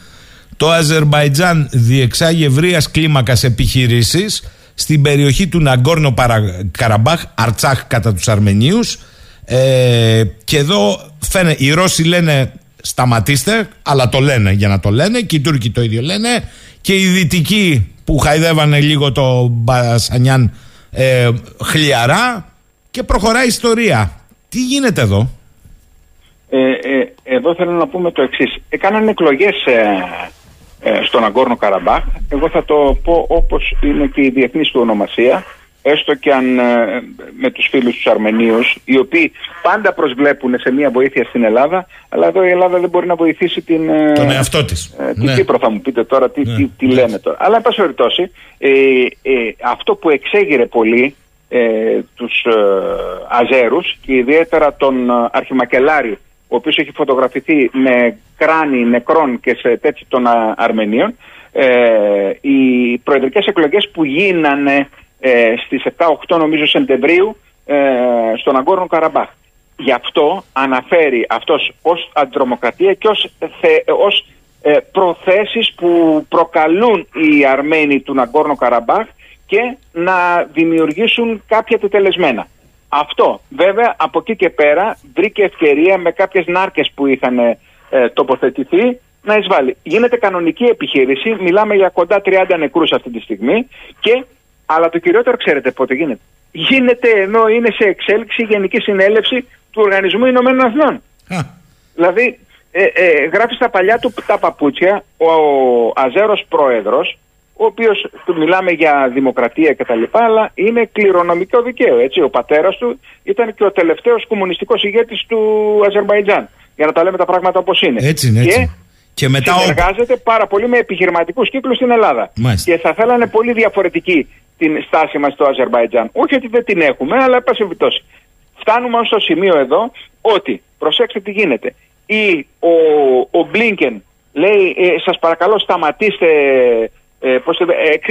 το Αζερμπαϊτζάν διεξάγει ευρείας κλίμακας επιχειρήσεις στην περιοχή του Ναγκόρνο Καραμπάχ, Αρτσάχ κατά τους Αρμενίους ε, και εδώ φαίνεται, οι Ρώσοι λένε σταματήστε, αλλά το λένε για να το λένε και οι Τούρκοι το ίδιο λένε και οι Δυτικοί που χαϊδεύανε λίγο το Μπασανιάν ε, χλιαρά και προχωράει η ιστορία. Τι γίνεται εδώ; Ε, ε, εδώ θέλω να πούμε το εξής. Έκαναν εκλογές ε, στον Αγκόρνο Καραμπάχ. Εγώ θα το πω όπως είναι και η διεθνής του ονομασία, έστω και αν ε, με τους φίλους τους Αρμενίους, οι οποίοι πάντα προσβλέπουν σε μια βοήθεια στην Ελλάδα, αλλά εδώ η Ελλάδα δεν μπορεί να βοηθήσει την... Ε, Τον εαυτό της. Ε, την ναι. Κύπρο θα μου πείτε τώρα, τι, ναι. τι, ναι. λένε τώρα. Αλλά, εν πάση περιπτώσει, αυτό που εξέγειρε πολύ ε, τους ε, Αζέρους και ιδιαίτερα τον Αρχιμακελάριο ο οποίος έχει φωτογραφηθεί με κράνη νεκρών και σε τέτοιο των Αρμενίων, ε, οι προεδρικές εκλογές που γίνανε ε, στις 7-8 νομίζω Σεπτεμβρίου ε, στον Αγκόρνο Καραμπάχ. Γι' αυτό αναφέρει αυτός ως αντιτρομοκρατία και ως, θε, ως ε, προθέσεις που προκαλούν οι Αρμένοι του Ναγκόρνο Καραμπάχ και να δημιουργήσουν κάποια τετελεσμένα. Αυτό βέβαια από εκεί και πέρα βρήκε ευκαιρία με κάποιες νάρκες που είχαν ε, τοποθετηθεί να εισβάλλει. Γίνεται κανονική επιχείρηση, μιλάμε για κοντά 30 νεκρούς αυτή τη στιγμή και, αλλά το κυριότερο ξέρετε πότε γίνεται. Γίνεται ενώ είναι σε εξέλιξη η Γενική Συνέλευση του Οργανισμού Ηνωμένων Εθνών. Δηλαδή ε, ε, γράφει στα παλιά του τα παπούτσια ο, ο Αζέρος Πρόεδρος ο οποίος μιλάμε για δημοκρατία κτλ. Αλλά είναι κληρονομικό δικαίωμα. Έτσι. Ο πατέρας του ήταν και ο τελευταίος κομμουνιστικός ηγέτης του Αζερβαϊτζάν. Για να τα λέμε τα πράγματα όπως είναι. Έτσι είναι. Έτσι. Και, και μετά συνεργάζεται πάρα πολύ με επιχειρηματικούς κύκλους στην Ελλάδα. Μάλιστα. Και θα θέλανε πολύ διαφορετική την στάση μας στο Αζερβαϊτζάν. Όχι ότι δεν την έχουμε, αλλά πάση περιπτώσει. Φτάνουμε στο σημείο εδώ ότι, προσέξτε τι γίνεται, ή ο, ο Μπλίνκεν λέει, ε, σας παρακαλώ σταματήστε ε, πώς, ε,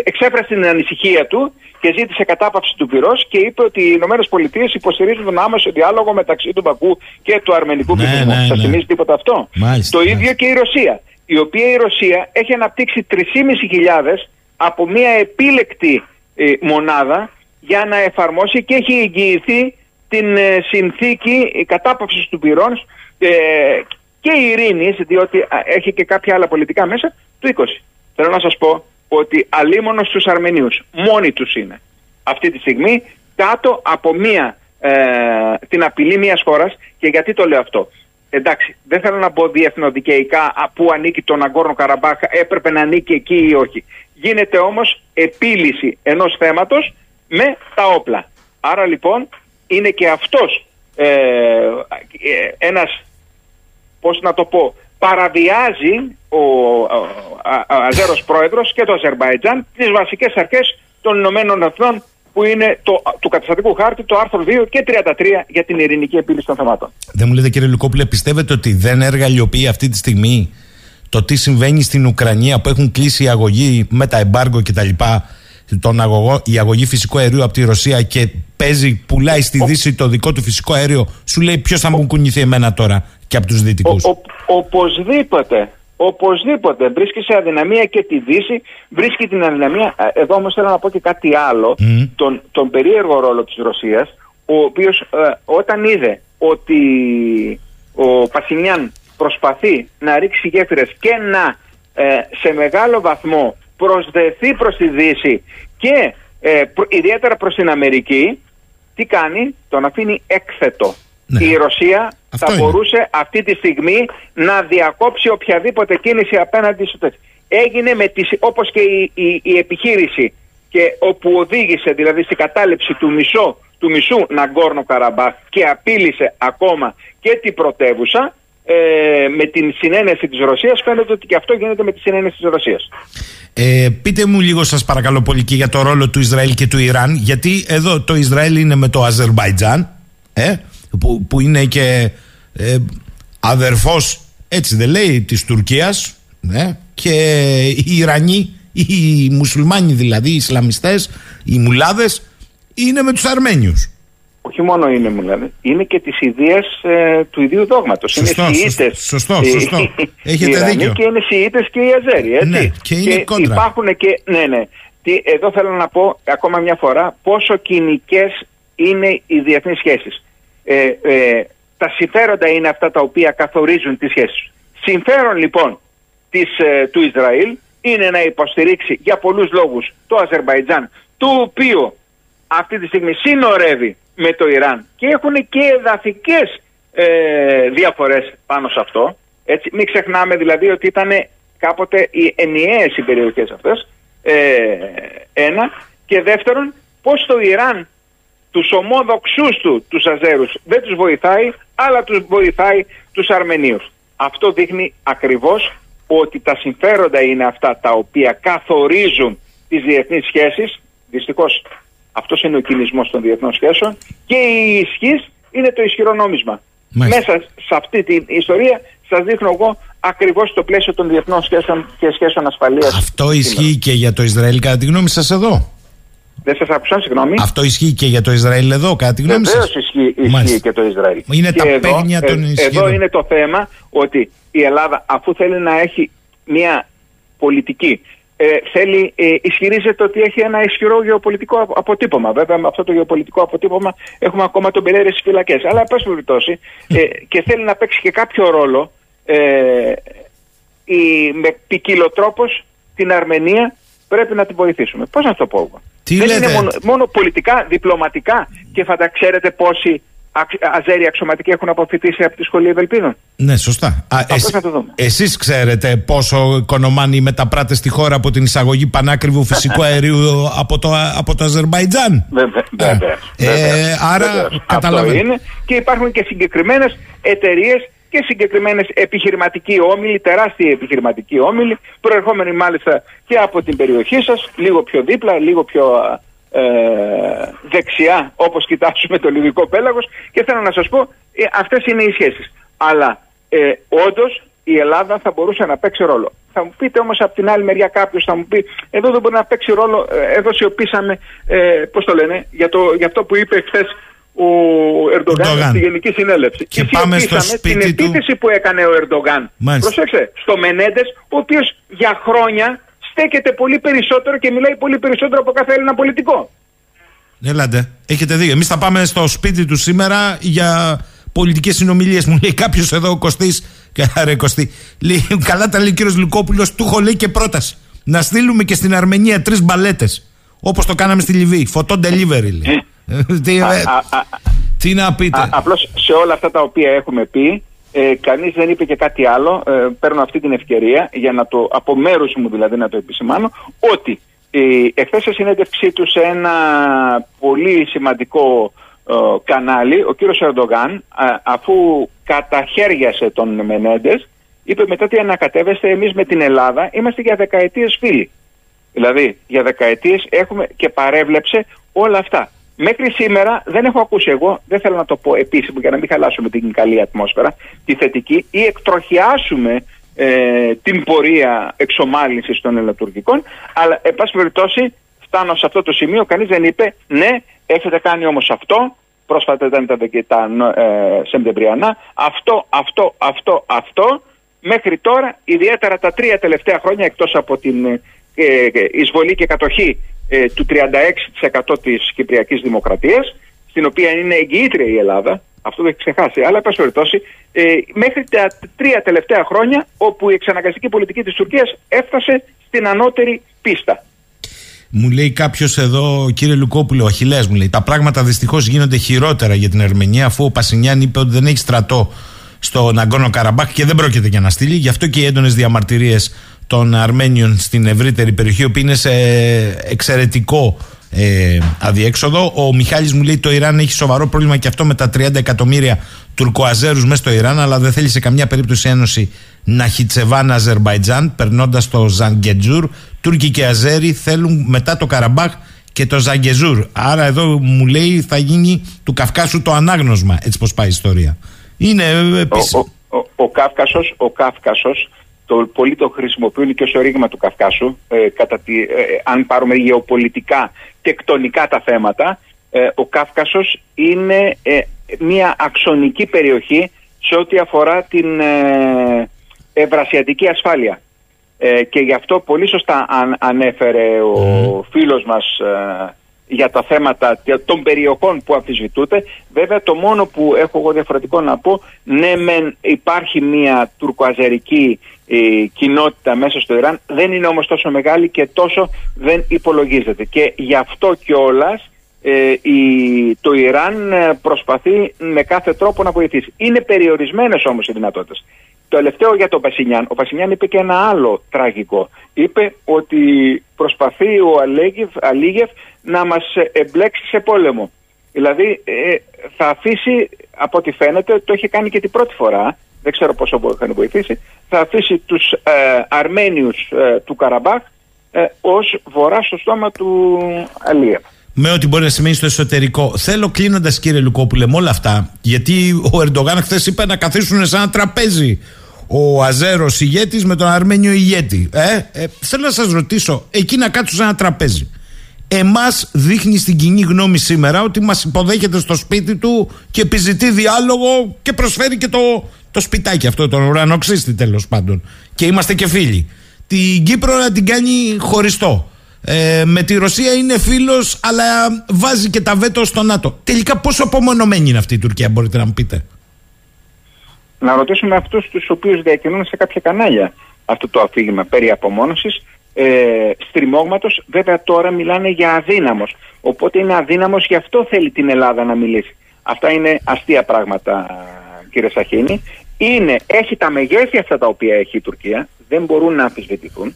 εξέφρασε την ανησυχία του και ζήτησε κατάπαυση του πυρός και είπε ότι οι Ηνωμένες Πολιτείες υποστηρίζουν τον άμεσο διάλογο μεταξύ του Μπακού και του αρμενικού ναι, πληθυσμού. Ναι, Σας ναι. θυμίζει τίποτα αυτό; Μάλιστα, το ίδιο και η Ρωσία. Η οποία η Ρωσία έχει αναπτύξει 3.500 από μια επίλεκτη ε, μονάδα για να εφαρμόσει και έχει εγγυηθεί την ε, συνθήκη κατάπαυση του πυρός ε, και ειρήνη, διότι έχει και κάποια άλλα πολιτικά μέσα, του 20. Θέλω να σας πω ότι αλίμονος στους Αρμενίους μόνοι τους είναι αυτή τη στιγμή κάτω από μία, ε, την απειλή μιας χώρας και γιατί το λέω αυτό. Εντάξει, δεν θέλω να πω διεθνοδικαιικά που ανήκει τον Αγκόρνο Καραμπάχα, έπρεπε να ανήκει εκεί ή όχι. Γίνεται όμως επίλυση ενός θέματος με τα όπλα. Άρα λοιπόν είναι και αυτός ε, ε ένας, πώς να το πω, παραβιάζει ο, Αζέρος Πρόεδρος και το Αζερβαϊτζάν τις βασικές αρχές των Ηνωμένων Εθνών που είναι το, του καταστατικού χάρτη, το άρθρο 2 και 33 για την ειρηνική επίλυση των θεμάτων. Δεν μου λέτε κύριε Λουκόπουλε, πιστεύετε ότι δεν εργαλειοποιεί αυτή τη στιγμή το τι συμβαίνει στην Ουκρανία που έχουν κλείσει η αγωγή με τα εμπάργκο κτλ. Τον αγωγό, η αγωγή φυσικού αερίου από τη Ρωσία και παίζει, πουλάει στη Δύση το δικό του φυσικό αέριο, σου λέει ποιος θα μου κουνηθεί εμένα τώρα και από τους Δυτικούς. Οπωσδήποτε. Οπωσδήποτε βρίσκει σε αδυναμία και τη Δύση, βρίσκει την αδυναμία. Ε, εδώ όμως θέλω να πω και κάτι άλλο. Τον, τον περίεργο ρόλο της Ρωσίας, ο οποίος ε, όταν είδε ότι ο Πασινιάν προσπαθεί να ρίξει γέφυρες και να ε, σε μεγάλο βαθμό προσδεθεί προς τη Δύση και ε, ιδιαίτερα προς την Αμερική, τι κάνει, τον αφήνει έκθετο. Ναι. Η Ρωσία θα μπορούσε αυτή τη στιγμή να διακόψει οποιαδήποτε κίνηση απέναντι στο Έγινε με τις, όπως και η, η, επιχείρηση και όπου οδήγησε δηλαδή στην κατάληψη του μισό του μισού Ναγκόρνο Καραμπάχ και απείλησε ακόμα και την πρωτεύουσα ε, με την συνένεση της Ρωσίας φαίνεται ότι και αυτό γίνεται με τη συνένεση της Ρωσίας. Ε, πείτε μου λίγο σας παρακαλώ πολύ και για το ρόλο του Ισραήλ και του Ιράν γιατί εδώ το Ισραήλ είναι με το Αζερβαϊτζάν ε, που, που είναι και ε, αδερφός έτσι δεν λέει της Τουρκίας ε, και οι Ιρανοί οι μουσουλμάνοι δηλαδή οι Ισλαμιστές οι μουλάδες είναι με τους Αρμένιους όχι μόνο είναι δηλαδή, είναι και τη ιδέα ε, του ιδίου δόγματος. Είναι Σιήτες. Σωστό, σωστό. (laughs) Έχετε δίκιο. Και είναι Σιήτες και οι Αζέρι. Έτσι. Ναι, και είναι και κόντρα. Υπάρχουν και. Ναι, ναι. Τι, εδώ θέλω να πω ακόμα μια φορά πόσο κοινικές είναι οι διεθνείς σχέσεις. Ε, ε, τα συμφέροντα είναι αυτά τα οποία καθορίζουν τις σχέσεις. Συμφέρον λοιπόν της, ε, του Ισραήλ είναι να υποστηρίξει για πολλούς λόγους το Αζερβαϊτζάν το οποίο αυτή τη στιγμή συνορεύει με το Ιράν και έχουν και εδαφικές ε, διαφορές πάνω σε αυτό. Έτσι, μην ξεχνάμε δηλαδή ότι ήταν κάποτε οι ενιαίες οι περιοχές αυτές. Ε, ένα. Και δεύτερον, πώς το Ιράν τους ομόδοξούς του, τους Αζέρους, δεν τους βοηθάει, αλλά τους βοηθάει τους Αρμενίους. Αυτό δείχνει ακριβώς ότι τα συμφέροντα είναι αυτά τα οποία καθορίζουν τις διεθνείς σχέσεις. Δυστυχώς αυτός είναι ο κινησμός των διεθνών σχέσεων και η ισχύς είναι το ισχυρό νόμισμα. Μέσα σε αυτή την ιστορία σας δείχνω εγώ ακριβώς το πλαίσιο των διεθνών σχέσεων και σχέσεων ασφαλείας. Αυτό ισχύει και για το Ισραήλ, κατά τη γνώμη σας εδώ; Δεν σας άκουσα, συγγνώμη. Αυτό ισχύει και για το Ισραήλ εδώ, κατά τη γνώμη σας; Βεβαίω ισχύει, ισχύει και το Ισραήλ. Είναι και τα εδώ, παίγνια των ε, ισχυρών. Εδώ είναι το θέμα ότι η Ελλάδα, αφού θέλει να έχει μια πολιτική ε, θέλει, ε, ισχυρίζεται ότι έχει ένα ισχυρό γεωπολιτικό αποτύπωμα. Βέβαια, με αυτό το γεωπολιτικό αποτύπωμα έχουμε ακόμα τον Πελέρη στις φυλακές. Αλλά, εν πάση περιπτώσει, ε, και θέλει να παίξει και κάποιο ρόλο ε, η, με ποικίλο τρόπο την Αρμενία πρέπει να την βοηθήσουμε. Πώς να το πω Τι Δεν είναι μόνο, μόνο πολιτικά, διπλωματικά και θα τα πόσοι Αζέρι αξιωματικοί έχουν αποφυτίσει από τη Σχολή Ευελπίδων. Ναι, σωστά. Α, εσ, εσείς ξέρετε πόσο οικονομάνε οι μεταπράτες στη χώρα από την εισαγωγή πανάκριβου φυσικού αερίου από το, από το Αζερβαϊτζάν; Βέβαια. Ε, άρα καταλαβαίνετε. Και υπάρχουν και συγκεκριμένες εταιρείες και συγκεκριμένες επιχειρηματικοί όμιλοι, τεράστιοι επιχειρηματικοί όμιλοι, προερχόμενοι μάλιστα και από την περιοχή σας, λίγο πιο δίπλα, λίγο πιο ε, δεξιά όπως κοιτάξουμε το λιβικό πέλαγος και θέλω να σας πω ε, αυτές είναι οι σχέσεις αλλά ε, όντως η Ελλάδα θα μπορούσε να παίξει ρόλο. Θα μου πείτε όμως από την άλλη μεριά κάποιος θα μου πει εδώ δεν μπορεί να παίξει ρόλο, ε, εδώ σιωπήσαμε ε, πώς το λένε για, το, για αυτό που είπε χθες ο Ερντογάν στη Γενική Συνέλευση. Και, και πάμε στο σπίτι την επίθεση που έκανε ο Ερντογάν. Προσέξτε, στο Μενέντες ο οποίος για χρόνια στέκεται πολύ περισσότερο και μιλάει πολύ περισσότερο από κάθε Έλληνα πολιτικό. Έλατε, έχετε δίκιο. Εμείς θα πάμε στο σπίτι του σήμερα για πολιτικές συνομιλίες. Μου λέει κάποιος εδώ, ο Κωστής. Ρε Κωστή, λέει, καλά τα λέει ο κύριος Λουκόπουλος, του έχω λέει και πρόταση. Να στείλουμε και στην Αρμενία τρεις μπαλέτες. Όπως το κάναμε στη Λιβύη. Φωτό delivery, λέει. Ε. τι, ε, τι να πείτε. Απλώς σε όλα αυτά τα οποία έχουμε πει, ε, κανείς δεν είπε και κάτι άλλο, ε, παίρνω αυτή την ευκαιρία για να το, από μέρους μου δηλαδή να το επισημάνω, ότι ε, εχθές σε συνέντευξή του σε ένα πολύ σημαντικό ε, κανάλι, ο κύριος Ερντογάν, αφού καταχέριασε τον Μενέντες, είπε μετά τι ανακατεύεστε εμείς με την Ελλάδα, είμαστε για δεκαετίες φίλοι. Δηλαδή για δεκαετίες έχουμε και παρέβλεψε όλα αυτά. Μέχρι σήμερα δεν έχω ακούσει εγώ, δεν θέλω να το πω επίσημο για να μην χαλάσουμε την καλή ατμόσφαιρα, τη θετική ή εκτροχιάσουμε ε, την πορεία εξομάλυνσης των ελλατουργικών. Αλλά, εν πάση περιπτώσει, φτάνω σε αυτό το σημείο. Κανείς δεν είπε ναι, έχετε κάνει όμως αυτό. Πρόσφατα ήταν τα, τα ε, Σεπτεμβριανά. Αυτό, αυτό, αυτό, αυτό. Μέχρι τώρα, ιδιαίτερα τα τρία τελευταία χρόνια, εκτός από την ε, ε, εισβολή και κατοχή ε, του 36% της Κυπριακής Δημοκρατίας, στην οποία είναι εγγυήτρια η Ελλάδα, αυτό δεν έχει ξεχάσει, αλλά πάση περιπτώσει, ε, μέχρι τα τρία τελευταία χρόνια, όπου η εξαναγκαστική πολιτική της Τουρκίας έφτασε στην ανώτερη πίστα. Μου λέει κάποιος εδώ, κύριε Λουκόπουλο, ο Αχιλέας μου λέει: Τα πράγματα δυστυχώς γίνονται χειρότερα για την Ερμηνεία, αφού ο Πασινιάν είπε ότι δεν έχει στρατό στο Ναγκόνο Καραμπάχ και δεν πρόκειται για να στείλει. Γι' αυτό και οι έντονες διαμαρτυρίες των Αρμένιων στην ευρύτερη περιοχή, που είναι σε εξαιρετικό ε, αδιέξοδο. Ο Μιχάλης μου λέει το Ιράν έχει σοβαρό πρόβλημα και αυτό με τα 30 εκατομμύρια Τουρκοαζέρους μέσα στο Ιράν, αλλά δεν θέλει σε καμιά περίπτωση ένωση να χιτσεβάν Αζερβαϊτζάν, περνώντας το Ζαγκετζούρ. Τούρκοι και Αζέροι θέλουν μετά το Καραμπάχ και το Ζαγκεζούρ. Άρα εδώ μου λέει θα γίνει του Καυκάσου το ανάγνωσμα, έτσι πως πάει η ιστορία. Είναι ε, επίσης... Ο, ο, ο, Κάφκασος, ο Κάφκασος το, πολλοί το χρησιμοποιούν και ως ρήγμα του Καυκάσου. Ε, κατά τη, ε, αν πάρουμε γεωπολιτικά, τεκτονικά τα θέματα, ε, ο Κάφκασος είναι ε, μια αξονική περιοχή σε ό,τι αφορά την ε, ευρασιατική ασφάλεια. και γι' αυτό πολύ σωστά ανέφερε ο mm. φίλος μας για τα θέματα των περιοχών που αμφισβητούνται. Βέβαια το μόνο που έχω εγώ διαφορετικό να πω, ναι μεν υπάρχει μια τουρκοαζερική ε, κοινότητα μέσα στο Ιράν, δεν είναι όμως τόσο μεγάλη και τόσο δεν υπολογίζεται. Και γι' αυτό κιόλας ε, το Ιράν ε, προσπαθεί με κάθε τρόπο να βοηθήσει. Είναι περιορισμένες όμως οι δυνατότητες. Το τελευταίο για τον Πασινιάν. Ο Πασινιάν είπε και ένα άλλο τραγικό. Είπε ότι προσπαθεί ο Αλίγεφ να μας εμπλέξει σε πόλεμο. Δηλαδή ε, θα αφήσει, από ό,τι φαίνεται, το έχει κάνει και την πρώτη φορά, δεν ξέρω πόσο μπορεί να βοηθήσει, θα αφήσει τους ε, Αρμένιους ε, του Καραμπάχ ε, ως βορρά στο στόμα του Αλίεφ. Με ό,τι μπορεί να σημαίνει στο εσωτερικό. Θέλω κλείνοντας, κύριε Λουκόπουλε, με όλα αυτά, γιατί ο Ερντογάν χθες είπε να καθίσουν σε ένα τραπέζι ο Αζέρος ηγέτης με τον Αρμένιο ηγέτη. Ε, ε, θέλω να σας ρωτήσω, εκεί να κάτσουν σε ένα τραπέζι. Εμάς δείχνει στην κοινή γνώμη σήμερα ότι μας υποδέχεται στο σπίτι του και επιζητεί διάλογο και προσφέρει και το, το σπιτάκι αυτό, τον ουρανοξύστη τέλος πάντων. Και είμαστε και φίλοι. Την Κύπρο να την κάνει χωριστό. Ε, με τη Ρωσία είναι φίλος, αλλά βάζει και τα βέτο στο ΝΑΤΟ. Τελικά, πόσο απομονωμένη είναι αυτή η Τουρκία, μπορείτε να μου πείτε; Να ρωτήσουμε αυτούς τους οποίους διακινούν σε κάποια κανάλια αυτό το αφήγημα περί απομόνωσης ε, στριμώγματος βέβαια τώρα μιλάνε για αδύναμος οπότε είναι αδύναμος γι' αυτό θέλει την Ελλάδα να μιλήσει αυτά είναι αστεία πράγματα κύριε Σαχίνη είναι, έχει τα μεγέθη αυτά τα οποία έχει η Τουρκία δεν μπορούν να αμφισβητηθούν.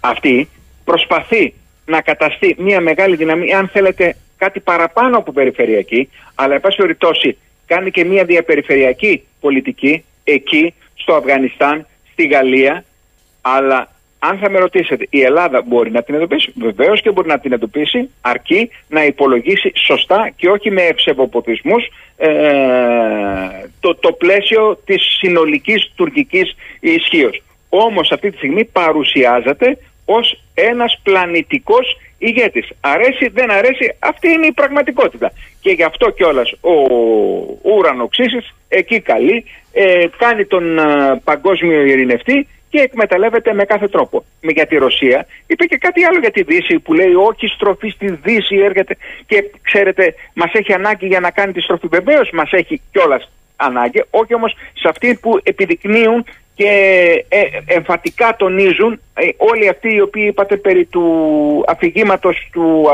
Αυτή προσπαθεί να καταστεί μια μεγάλη δύναμη αν θέλετε κάτι παραπάνω από περιφερειακή αλλά εν πάση κάνει και μια διαπεριφερειακή πολιτική εκεί στο Αφγανιστάν, στη Γαλλία αλλά αν θα με ρωτήσετε, η Ελλάδα μπορεί να την εντοπίσει; Βεβαίως και μπορεί να την εντοπίσει, αρκεί να υπολογίσει σωστά και όχι με ευσεβοποτισμού ε, το, το πλαίσιο της συνολικής τουρκικής ισχύως. Όμως αυτή τη στιγμή παρουσιάζεται ως ένας πλανητικός ηγέτης. Αρέσει, δεν αρέσει, αυτή είναι η πραγματικότητα. Και γι' αυτό κιόλας ο ουρανοξύσης εκεί καλεί, ε, κάνει τον ε, παγκόσμιο ειρηνευτή και εκμεταλλεύεται με κάθε τρόπο. Για τη Ρωσία είπε και κάτι άλλο για τη Δύση που λέει όχι στροφή στη Δύση έρχεται και ξέρετε μας έχει ανάγκη για να κάνει τη στροφή. Βεβαίως μας έχει κιόλας ανάγκη, όχι όμως σε αυτή που επιδεικνύουν και ε, εμφατικά τονίζουν ε, όλοι αυτοί οι οποίοι είπατε περί του αφηγήματος του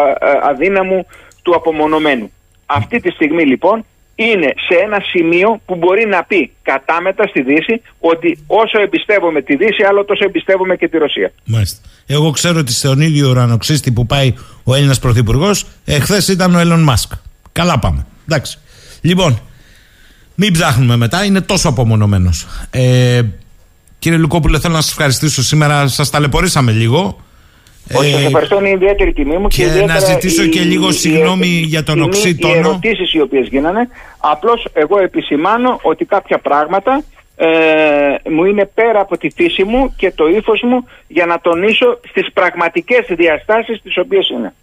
αδύναμου, του απομονωμένου. Αυτή τη στιγμή λοιπόν είναι σε ένα σημείο που μπορεί να πει κατάμετα στη Δύση ότι όσο εμπιστεύομαι τη Δύση, άλλο τόσο εμπιστεύομαι και τη Ρωσία. Μάλιστα. Εγώ ξέρω ότι στον ίδιο ουρανοξύστη που πάει ο Έλληνας Πρωθυπουργός, εχθέ ήταν ο Έλλον Μάσκ. Καλά πάμε. Εντάξει. Λοιπόν, μην ψάχνουμε μετά, είναι τόσο απομονωμένος. Ε, κύριε Λουκόπουλε, θέλω να σας ευχαριστήσω σήμερα. Σας ταλαιπωρήσαμε λίγο. Όχι, σα ευχαριστώ, είναι ιδιαίτερη τιμή μου. Και, και να ζητήσω και λίγο συγγνώμη για τον οξύτονο. Οι ερωτήσεις οι οποίες γίνανε. Απλώς εγώ επισημάνω ότι κάποια πράγματα ε, μου είναι πέρα από τη φύση μου και το ύφος μου για να τονίσω στις πραγματικές διαστάσεις τις οποίες είναι.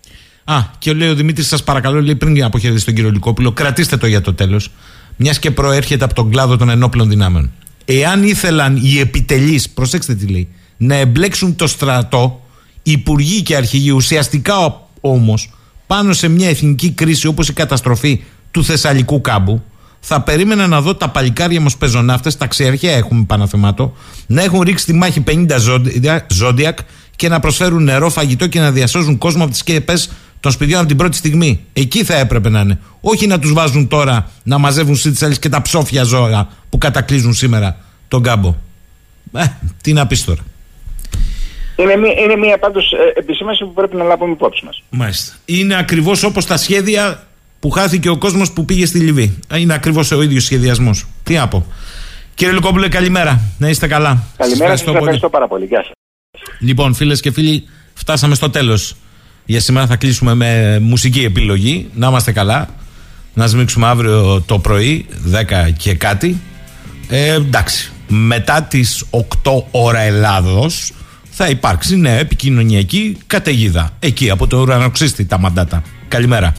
Α, και λέει ο Δημήτρης, σας παρακαλώ, λέει πριν αποχαιρετήσει τον κύριο Λικόπουλο, κρατήστε το για το τέλος. Μιας και προέρχεται από τον κλάδο των ενόπλων δυνάμεων. Εάν ήθελαν οι επιτελείς, προσέξτε τι λέει, να εμπλέξουν το στρατό, υπουργοί και αρχηγοί ουσιαστικά όμως πάνω σε μια εθνική κρίση όπως η καταστροφή του Θεσσαλικού κάμπου θα περίμενα να δω τα παλικάρια μας πεζοναύτες, τα ξερχαία έχουμε παναθεμάτο, να έχουν ρίξει τη μάχη 50 ζόντιακ και να προσφέρουν νερό, φαγητό και να διασώζουν κόσμο από τις σκέπες των σπιτιών από την πρώτη στιγμή. Εκεί θα έπρεπε να είναι. Όχι να τους βάζουν τώρα να μαζεύουν σίτσαλε και τα ψόφια ζώα που κατακλείζουν σήμερα τον κάμπο. Ε, τι να πεις τώρα. Είναι μία, είναι μία πάντως ε, επισήμανση που πρέπει να λάβουμε υπόψη μας. Μάλιστα. Είναι ακριβώς όπως τα σχέδια που χάθηκε ο κόσμος που πήγε στη Λιβύη. Είναι ακριβώς ο ίδιος σχεδιασμός. Τι να πω. Κύριε Λουκόπουλε, καλημέρα. Να είστε καλά. Καλημέρα σας, ευχαριστώ πάρα πολύ. Γεια σας. Λοιπόν, φίλες και φίλοι, φτάσαμε στο τέλος. Για σήμερα θα κλείσουμε με μουσική επιλογή. Να είμαστε καλά. Να σμίξουμε αύριο το πρωί, 10 και κάτι. Ε, εντάξει. Μετά τις 8 ώρα Ελλάδος θα υπάρξει νέα επικοινωνιακή καταιγίδα. Εκεί από το ουρανοξύστη τα μαντάτα. Καλημέρα.